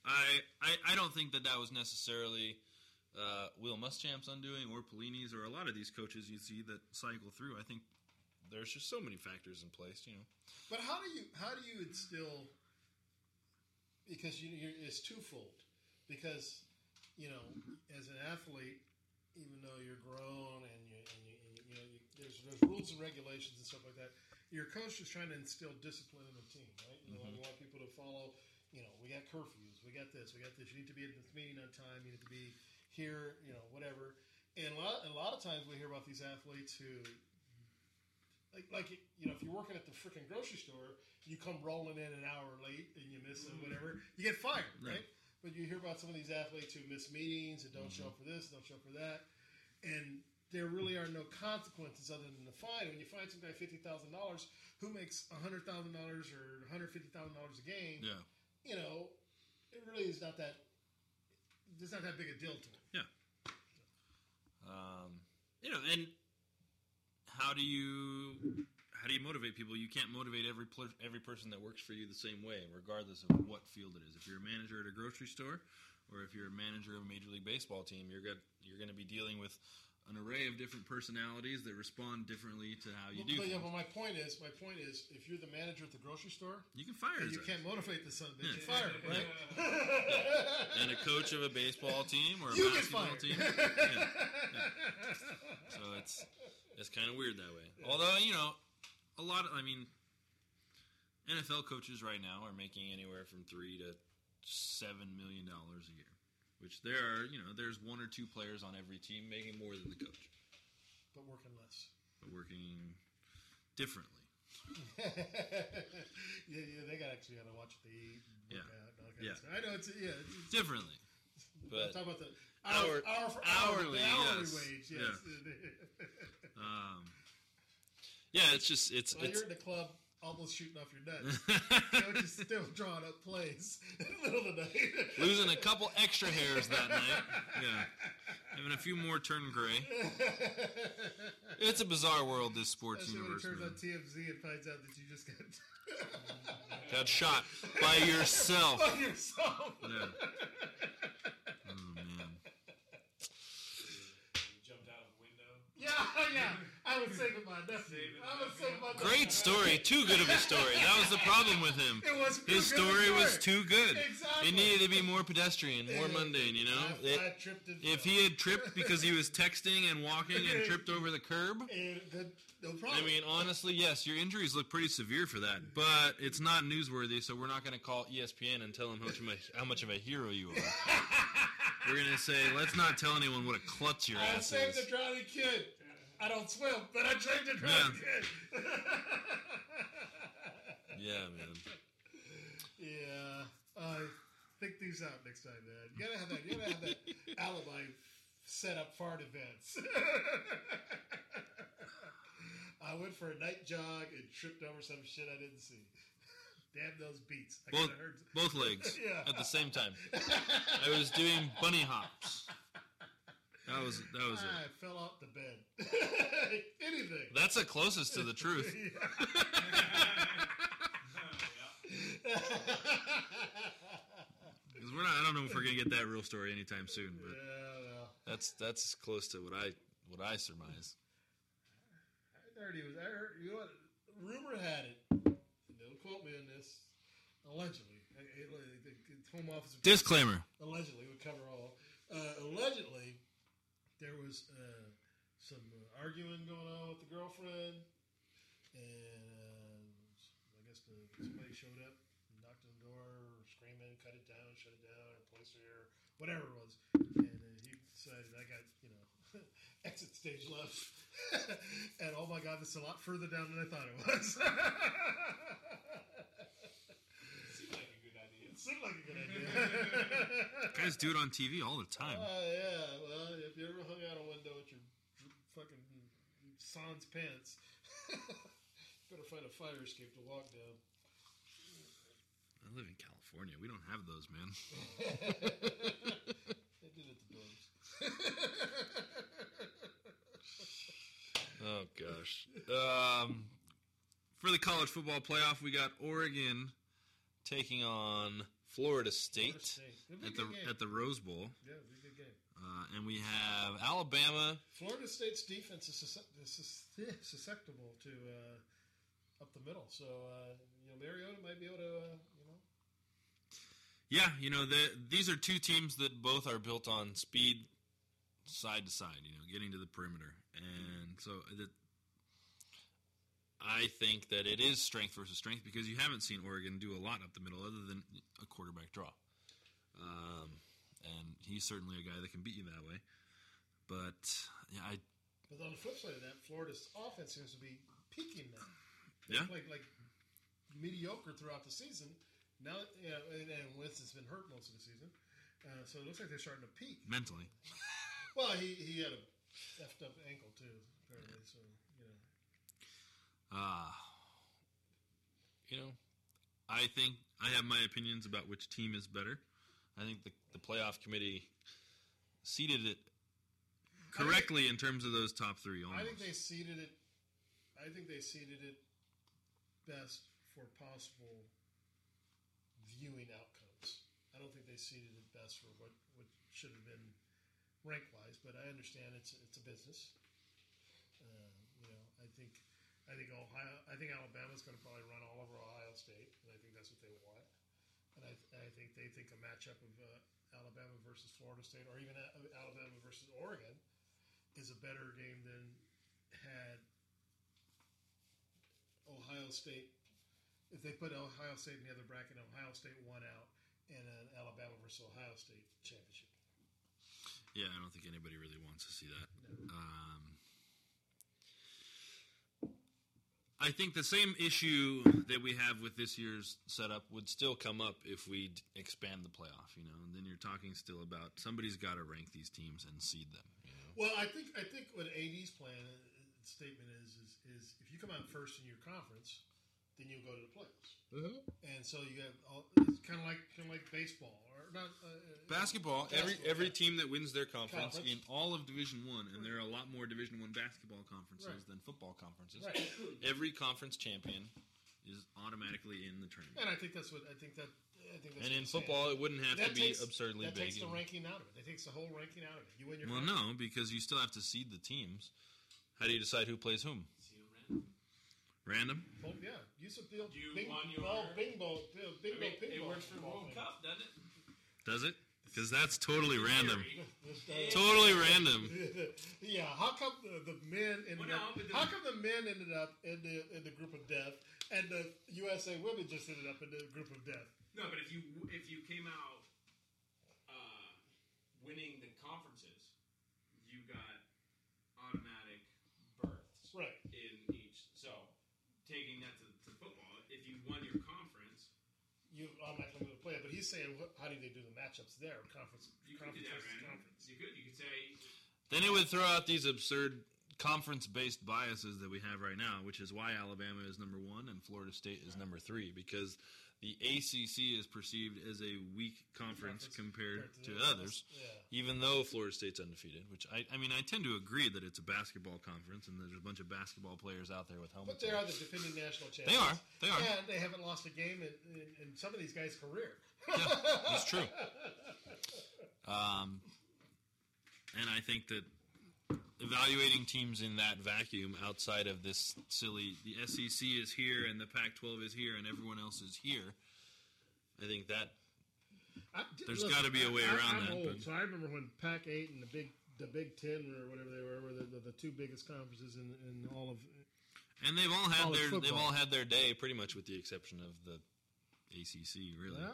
I, I I don't think that that was necessarily uh, Will Muschamp's undoing or Pelini's or a lot of these coaches you see that cycle through. I think there's just so many factors in place. You know. But how do you how do you instill? Because you, you're, it's twofold. Because you know, as an athlete, even though you're grown and you, and you, and you, you know, you, there's there's rules and regulations and stuff like that. Your coach is trying to instill discipline in the team, right? You know, Mhm. you want people to follow. You know, we got curfews, we got this, we got this. You need to be at this meeting on time. You need to be here. You know, whatever. And a lot, a lot of times we hear about these athletes who like, like you know, if you're working at the freaking grocery store, you come rolling in an hour late and you miss it, whatever, you get fired, right? But you hear about some of these athletes who miss meetings and don't show up for this, don't show up for that, and there really are no consequences other than the fine. When you find some guy fifty thousand dollars who makes hundred thousand dollars or one hundred fifty thousand dollars a game, Yeah. you know, it really is not that. It's not that big a deal to him. Yeah. Um, you know, and how do you how do you motivate people? You can't motivate every every person that works for you the same way, regardless of what field it is. If you're a manager at a grocery store, or if you're a manager of a major league baseball team, you're got you're going to be dealing with an array of different personalities that respond differently to how you But- do. But, yeah, but my point is, my point is, if you're the manager at the grocery store, You can fire and you can't motivate the son of Yeah. you fire him, right? and a coach of a baseball team or a You basketball team. Yeah. Yeah. So it's it's kind of weird that way. Although you know, a lot of I mean, NFL coaches right now are making anywhere from three to seven million dollars a year, which there are you know there's one or two players on every team making more than the coach, but working less. but working differently. yeah, yeah, they got actually got to watch what they eat. Yeah. out and all kinds Yeah. I know it's yeah, it's, Differently, but talk about the hour, hour, hour hourly, hourly yes. wage. Yeah. Yes. Um, yeah, it's just it's While it's you're in the club, almost shooting off your nuts. Coach is still drawing up plays in the middle of the night. losing a couple extra hairs that night. Yeah, having a few more turn gray. It's a bizarre world, this sports Especially when it universe. turns man. on TMZ and finds out that you just got Got shot by yourself. by yourself. Yeah. Oh man. Jumped out of a window. Yeah, yeah. I was saving my nephew. I was saving my nephew. Great story. Too good of a story. That was the problem with him. It was His good of story was too good. Exactly. It needed to be more pedestrian, more mundane. You know, I- It- I tripped and if he had tripped because he was texting and walking and tripped over the curb. And good, no I mean, honestly, yes, your injuries look pretty severe for that, but it's not newsworthy, so we're not going to call ESPN and tell them how much, of a, how much of a hero you are. we're going to say, let's not tell anyone what a klutz your I ass saved is. a drowning kid. I don't swim, but I saved a drowning kid. Yeah, man. yeah. Uh, think these out next time, man. You gotta have that. You gotta have that alibi set up fart events. I went for a night jog and tripped over some shit I didn't see. Damn those beats! I Both, heard- both legs yeah. at the same time. I was doing bunny hops. That was that was it. I it. fell off the bed. Anything. That's the closest to the truth. Because we're not. I don't know if we're gonna get that real story anytime soon, but Yeah, well. that's that's close to what I what I surmise. I heard he was. I heard you know what? Rumor had it. Don't quote me on this. Allegedly, I- I- the the home office Disclaimer. Allegedly, would cover all. Uh, allegedly, there was uh, some uh, arguing going on with the girlfriend, and I guess the, somebody showed up, knocked on the door, screaming, cut it down, shut it down, Or replace it, or whatever it was. And uh, he decided, I got you know exit stage left, and oh my god, this is a lot further down than I thought it was. Seemed like a good idea. It seemed like a good idea. Guys do it on TV all the time. Oh yeah, well, if you ever hung out a window with your fucking sans pants, better find a fire escape to walk down. I live in California. We don't have those, man. they did it to dogs. Oh gosh. Um, for the college football playoff, we got Oregon taking on Florida State, State. It'll be a at the game. at the Rose Bowl, Yeah, it'll be a good game. uh, and we have Alabama. Florida State's defense is sus- is sus- susceptible to uh, up the middle, so uh, you know Mariota might be able to, uh, you know. Yeah, you know the, these are two teams that both are built on speed, side to side. You know, getting to the perimeter, and so that I think that it is strength versus strength because you haven't seen Oregon do a lot up the middle other than a quarterback draw. Um, and he's certainly a guy that can beat you that way. But yeah, I But on the flip side of that, Florida's offense seems to be peaking now. Yeah. like like mediocre throughout the season. Now, yeah, and, and Winston's been hurt most of the season, uh, so it looks like they're starting to peak. mentally. Well, he, he had a effed up ankle too, apparently. So you know, Uh, you know, I think I have my opinions about which team is better. I think the, the playoff committee seeded it correctly in terms of those top three. Almost. I think they seeded it. I think they seeded it best for possible viewing outcomes. I don't think they seeded it best for what, what should have been rank wise, but I understand it's it's a business. Uh, you know, I think I think Ohio, I think Alabama's going to probably run all over Ohio State, and I think that's what they want. And I, I think they think a matchup of uh, Alabama versus Florida State, or even A- Alabama versus Oregon, is a better game than had Ohio State if they put Ohio State in the other bracket, Ohio State won out in an Alabama versus Ohio State championship. Yeah, I don't think anybody really wants to see that. Um, I think the same issue that we have with this year's setup would still come up if we expand the playoff. You know, and then you're talking still about somebody's got to rank these teams and seed them. You know? Well, I think I think what AD's plan uh, statement is is is if you come out first in your conference, then you'll go to the playoffs. Mhm. And so you have all, it's kind of like kind of like baseball or not uh, uh, Basketball, every basketball, every yeah. team that wins their conference, Conference. in all of Division One, and there are a lot more Division One basketball conferences Right. than football conferences. Right. Every conference champion is automatically in the tournament. And I think that's what I think that I think that's And in I'm saying. football, it wouldn't have That to be takes- absurdly that big takes the and- ranking out of it. That takes the whole ranking out of it. You win your Well, conference. no, because you still have to seed the teams. How do you decide who plays whom? Random. Oh, yeah, use a field. You bing, won your- oh, bingo, bingo, I mean, bingo. it works for ball World thing. Cup, doesn't it? Does it? Because that's totally random. This does- Totally random. yeah, how come the, the men ended Well, no, up? but the- how come the men ended up in the in the group of death, and the USA women just ended up in the group of death? No, but if you if you came out uh, winning the conferences, you got automatic berths Right. in each. So taking that to, to football, if you won your conference, You automatically going to play it, but he's saying, what, how do they do the matchups there? Conference, you could do conference that versus random. conference. You could you could say Then it would throw out these absurd conference-based biases that we have right now, which is why Alabama is number one and Florida State is number three, because the ACC is perceived as a weak conference compared compared to to others, yeah. even though Florida State's undefeated. Which I, I mean, I tend to agree that it's a basketball conference and there's a bunch of basketball players out there with helmets. But they on. are the defending national champions. They are. They are. And they haven't lost a game in, in, in some of these guys' career. That's true. Um, and I think that evaluating teams in that vacuum outside of this silly, the SEC is here and the Pac-12 is here and everyone else is here. I think that I- There's listen, gotta be a way I- around I'm that, Old, so I remember when Pac Eight and the Big the Big Ten or whatever they were were the, the, the two biggest conferences in, in all of. and they've all had their they've all had their day pretty much with the exception of the ACC. Really, Yeah,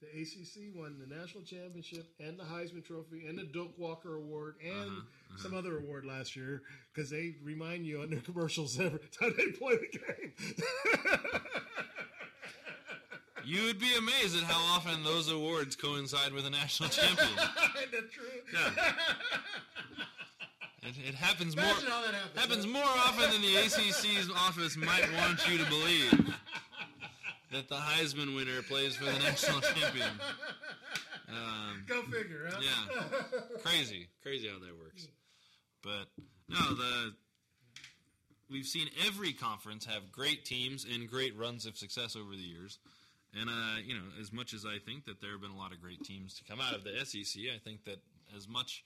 the ACC won the national championship and the Heisman Trophy and the Doak Walker Award and Uh-huh, some other award last year because they remind you on their commercials every time they play the game. you would be amazed at how often those awards coincide with a national champion. Isn't true? Yeah. It, it happens more Imagine that happens, happens more often than the ACC's office might want you to believe that the Heisman winner plays for the national champion. Um, Go figure, huh? Yeah, crazy, crazy how that works. But no, the we've seen every conference have great teams and great runs of success over the years. And uh, you know, as much as I think that there have been a lot of great teams to come out of the SEC, I think that as much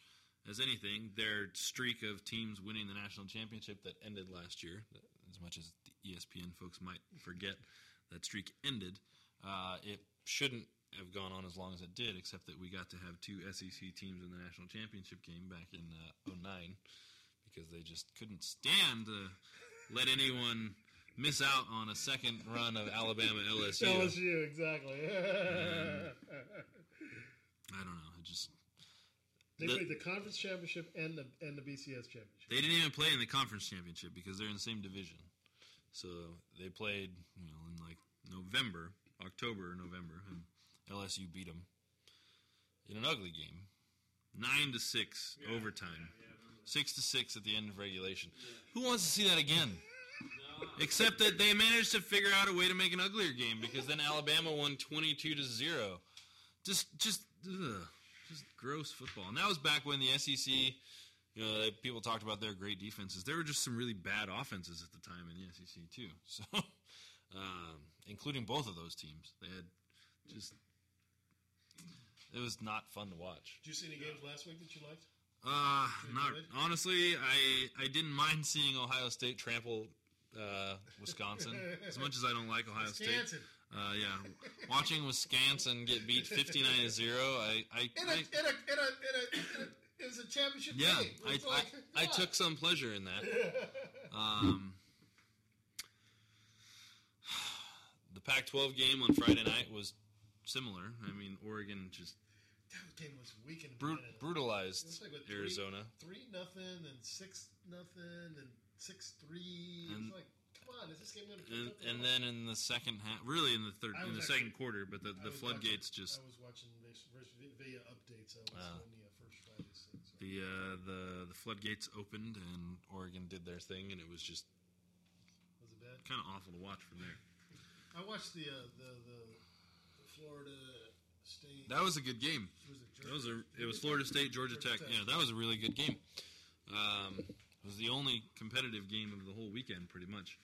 as anything, their streak of teams winning the national championship that ended last year, as much as the ESPN folks might forget that streak ended, uh, it shouldn't have gone on as long as it did, except that we got to have two SEC teams in the national championship game back in uh, 09 because they just couldn't stand to let anyone miss out on a second run of Alabama LSU. LSU, exactly. I don't know. It just they the- played the conference championship and the and the BCS championship. They didn't even play in the conference championship because they're in the same division. So they played, you know, November, October, or November, and LSU beat them in an ugly game, nine to six overtime, six to six at the end of regulation. Who wants to see that again? Except that they managed to figure out a way to make an uglier game because then Alabama won twenty-two to zero. Just, just, ugh, just gross football. And that was back when the SEC, you know, people talked about their great defenses. There were just some really bad offenses at the time in the SEC too. So, um, including both of those teams, they had just. It was not fun to watch. Did you see any games last week that you liked? Uh, not honestly. I I didn't mind seeing Ohio State trample uh, Wisconsin as much as I don't like Ohio Wisconsin. State. Uh, yeah, watching Wisconsin get beat fifty nine to zero. I I, In a, I in a, in a, in a, in a, it was a championship yeah, game. I, like, I, I took some pleasure in that. Um, the the Pac-12 game on Friday night was similar. I mean, Oregon just That game was weak the brut- brutalized It like, three- Arizona. Three, nothing, and six nothing, and six three. And- it's like, come on, is this game going to? And, and then in the second half, really in the third, in the was second quarter, but the, the floodgates watching, just I was watching via updates. I was on the uh, first Friday's thing. So. the uh, the the floodgates opened and Oregon did their thing, and it was just Was it bad? kind of awful to watch from there. I watched the uh, the, the the Florida State. That was a good game. Was it That was a it was Florida State Georgia Georgia Tech. Tech. Yeah, that was a really good game. Um, it was the only competitive game of the whole weekend, pretty much,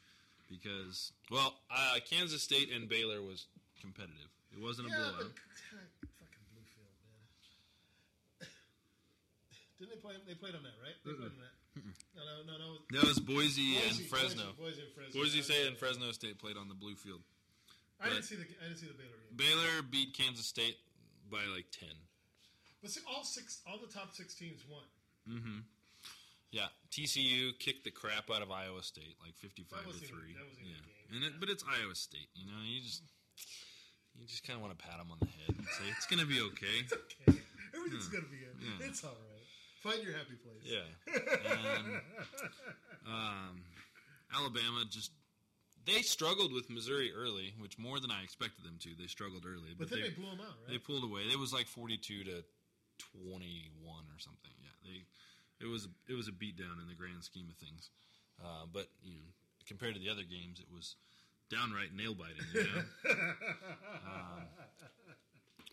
because well, uh, Kansas State and Baylor was competitive. It wasn't a blowout. but fucking Bluefield, man. Didn't they play? They played on that, right? They played on that. No, no, no, no. That was Boise, and Fresno. Boise, Boise and Fresno. Boise State and Fresno State played on the blue field. I didn't see the I didn't see the Baylor game. Baylor beat Kansas State by like ten. But see, all six, all the top six teams won. Mm-hmm. Yeah, TCU kicked the crap out of Iowa State, like fifty-five That to wasn't even- three. that wasn't yeah, and it, but it's Iowa State. You know, you just you just kind of want to pat them on the head and say it's going to be okay. It's okay, everything's Yeah. gonna be good. Yeah. It's all right. Find your happy place. Yeah. And, um, Alabama just they struggled with Missouri early, which more than I expected them to. They struggled early, But then they blew 'em out, right? They pulled away. It was like forty-two to twenty-one or something. Yeah, they it was it was a beatdown in the grand scheme of things. Uh, but you know, compared to the other games, it was downright nail biting. You know? um,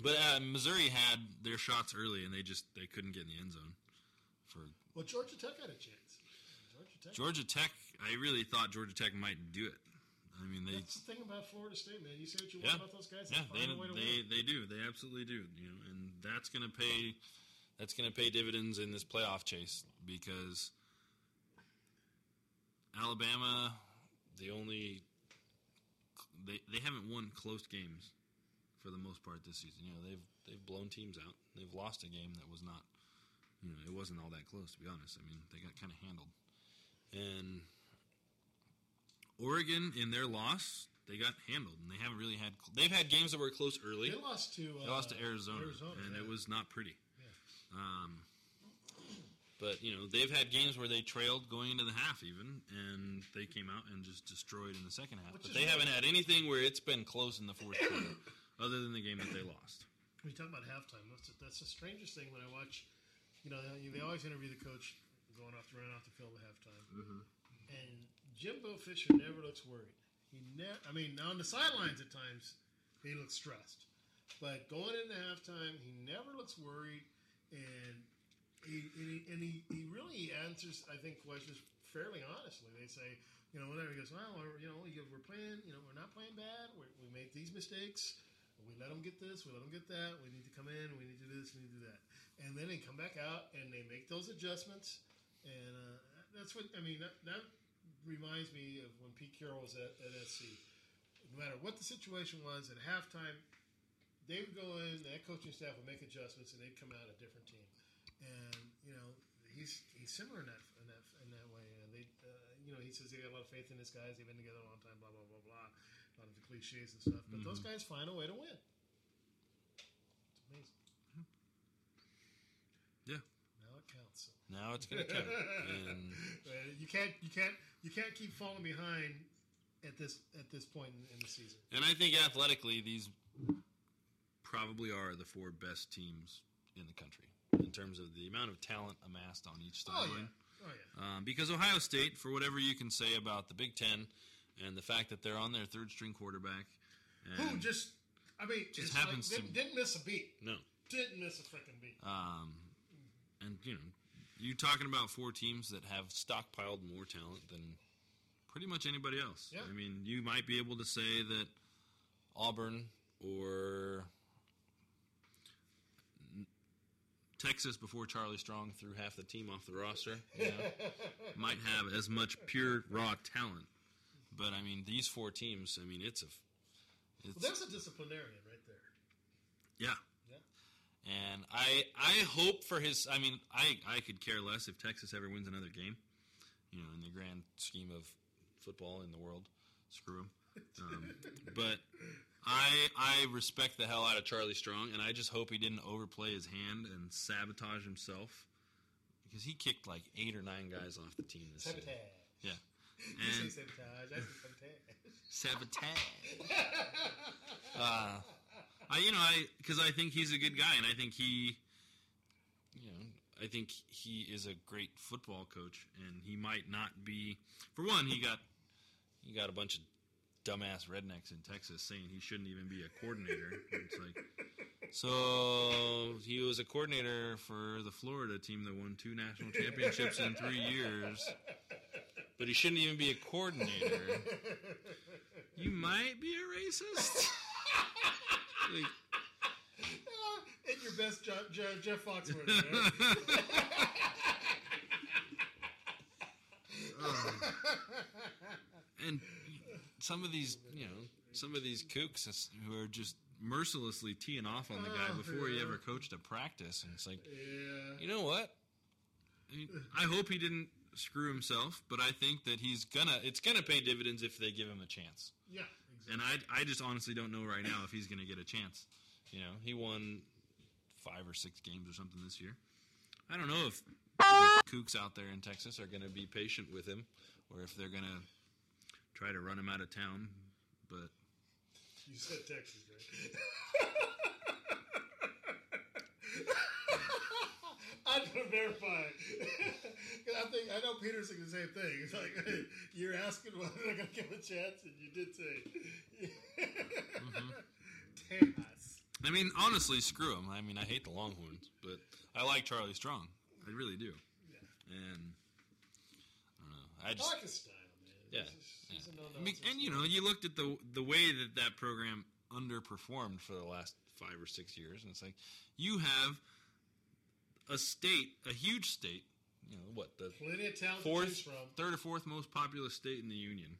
but uh, Missouri had their shots early, and they just they couldn't get in the end zone. For Well, Georgia Tech had a chance. Georgia Tech. Georgia Tech, I really thought Georgia Tech might do it. I mean, they That's the thing about Florida State, man. You say what you yeah, want about those guys. yeah, they they, find a way to they, win. they do, they absolutely do. You know, and that's going to pay that's going to pay dividends in this playoff chase because Alabama, the only they they haven't won close games for the most part this season. You know, they've they've blown teams out. They've lost a game that was not, you know, it wasn't all that close to be honest. I mean, they got kind of handled. And Oregon in their loss, they got handled, and they haven't really had. They've had games that were close early. They lost to, they lost to uh, Arizona, Arizona, and yeah. it was not pretty. Um, but you know they've had games where they trailed going into the half even, and they came out and just destroyed in the second half. Which but they haven't had anything where it's been close in the fourth quarter, other than the game that they lost. We talk about halftime. That's that's the strangest thing when I watch. You know, they they always interview the coach going off the running off the field at halftime, Mhm. and Jimbo Fisher never looks worried. He never. I mean, on the sidelines at times he looks stressed, but going into halftime he never looks worried, and he and he, and he, he really answers I think questions fairly honestly. They say. You know, whenever he goes, well, we're, you know, we- we're playing, you know, we're not playing bad. we we made these mistakes. We let them get this. We let them get that. We need to come in. We need to do this. We need to do that. And then they come back out and they make those adjustments. And uh, that's what I mean. That, that reminds me of when Pete Carroll was at, at SC. No matter what the situation was at halftime, they would go in. That coaching staff would make adjustments, and they'd come out a different team. And you know, he's he's similar in that in that in that way. And they, uh, you know, he says they got a lot of faith in his guys. They've been together a long time. Blah blah blah blah. A lot of the cliches and stuff. But those Mhm. guys find a way to win. It's amazing. Yeah. Now it counts. Now it's gonna count. And Uh, you can't you can't you can't keep falling behind at this at this point in, in the season. And I think athletically, these probably are the four best teams in the country in terms of the amount of talent amassed on each Oh yeah. Oh yeah. Um, because Ohio State, for whatever you can say about the Big Ten and the fact that they're on their third string quarterback, Who just I mean Just happens like, to- didn't, didn't miss a beat. no, Didn't miss a freaking beat. um, and you know, you talking about four teams that have stockpiled more talent than pretty much anybody else. Yeah. I mean, you might be able to say that Auburn or Texas before Charlie Strong threw half the team off the roster you know, might have as much pure raw talent. But I mean, these four teams. I mean, it's a, it's Well, there's a disciplinarian right there. yeah. And I I hope for his. I mean, I I could care less if Texas ever wins another game. You know, in the grand scheme of football in the world, screw him. Um, but I I respect the hell out of Charlie Strong, and I just hope he didn't overplay his hand and sabotage himself because he kicked like eight or nine guys off the team this Sabotage. year. Yeah, and sabotage. I sabotage. sabotage. uh, I you know I because I think he's a good guy, and I think he, you know, I think he is a great football coach, and he might not be. For one, he got he got a bunch of dumbass rednecks in Texas saying he shouldn't even be a coordinator. it's like so he was a coordinator for the Florida team that won two national championships in three years. But he shouldn't even be a coordinator. You might be a racist. Like, In your best Jeff, Jeff, Jeff Foxworthy. Right? Uh, and some of these, you know, some of these kooks who are just mercilessly teeing off on the guy Oh, before he ever coached a practice, and it's like, Yeah. you know what? I, mean, I hope he didn't screw himself, but I think that he's gonna. It's gonna pay dividends if they give him a chance. Yeah, And I, I just honestly don't know right now if he's gonna get a chance. You know, he won five or six games or something this year. I don't know if the kooks out there in Texas are gonna be patient with him, or if they're gonna try to run him out of town. But You said Texas, right? I'm gonna verify. 'Cause I think I know Peter's saying the same thing. It's like hey, you're asking whether they're gonna give a chance, and you did say. Mm-hmm. Tejas. I mean, honestly, screw him. I mean, I hate the Longhorns, but I like Charlie Strong. I really do. And I don't know. I I just like his style, man. Yeah. He's a yeah. I mean, and you know, you looked at the the way that that program underperformed for the last five or six years, and it's like you have a state, a huge state. You know what the Plenty of talent fourth, from. third or fourth most populous state in the union,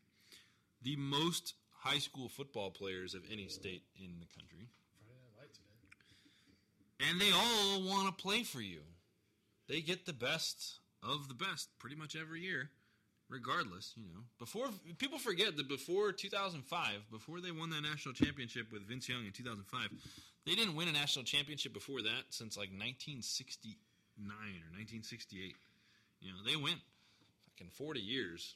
the most high school football players of any state in the country, Friday Night Lights, man. and they all want to play for you. They get the best of the best pretty much every year, regardless. You know, before people forget that before 2005, before they won that national championship with Vince Young in 2005, they didn't win a national championship before that since like 1969 or 1968. You know, they went fucking 40 years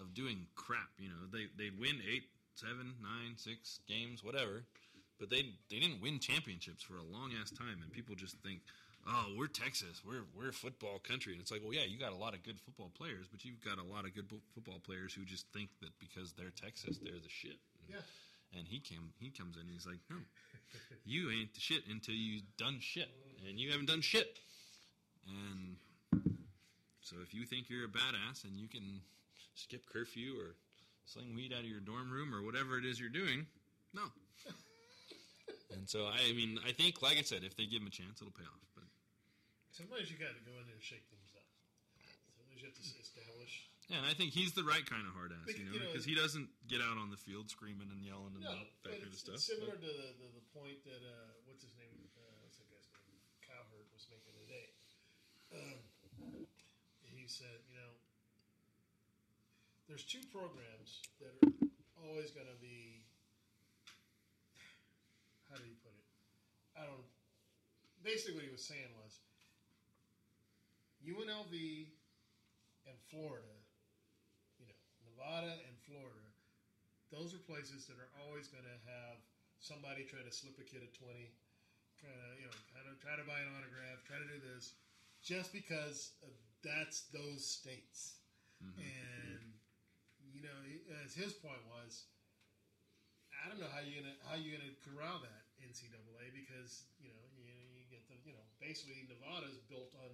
of doing crap. You know, they they'd win eight, seven, nine, six games, whatever, but they they didn't win championships for a long ass time. And people just think, oh, we're Texas, we're we're a football country, and it's like, well, yeah, you got a lot of good football players, but you've got a lot of good bo- football players who just think that because they're Texas, they're the shit. Yeah. And he came, he comes in, and he's like, no, you ain't the shit until you've done shit, and you haven't done shit. And so if you think you're a badass and you can skip curfew or sling weed out of your dorm room or whatever it is you're doing, no. and so I mean, I think, like I said, if they give him a chance, it'll pay off. Sometimes you got to go in there and shake things up. Sometimes you have to establish. yeah, and I think he's the right kind of hard ass, you know, you know, because he doesn't get out on the field screaming and yelling and No, that kind of stuff. similar to the, the, the point that uh, what's his name? Uh, what's that guy's name? Cowherd was making today. Um, he said, you know, there's two programs that are always going to be. How do you put it? I don't. Basically, what he was saying was UNLV and Florida, you know, Nevada and Florida those are places that are always going to have somebody try to slip a kid at 20 try to you know kind of try to buy an autograph try to do this just because that's those states. Mm-hmm. And you know as his point was I don't know how you're gonna how you're gonna corral that NCAA because you know you, you get the you know basically Nevada's built on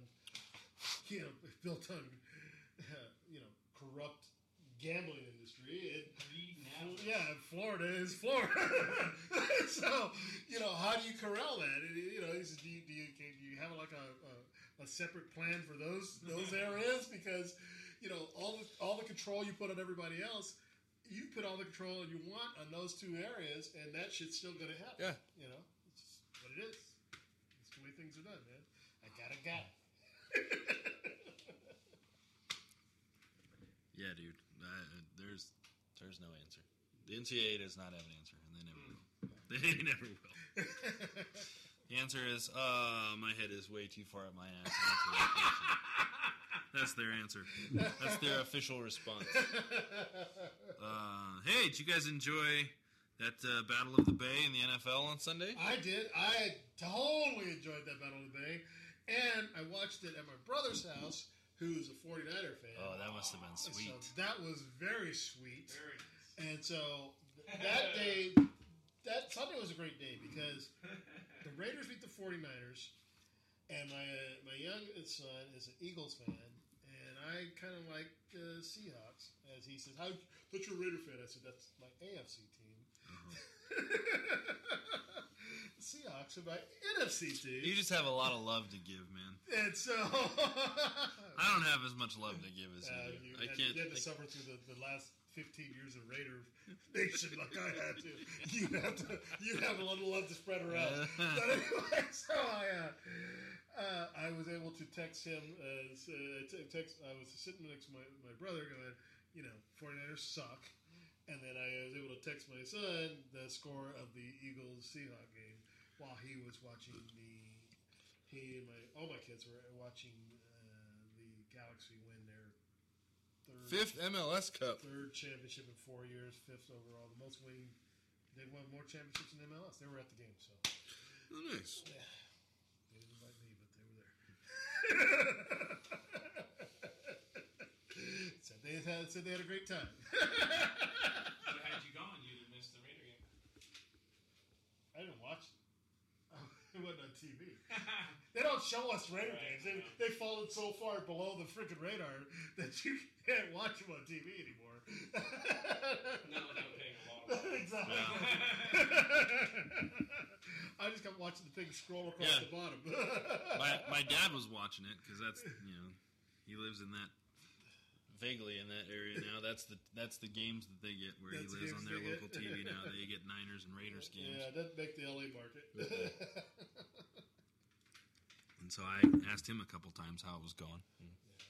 you know built on you know corrupt gambling industry. It, yeah, Florida is Florida. so you know how do you corral that? You know, do you, do you, can you have like a, a, a separate plan for those those areas because you know all the all the control you put on everybody else. You put all the control you want on those two areas, and that shit's still going to happen. Yeah. you know, it's just what it is. It's the way things are done, man. I got a guy. Yeah, dude. Uh, there's there's no answer. The NCAA does not have an answer, and they never will. They never will. The answer is, uh, my head is way too far up my ass. to answer that question. That's their answer. That's their official response. Uh, hey, did you guys enjoy that uh, Battle of the Bay in the NFL on Sunday? I did. I totally enjoyed that Battle of the Bay. And I watched it at my brother's house, who's a 49er fan. Oh, that must have been sweet. So that was very sweet. And so that day, that Sunday was a great day because the Raiders beat the 49ers, and my uh, my youngest son is an Eagles fan, and I kind of like the Seahawks. As he says, "How that's your Raider fan?" I said, "That's my AFC team." the mm-hmm. Seahawks are my NFC team. You just have a lot of love to give, man. And so I don't have as much love to give as you Uh, do. you I had, can't. You had to I- suffer through the, the last 15 years of Raider Nation like I had to. You have to. You have a little love to spread around. but anyway, so I, uh, uh, I was able to text him. Uh, uh, t- text. I was sitting next to my, my brother, going, you know, 49ers suck. And then I was able to text my son the score of the Eagles Seahawks game while he was watching the. He and my all my kids were watching uh, the Galaxy win their third Fifth MLS Cup. third championship in four years, fifth overall, the most winning. They've won more championships in MLS. They were at the game, so Oh, nice. yeah. They didn't invite me, but they were there. said they had said they had a great time. So had you gone, you'd have missed the Raider game. I didn't watch it. It wasn't on TV. They don't show us Raider games. They, they've fallen so far below the freaking radar that you can't watch them on TV anymore. Not without paying a lot. exactly. I just kept watching the thing scroll across Yeah. the bottom. my my dad was watching it because that's you know he lives in that vaguely in that area now. That's the that's the games that they get where That's he lives on their local get. TV now. They get Niners and Raiders games. Yeah, that make the LA market. And so I asked him a couple times how it was going.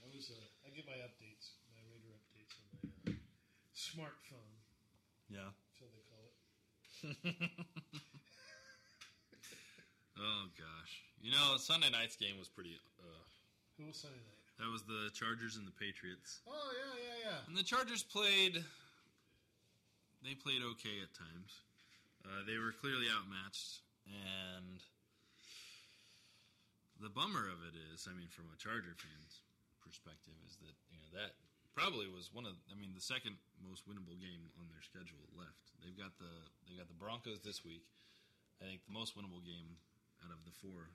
I was. Uh, I get my updates, my Raider updates on my uh, smartphone. Yeah. So they call it. Oh gosh, you know Sunday night's game was pretty. Uh, Who was Sunday night? That was the Chargers and the Patriots. Oh yeah, yeah, yeah. And the Chargers played. They played okay at times. Uh, they were clearly outmatched, and the bummer of it is, I mean, from a Charger fan's perspective, is that you know that probably was one of, I mean, the second most winnable game on their schedule left. They've got the they got the Broncos this week. I think the most winnable game out of the four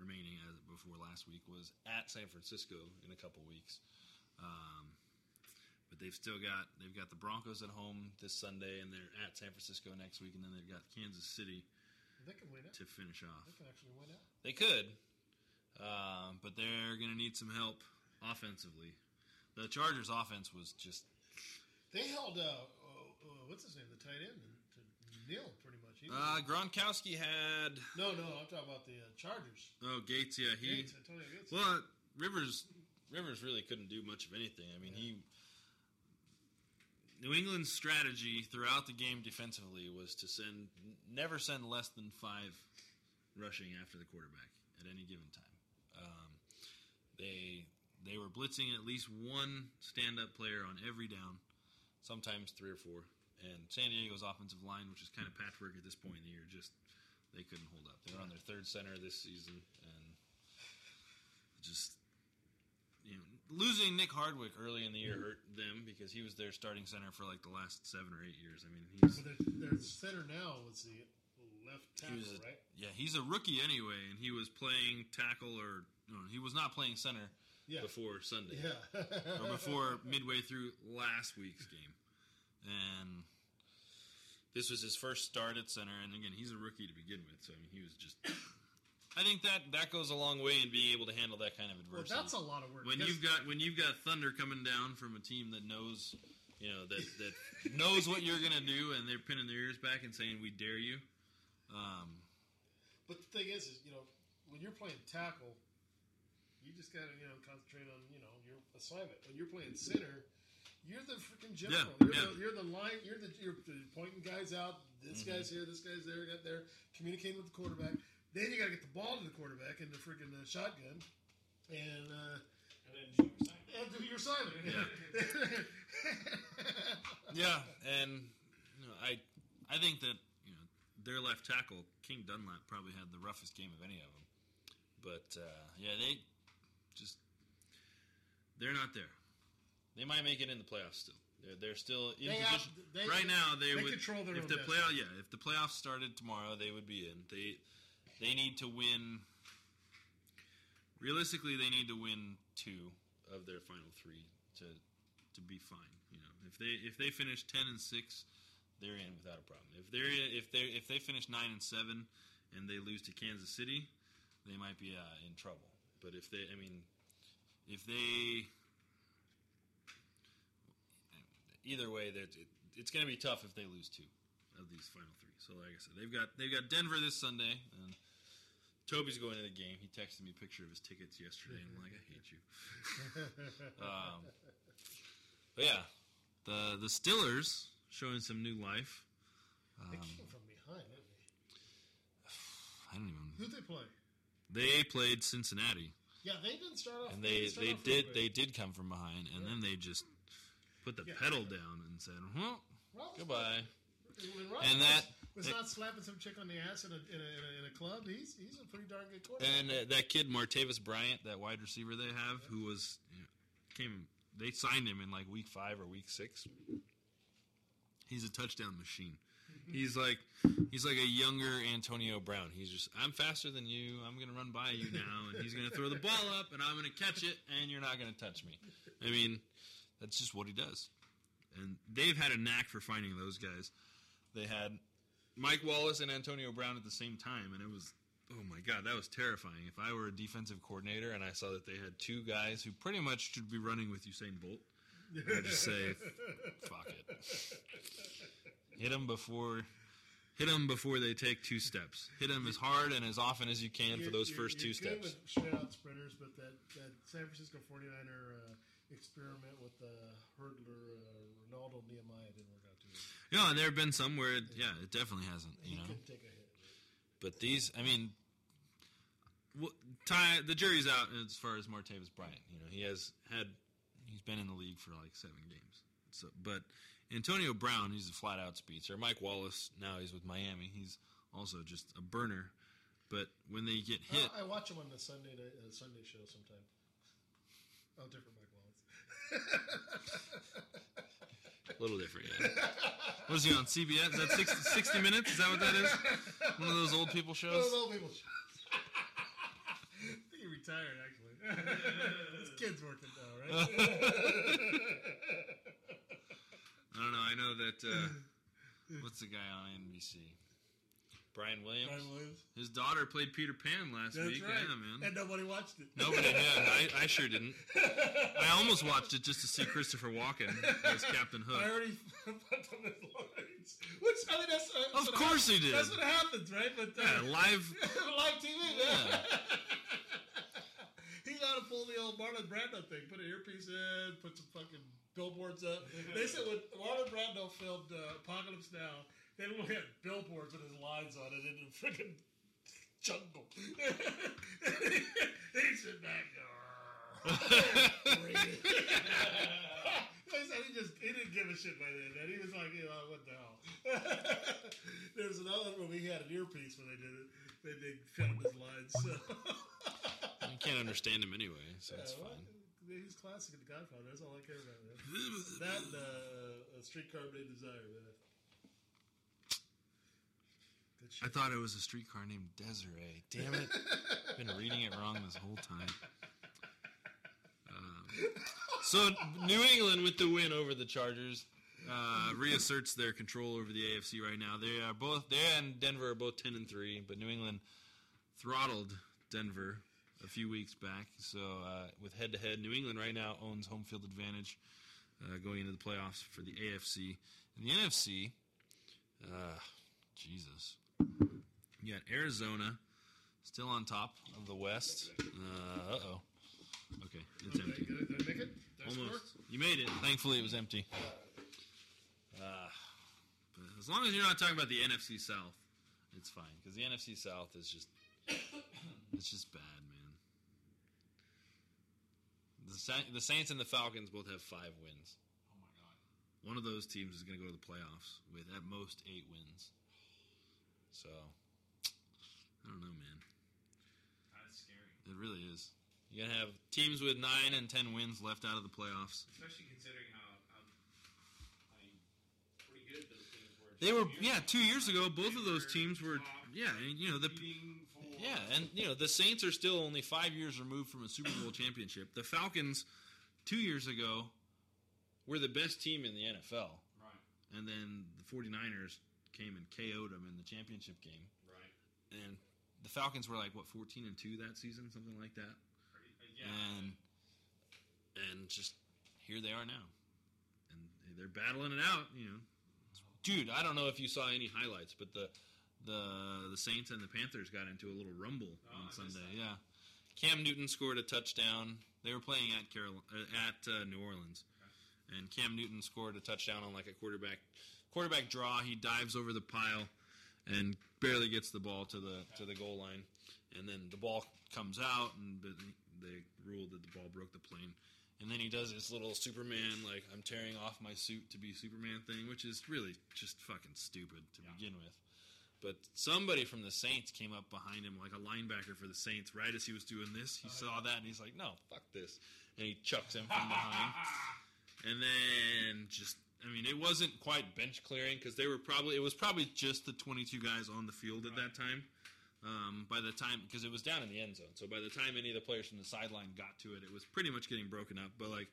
remaining as before last week was at San Francisco in a couple weeks. Um, but they've still got they've got the Broncos at home this Sunday, and they're at San Francisco next week, and then they've got Kansas City They can win it. to finish off. They can actually win it. They could, um, but they're going to need some help offensively. The Chargers' offense was just They held. Uh, uh, uh, what's his name? The tight end nil, pretty much. He uh, Gronkowski had no, no. I'm talking about the uh, Chargers. oh Gates, yeah he Gates, Antonio Gates. well Rivers Rivers really couldn't do much of anything. I mean he New England's strategy throughout the game defensively was to send never send less than five rushing after the quarterback at any given time. Um, they they were blitzing at least one stand up player on every down, sometimes three or four. And San Diego's offensive line, which is kind of patchwork at this point in the year, just they couldn't hold up. They were on their third center this season, and just you know losing Nick Hardwick early in the year hurt them because he was their starting center for like the last seven or eight years. I mean, he's But their, their center now was the left tackle, a, right? yeah he's a rookie anyway, and he was playing tackle or no, he was not playing center Yeah. before Sunday, Yeah. or before midway through last week's game, and this was his first start at center. And again, he's a rookie to begin with, so I mean, he was just. I think that that goes a long way in being able to handle that kind of Well, adversity. that's a lot of work. when you've got when you've got thunder coming down from a team that knows you know that that knows what you're gonna do and they're pinning their ears back and saying we dare you um, But the thing is, is you know, when you're playing tackle, you just got to you know concentrate on you know your assignment. When you're playing center, You're the freaking Yeah, general. you're, yeah. The, you're the line. You're the you're pointing guys out. This Mhm. guy's here. This guy's there. Got there. Communicating with the quarterback. Then you got to get the ball to the quarterback in the freaking uh, shotgun, and uh, and then do your assignment. Yeah, and you know, I I think that you know their left tackle King Dunlap probably had the roughest game of any of them. But uh, yeah, they just they're not there. They might make it in the playoffs still. They're, they're still in They have- position they- right now. They, they would control their if own the playoff yeah if the playoffs started tomorrow they would be in. They they need to win. Realistically, they need to win two of their final three to to be fine. You know, if they if they finish ten and six, they're in without a problem. If they're if they if they finish nine and seven and they lose to Kansas City, they might be uh, in trouble. But if they, I mean, if they either way, that it, it's going to be tough if they lose two of these final three. So, like I said, they've got they've got Denver this Sunday, and Toby's going to the game. He texted me a picture of his tickets yesterday, and I'm like, I hate you. um, but yeah, the the Stillers showing some new life. they Um, came from behind, didn't they? I don't even. Who'd they play? They played Cincinnati, Yeah, they didn't start off. and they they off did they did come from behind, and then they just put the Yeah. pedal down and said, "Well, Roethlisberger- goodbye." When And that was that- not slapping some chick on the ass in a, in a, in a, in a club. He's he's a pretty darn good quarterback. And uh, that kid Martavis Bryant, that wide receiver they have, who was you know, came, they signed him in like week five or week six. He's a touchdown machine. He's like he's like a younger Antonio Brown. He's just I'm faster than you. I'm gonna run by you now, and he's gonna throw the ball up, and I'm gonna catch it, and you're not gonna touch me. I mean, that's just what he does. And they've had a knack for finding those guys. They had Mike Wallace and Antonio Brown at the same time, and it was oh my god, that was terrifying. If I were a defensive coordinator and I saw that they had two guys who pretty much should be running with Usain Bolt, I'd just say, fuck it, hit them before. Hit them before they take two steps. Hit them as hard and as often as you can for You're- those you're- first two you're good steps. with straight out sprinters, but that, that San Francisco 49er uh, experiment with the hurdler uh, Renaldo Nehemiah didn't work out too well. Yeah, and there have been some where, it, yeah, it definitely hasn't. You know, couldn't take a hit. But these, I mean, wh- Ty, the jury's out as far as Martavis Bryant. You know, he has had, he's been in the league for like seven games. So, but Antonio Brown, he's a flat out speedster. Mike Wallace, now he's with Miami. He's also just a burner. But when they get hit, I, I watch him on the Sunday night, uh, Sunday show sometime. Oh, different. A little different. Yeah. What is he on CBS? Is that 60, 60 minutes? Is that what that is? One of those old people shows. Those old people shows. I think he retired actually. His kid's working now, right? I don't know. I know that. Uh, what's the guy on NBC? Brian Williams. Brian Williams. His daughter played Peter Pan last That's week. right. Yeah, man. And nobody watched it. Nobody did. I, I sure didn't. I almost watched it just to see Christopher Walken as Captain Hook. I already put on his lines. Which I mean, that's uh, Of course he did. That's what happens, right? But uh, Yeah, live. live TV. Yeah. He's got to pull the old Marlon Brando thing. Put an earpiece in. Put some fucking billboards up. They said when Marlon Brando filmed uh, Apocalypse Now, they look at billboards with his lines on it in the freaking jungle. he said back. They said he just he didn't give a shit by then. Man. He was like, you know, what the hell. there was another one where he had an earpiece when they did it. They they filmed his lines. So. You can't understand him anyway, so Yeah, well, fine. He's classic in The Godfather. That's all I care about. Man. that and uh, a streetcar named Desire, man. I thought it was a streetcar named Desiree. Damn it! I've been reading it wrong this whole time. Um, so New England with the win over the Chargers uh, reasserts their control over the AFC right now. They are both they and Denver are both ten and three, but New England throttled Denver a few weeks back. So uh, with head to head, New England right now owns home field advantage uh, going into the playoffs for the AFC. and the NFC, uh, Jesus, you got Arizona still on top of the West. Uh oh. Okay, it's empty. Did I make it? Almost. You made it. Thankfully, it was empty. Uh, as long as you're not talking about the NFC South, it's fine because the NFC South is just it's just bad, man. The Sa- the Saints and the Falcons both have five wins. Oh my god! One of those teams is going to go to the playoffs with at most eight wins. So I don't know, man. That's scary. It really is. You're gonna have teams with nine and ten wins left out of the playoffs. Especially considering how, how I mean, pretty good those teams were. They were, yeah, two years ago. Both of those teams were, yeah, and you know the, yeah, and you know the Saints are still only five years removed from a Super Bowl championship. The Falcons, two years ago, were the best team in the NFL, Right. and then the 49ers came and KO'd them in the championship game, Right. and the Falcons were like what 14 and two that season, something like that, Yeah. and and just here they are now, and they're battling it out. You know, dude, I don't know if you saw any highlights, but the the the Saints and the Panthers got into a little rumble on Sunday. Yeah, Cam Newton scored a touchdown. They were playing at Carol uh, at uh, New Orleans, and Cam Newton scored a touchdown on like a quarterback quarterback draw. He dives over the pile and barely gets the ball to the to the goal line, and then the ball comes out, and they ruled that the ball broke the plane. And then he does this little Superman, like I'm tearing off my suit to be Superman thing, which is really just fucking stupid to begin with. But somebody from the Saints came up behind him, like a linebacker for the Saints, right as he was doing this. He saw that and he's like, "No, fuck this," and he chucks him from behind. And then just, I mean, it wasn't quite bench clearing because they were probably, it was probably just the 22 guys on the field at that time. Um, by the time, because it was down in the end zone, so by the time any of the players from the sideline got to it, it was pretty much getting broken up. But like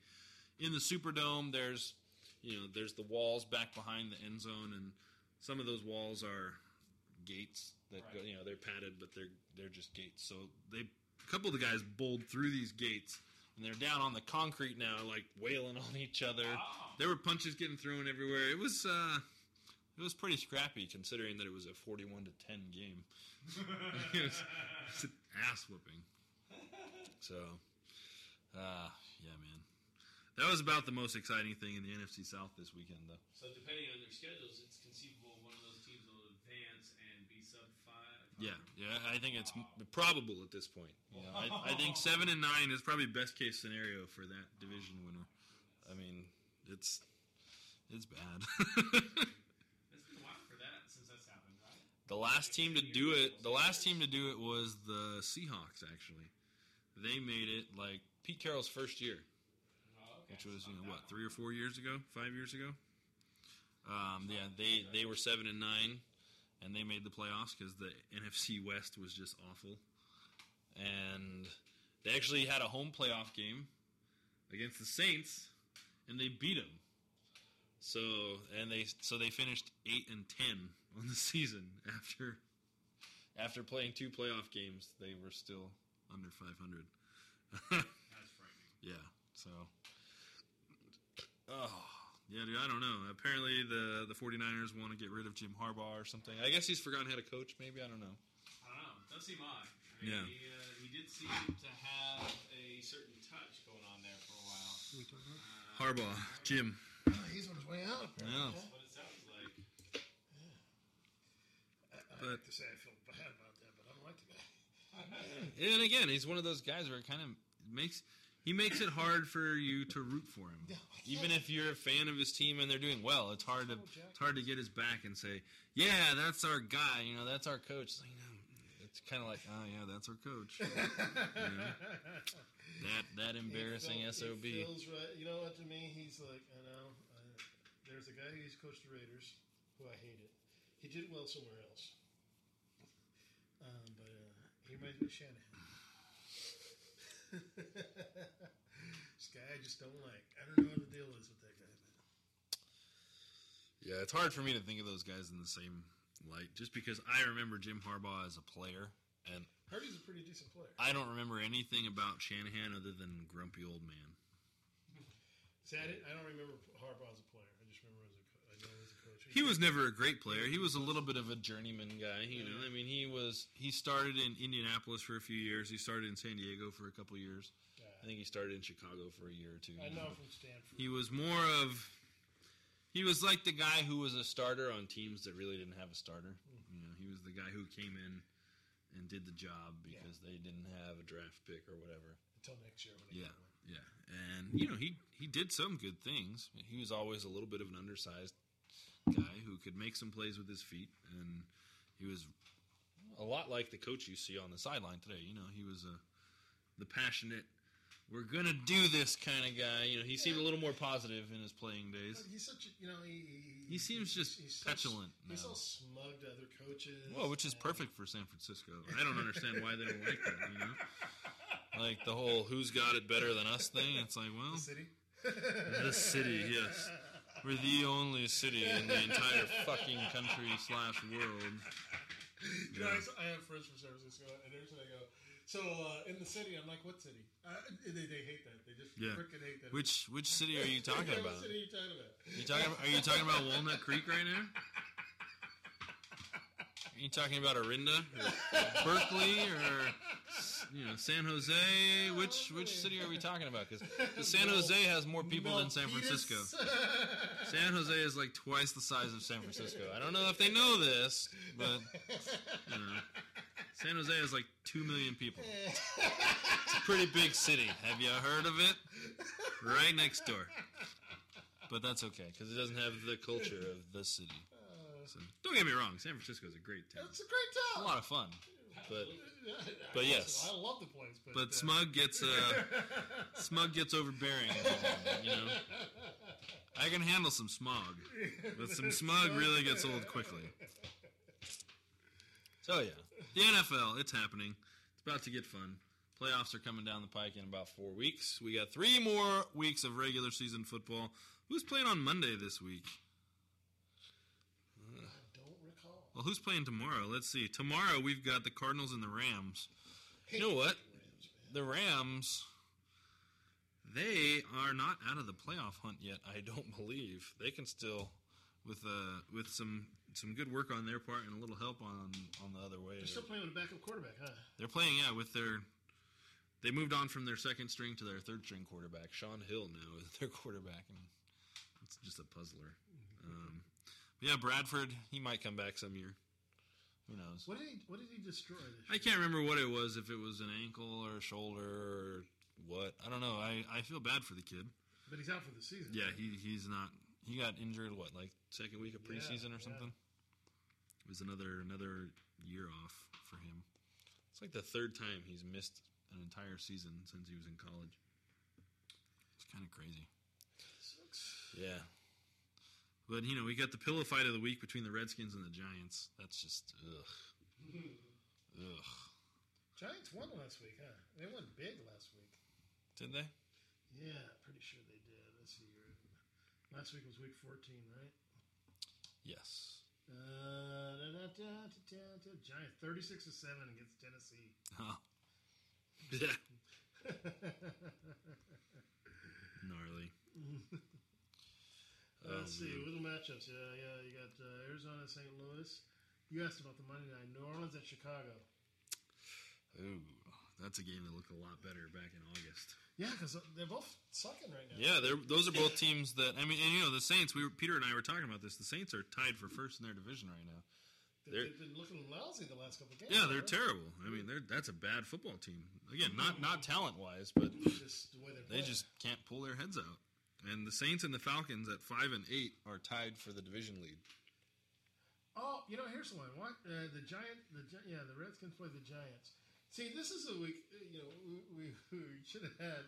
in the Superdome, there's, you know, there's the walls back behind the end zone, and some of those walls are gates that go, you know they're padded, but they're they're just gates. So they a couple of the guys bowled through these gates, and they're down on the concrete now, like wailing on each other. There were punches getting thrown everywhere. It was uh, it was pretty scrappy considering that it was a forty-one to ten game. it, was, it was an ass whooping. So, uh, yeah, man. That was about the most exciting thing in the NFC South this weekend, though. So depending on their schedules, it's conceivable one of those teams will advance and be sub five. Yeah, yeah, I think it's m- probable at this point. You know, I, I think seven and nine is probably best case scenario for that division winner. I mean, it's it's bad. It's been a while for that since that's happened, right? the last team to do it, the last team to do it was the Seahawks. Actually, they made it like Pete Carroll's first year, which was you know what three or four years ago, five years ago. Um, yeah, they they were seven and nine, and they made the playoffs because the NFC West was just awful, and they actually had a home playoff game against the Saints, and they beat them. So and they so they finished eight and ten on the season after after playing two playoff games. They were still under five hundred. That's frightening. Yeah. So. Oh. Yeah, dude, I don't know. Apparently the the 49ers want to get rid of Jim Harbaugh or something. I guess he's forgotten how to coach, maybe. I don't know. I don't know. Does seem odd. I mean, Yeah. He, uh, he did seem to have a certain touch going on there for a while. Harbaugh, Jim. he's on his way out. Apparently. Yeah. That's what it sounds like. I, I But- have to say I feel bad about that, but I don't like the guy. And again, he's one of those guys where it kind of makes he makes it hard for you to root for him. Even if you're a fan of his team and they're doing well, it's hard to it's hard to get his back and say, "Yeah, that's our guy. You know, that's our coach." It's, like, it's kind of like, "Oh yeah, that's our coach." You know? That that embarrassing It sob. Feels right. You know what? To me, he's like, I know. I, there's a guy who used to coach the Raiders who I hated. He did well somewhere else, um, but uh, he reminds me of Shanahan. this guy I just don't like. I don't know what the deal is with that guy. Yeah, it's hard for me to think of those guys in the same light, just because I remember Jim Harbaugh as a player, and Heard he's a pretty decent player. I don't remember anything about Shanahan other than grumpy old man. See, I, didn't, I don't remember Harbaugh as a player. I just remember as a co- I know as a coach. He was never a great player. He was a little bit of a journeyman guy. You know, I mean, he was he started in Indianapolis for a few years. He started in San Diego for a couple years, I think he started in Chicago for a year or two. I know from Stanford. He was more of. He was like the guy who was a starter on teams that really didn't have a starter. Mm-hmm. You know, he was the guy who came in and did the job because they didn't have a draft pick or whatever. Until next year when Yeah, yeah, and you know he he did some good things. He was always a little bit of an undersized guy who could make some plays with his feet, and he was a lot like the coach you see on the sideline today. You know, he was a the passionate. We're gonna do this kind of guy. You know, he seemed a little more positive in his playing days. He's such a, you know, he, He seems just he's so- petulant He's now. so smug to other coaches. Well, which is perfect for San Francisco. I don't understand why they don't like that. You know, like the whole "who's got it better than us" thing. It's like, well, The city? the city, yes, we're the only city in the entire fucking country slash world. You know, I have friends from San Francisco, and every time I go, so uh, in the city, I'm like, what city? Uh, they, they hate that. They just Yeah. freaking hate that. Which which city are you talking about? What city are you talking about? You talking? Are you talking about Walnut Creek right now? Are you talking about Orinda, or Berkeley, or you know San Jose? Which which city are we talking about? Because San Jose has more people than San Francisco. San Jose is like twice the size of San Francisco. I don't know if they know this, but you know, San Jose has like two million people. It's a pretty big city. Have you heard of it? Right next door. But that's okay because it doesn't have the culture of the city. So, don't get me wrong, San Francisco is a great town. It's a great town. a lot of fun, but but yes, I love the place, but, but uh, Smug gets uh, Smug gets overbearing. You know, I can handle some smog, but some smug really gets old quickly. So yeah, the NFL, it's happening. It's about to get fun. Playoffs are coming down the pike in about four weeks. We got three more weeks of regular season football. Who's playing on Monday this week? Uh, don't recall. Well, who's playing tomorrow? Let's see. Tomorrow we've got the Cardinals and the Rams. You know what? The Rams, they are not out of the playoff hunt yet. I don't believe they can still, with uh, with some some good work on their part and a little help on on the other way. They're still playing with a backup quarterback, huh? They're playing, yeah, with their. They moved on from their second string to their third string quarterback. Shaun Hill now is their quarterback, and it's just a puzzler. Um, yeah, Bradford, he might come back some year. Who knows? What did he What did he destroy this I can't remember what it was. If it was an ankle or a shoulder or what, I don't know. I, I feel bad for the kid. But he's out for the season. Yeah, he he's not. He got injured. What like second week of Yeah, preseason or yeah. something? It was another another year off for him. It's like the third time he's missed an entire season since he was in college. It's kind of crazy. Sucks. Yeah. But you know, we got the pillow fight of the week between the Redskins and the Giants. That's just ugh, ugh. Giants won last week, huh? They won big last week. Did they? Yeah, pretty sure they did. Let's see. Last week was week 14, right? Yes. Uh, da, da, da, da, da. Giants 36 to 7 against Tennessee. Huh. Yeah. Gnarly. Let's see, man. little matchups. Yeah, yeah. You got uh, Arizona, St. Louis. You asked about the Monday night. New Orleans at Chicago. Ooh, that's a game that looked a lot better back in August. Yeah, because they're both sucking right now. Yeah, they're, those are both teams that I mean, and you know, the Saints. We were, Peter and I were talking about this. The Saints are tied for first in their division right now. They- They're, They've been looking lousy the last couple of games. yeah, they're right? terrible. I mean, they're that's a bad football team. Again, not not talent wise, but Just the they playing. just can't pull their heads out. And the Saints and the Falcons at five and eight are tied for the division lead. Oh, you know, here's the one. What uh, the Giant? The Gi- yeah, the Redskins play the Giants. See, this is a week. uh, You know, we, we, we should have had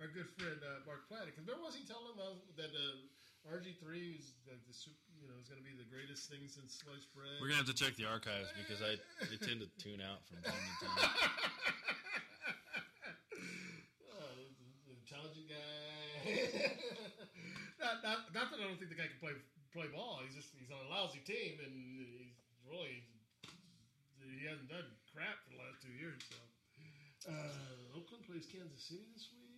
our good friend uh, Mark Platt because remember was he telling us that uh, RG three is the, the sup- you know is going to be the greatest thing since sliced bread. We're gonna have to check the archives because I, I tend to tune out from time to time. Oh, the intelligent guy. not, not, not that I don't think the guy can play play ball. He's just he's on a lousy team and he's really he hasn't done crap for the last two years. So uh, Oakland plays Kansas City this week.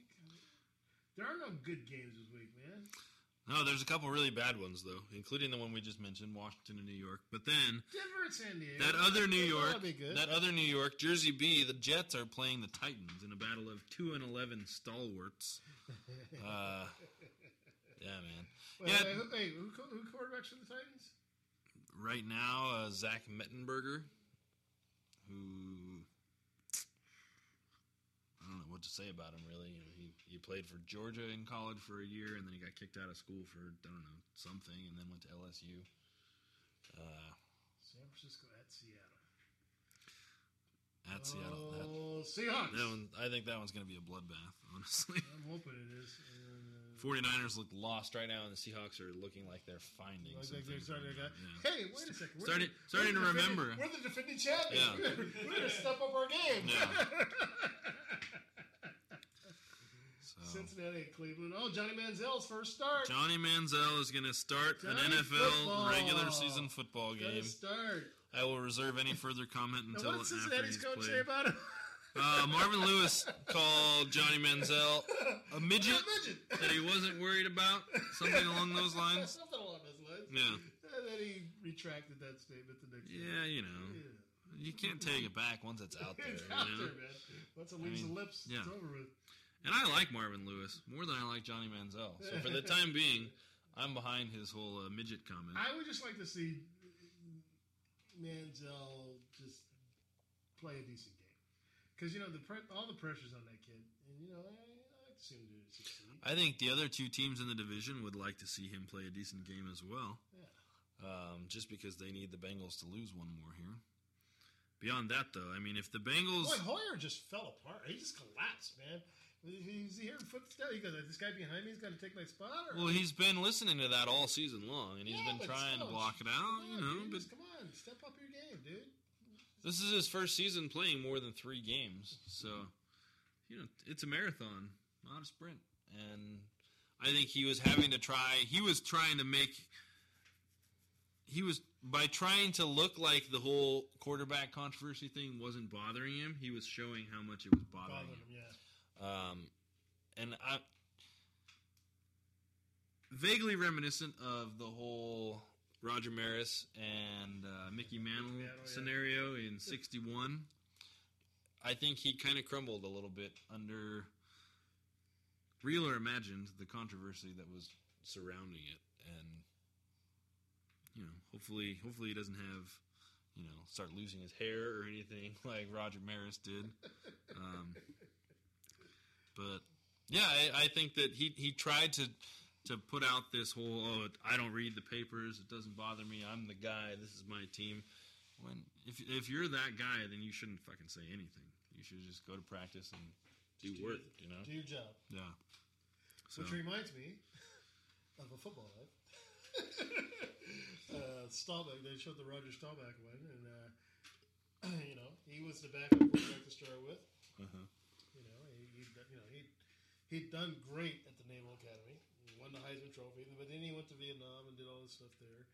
There are no good games this week, man. No, there's a couple really bad ones though, including the one we just mentioned, Washington and New York. But then Denver and San Diego. that other New York, That'll be good. that other New York, Jersey B, the Jets are playing the Titans in a battle of two and eleven stalwarts. Uh, yeah, man. Wait, yeah, wait, who, hey, who, who quarterbacks for the Titans? right now, uh, Zach Mettenberger, who I don't know what to say about him. Really, you know, he he played for Georgia in college for a year, and then he got kicked out of school for I don't know something, and then went to LSU. Uh, San Francisco at Seattle. at Seattle, that, Oh, Seahawks. that one, I think that one's going to be a bloodbath. Honestly, I'm hoping it is. And, 49ers look lost right now, and the Seahawks are looking like they're finding Like, something. they're starting to Yeah. hey, wait a second. We're Starting- the- starting to remember. We're the defending champions. Yeah. We're, going to step up our game. Cincinnati and Cleveland. Oh, Johnny Manziel's first start. Johnny Manziel is going to start Johnny an NFL football. regular season football game. start. I will reserve any further comment until Now, what did after Cincinnati's he's coach say about him? Uh, Marvin Lewis called Johnny Manziel a midget, a midget, that he wasn't worried about, something along those lines. Something along those lines. Yeah. And then he retracted that statement the next Yeah, you know, Yeah. you can't take it back once it's out there. It's you out know? there, man. Once it I leaves mean, the lips, yeah. it's over with. And I like Marvin Lewis more than I like Johnny Manziel. So for the time being, I'm behind his whole uh, midget comment. I would just like to see Manziel just play a decent game. Because, you know, the pre- all the pressure's on that kid. And, you know, I, I like to see him do succeed. I think the other two teams in the division would like to see him play a decent game as well. Yeah. Um, just because they need the Bengals to lose one more here. Beyond that, though, I mean, if the Bengals. Boy, Hoyer just fell apart. He just collapsed, man. He's hearing footsteps. He goes, "This guy behind me is going to take my spot." Or? Well, he's been listening to that all season long, and he's Yeah, been trying to block it out, you Come on, know. dude, But come on, step up your game, dude. this is his first season playing more than three games, so you know it's a marathon, not a sprint. And I think he was having to try. He was trying to make. He was by trying to look like the whole quarterback controversy thing wasn't bothering him. He was showing how much it was bothering Bothering him. him, yeah. Um, and I vaguely reminiscent of the whole Roger Maris and uh, Mickey Mantle scenario in '61. I think he kind of crumbled a little bit under real or imagined the controversy that was surrounding it, and you know, hopefully, hopefully he doesn't have you know start losing his hair or anything like Roger Maris did. Um, but yeah, I, I think that he he tried to to put out this whole oh I don't read the papers, it doesn't bother me, I'm the guy, this is my team. When if if you're that guy, then you shouldn't fucking say anything. You should just go to practice and do do work. it. You know, Do your job. Yeah. So Which reminds me of a football life. uh, Staubach, they showed the Roger Staubach one, and uh, you know he was the backup quarterback to start with. uh-huh. You know, he, he you know he he'd done great at the Naval Academy, won the Heisman Trophy, but then he went to Vietnam and did all this stuff there.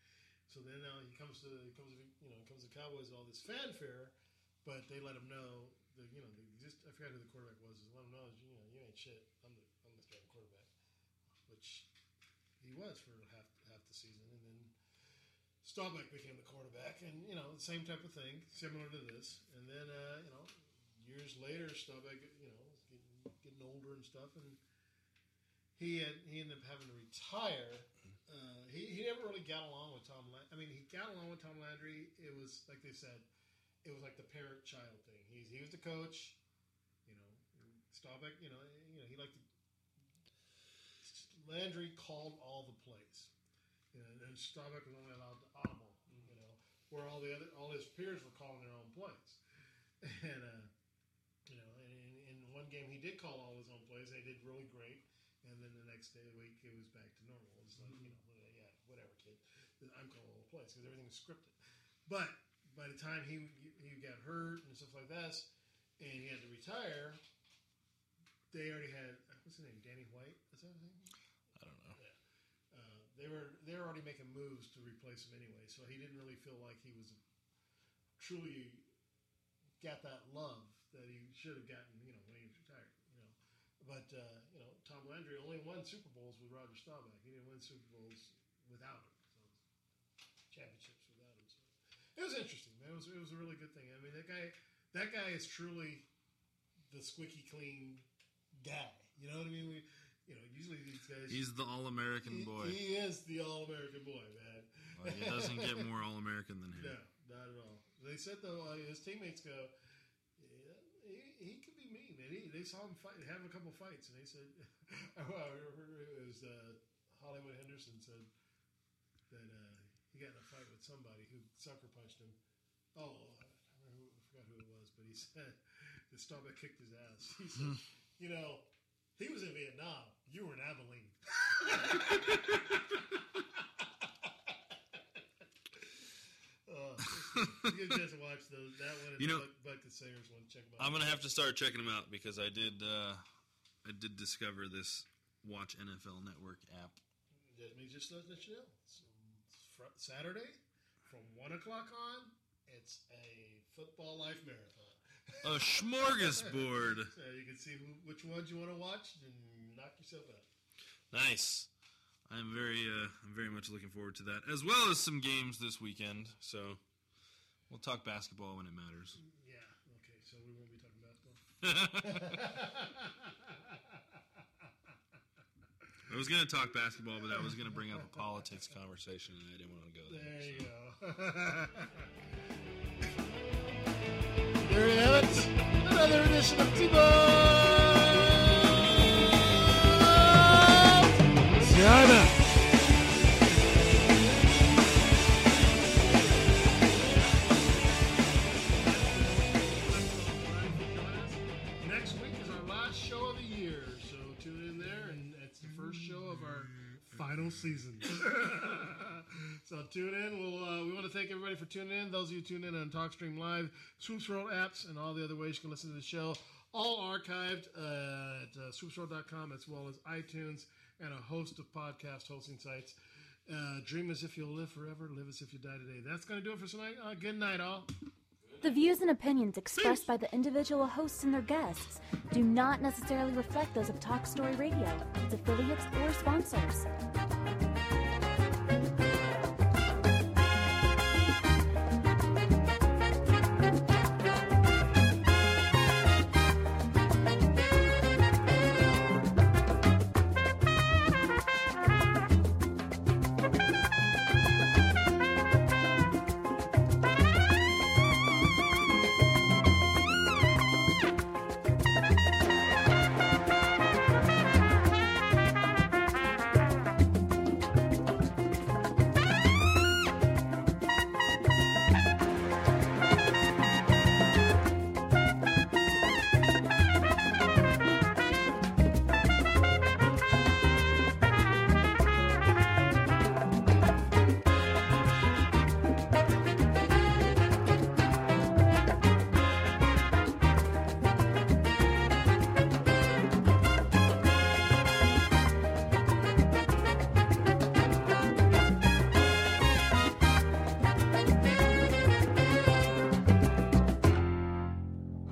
So then now he comes to he comes to, you know comes to Cowboys all this fanfare, but they let him know that you know they just I forgot who the quarterback was. Just let him know you know you ain't shit. I'm the I'm the starting quarterback, which he was for half half the season, and then Staubach became the quarterback, and you know the same type of thing, similar to this. And then uh, you know years later, Staubach you know getting older and stuff, and he had he ended up having to retire. Uh, he he never really got along with Tom. La- I mean, he got along with Tom Landry. It was like they said, it was like the parent child thing. He's he was the coach, you know. Staubach, you know, you know he liked to. Landry called all the plays, you know, and Staubach was only allowed to audible, you know, where all the other all his peers were calling their own plays, and uh, you know, and in, in one game he did call all his own plays. They did really great, and then the next day the week it was back to normal. It's like you know, yeah, whatever, kid. I'm calling all the plays because everything was scripted. But by the time he he got hurt and stuff like that, and he had to retire, they already had what's his name, Danny White. Is that his name? I don't know. Yeah. Uh, they were they were already making moves to replace him anyway, so he didn't really feel like he was truly got that love that he should have gotten, you know, when he was retired. You know, But uh, you know, Tom Landry only won Super Bowls with Roger Staubach. He didn't win Super Bowls without him. So championships without him. So it was interesting, man. It was it was a really good thing. I mean, that guy that guy is truly the squeaky clean guy. You know what I mean? We, you know, usually these guys. He's the all-American boy. He is the all American boy, man. Well, he doesn't get more all-American than him. No, not at all. They said though, uh, his teammates go, yeah, he, he could be mean, man. He, they saw him fight, having a couple fights, and they said, I remember it was uh, Hollywood Henderson said that uh, he got in a fight with somebody who sucker punched him. Oh, I, who, I forgot who it was, but he said the Staubach kicked his ass. He said, you know, he was in Vietnam. You were in Abilene. Oh, you to watch those. That one You know- Buck, Buck the Sayers one. Check them out. I'm gonna have to start checking them out because I did. Uh, I did discover this Watch NFL Network app. Let me just let you know. So, fr- Saturday from one o'clock on, it's a football life marathon. A smorgasbord. so you can see which ones you want to watch and knock yourself out. Nice. I'm very, uh, I'm very much looking forward to that, as well as some games this weekend. So we'll talk basketball when it matters. Yeah. Okay. So we won't be talking basketball. I was gonna talk basketball, but I was gonna bring up a politics conversation, and I didn't want to go there. There you go. there you have it. Another edition of T-Bone Next week is our last show of the year, so tune in there, and it's the first show of our final season. so tune in. We'll uh, we want to thank everybody for tuning in. Those of you tuning in on TalkStream Live, Swoops World apps, and all the other ways you can listen to the show, all archived uh, at uh, swoopsworld.com as well as iTunes and a host of podcast hosting sites. Uh, dream as if you'll live forever, live as if you die today. That's going to do it for tonight. Uh, good night, all. The views and opinions expressed by the individual hosts and their guests do not necessarily reflect those of Talk Story Radio, its affiliates, or sponsors.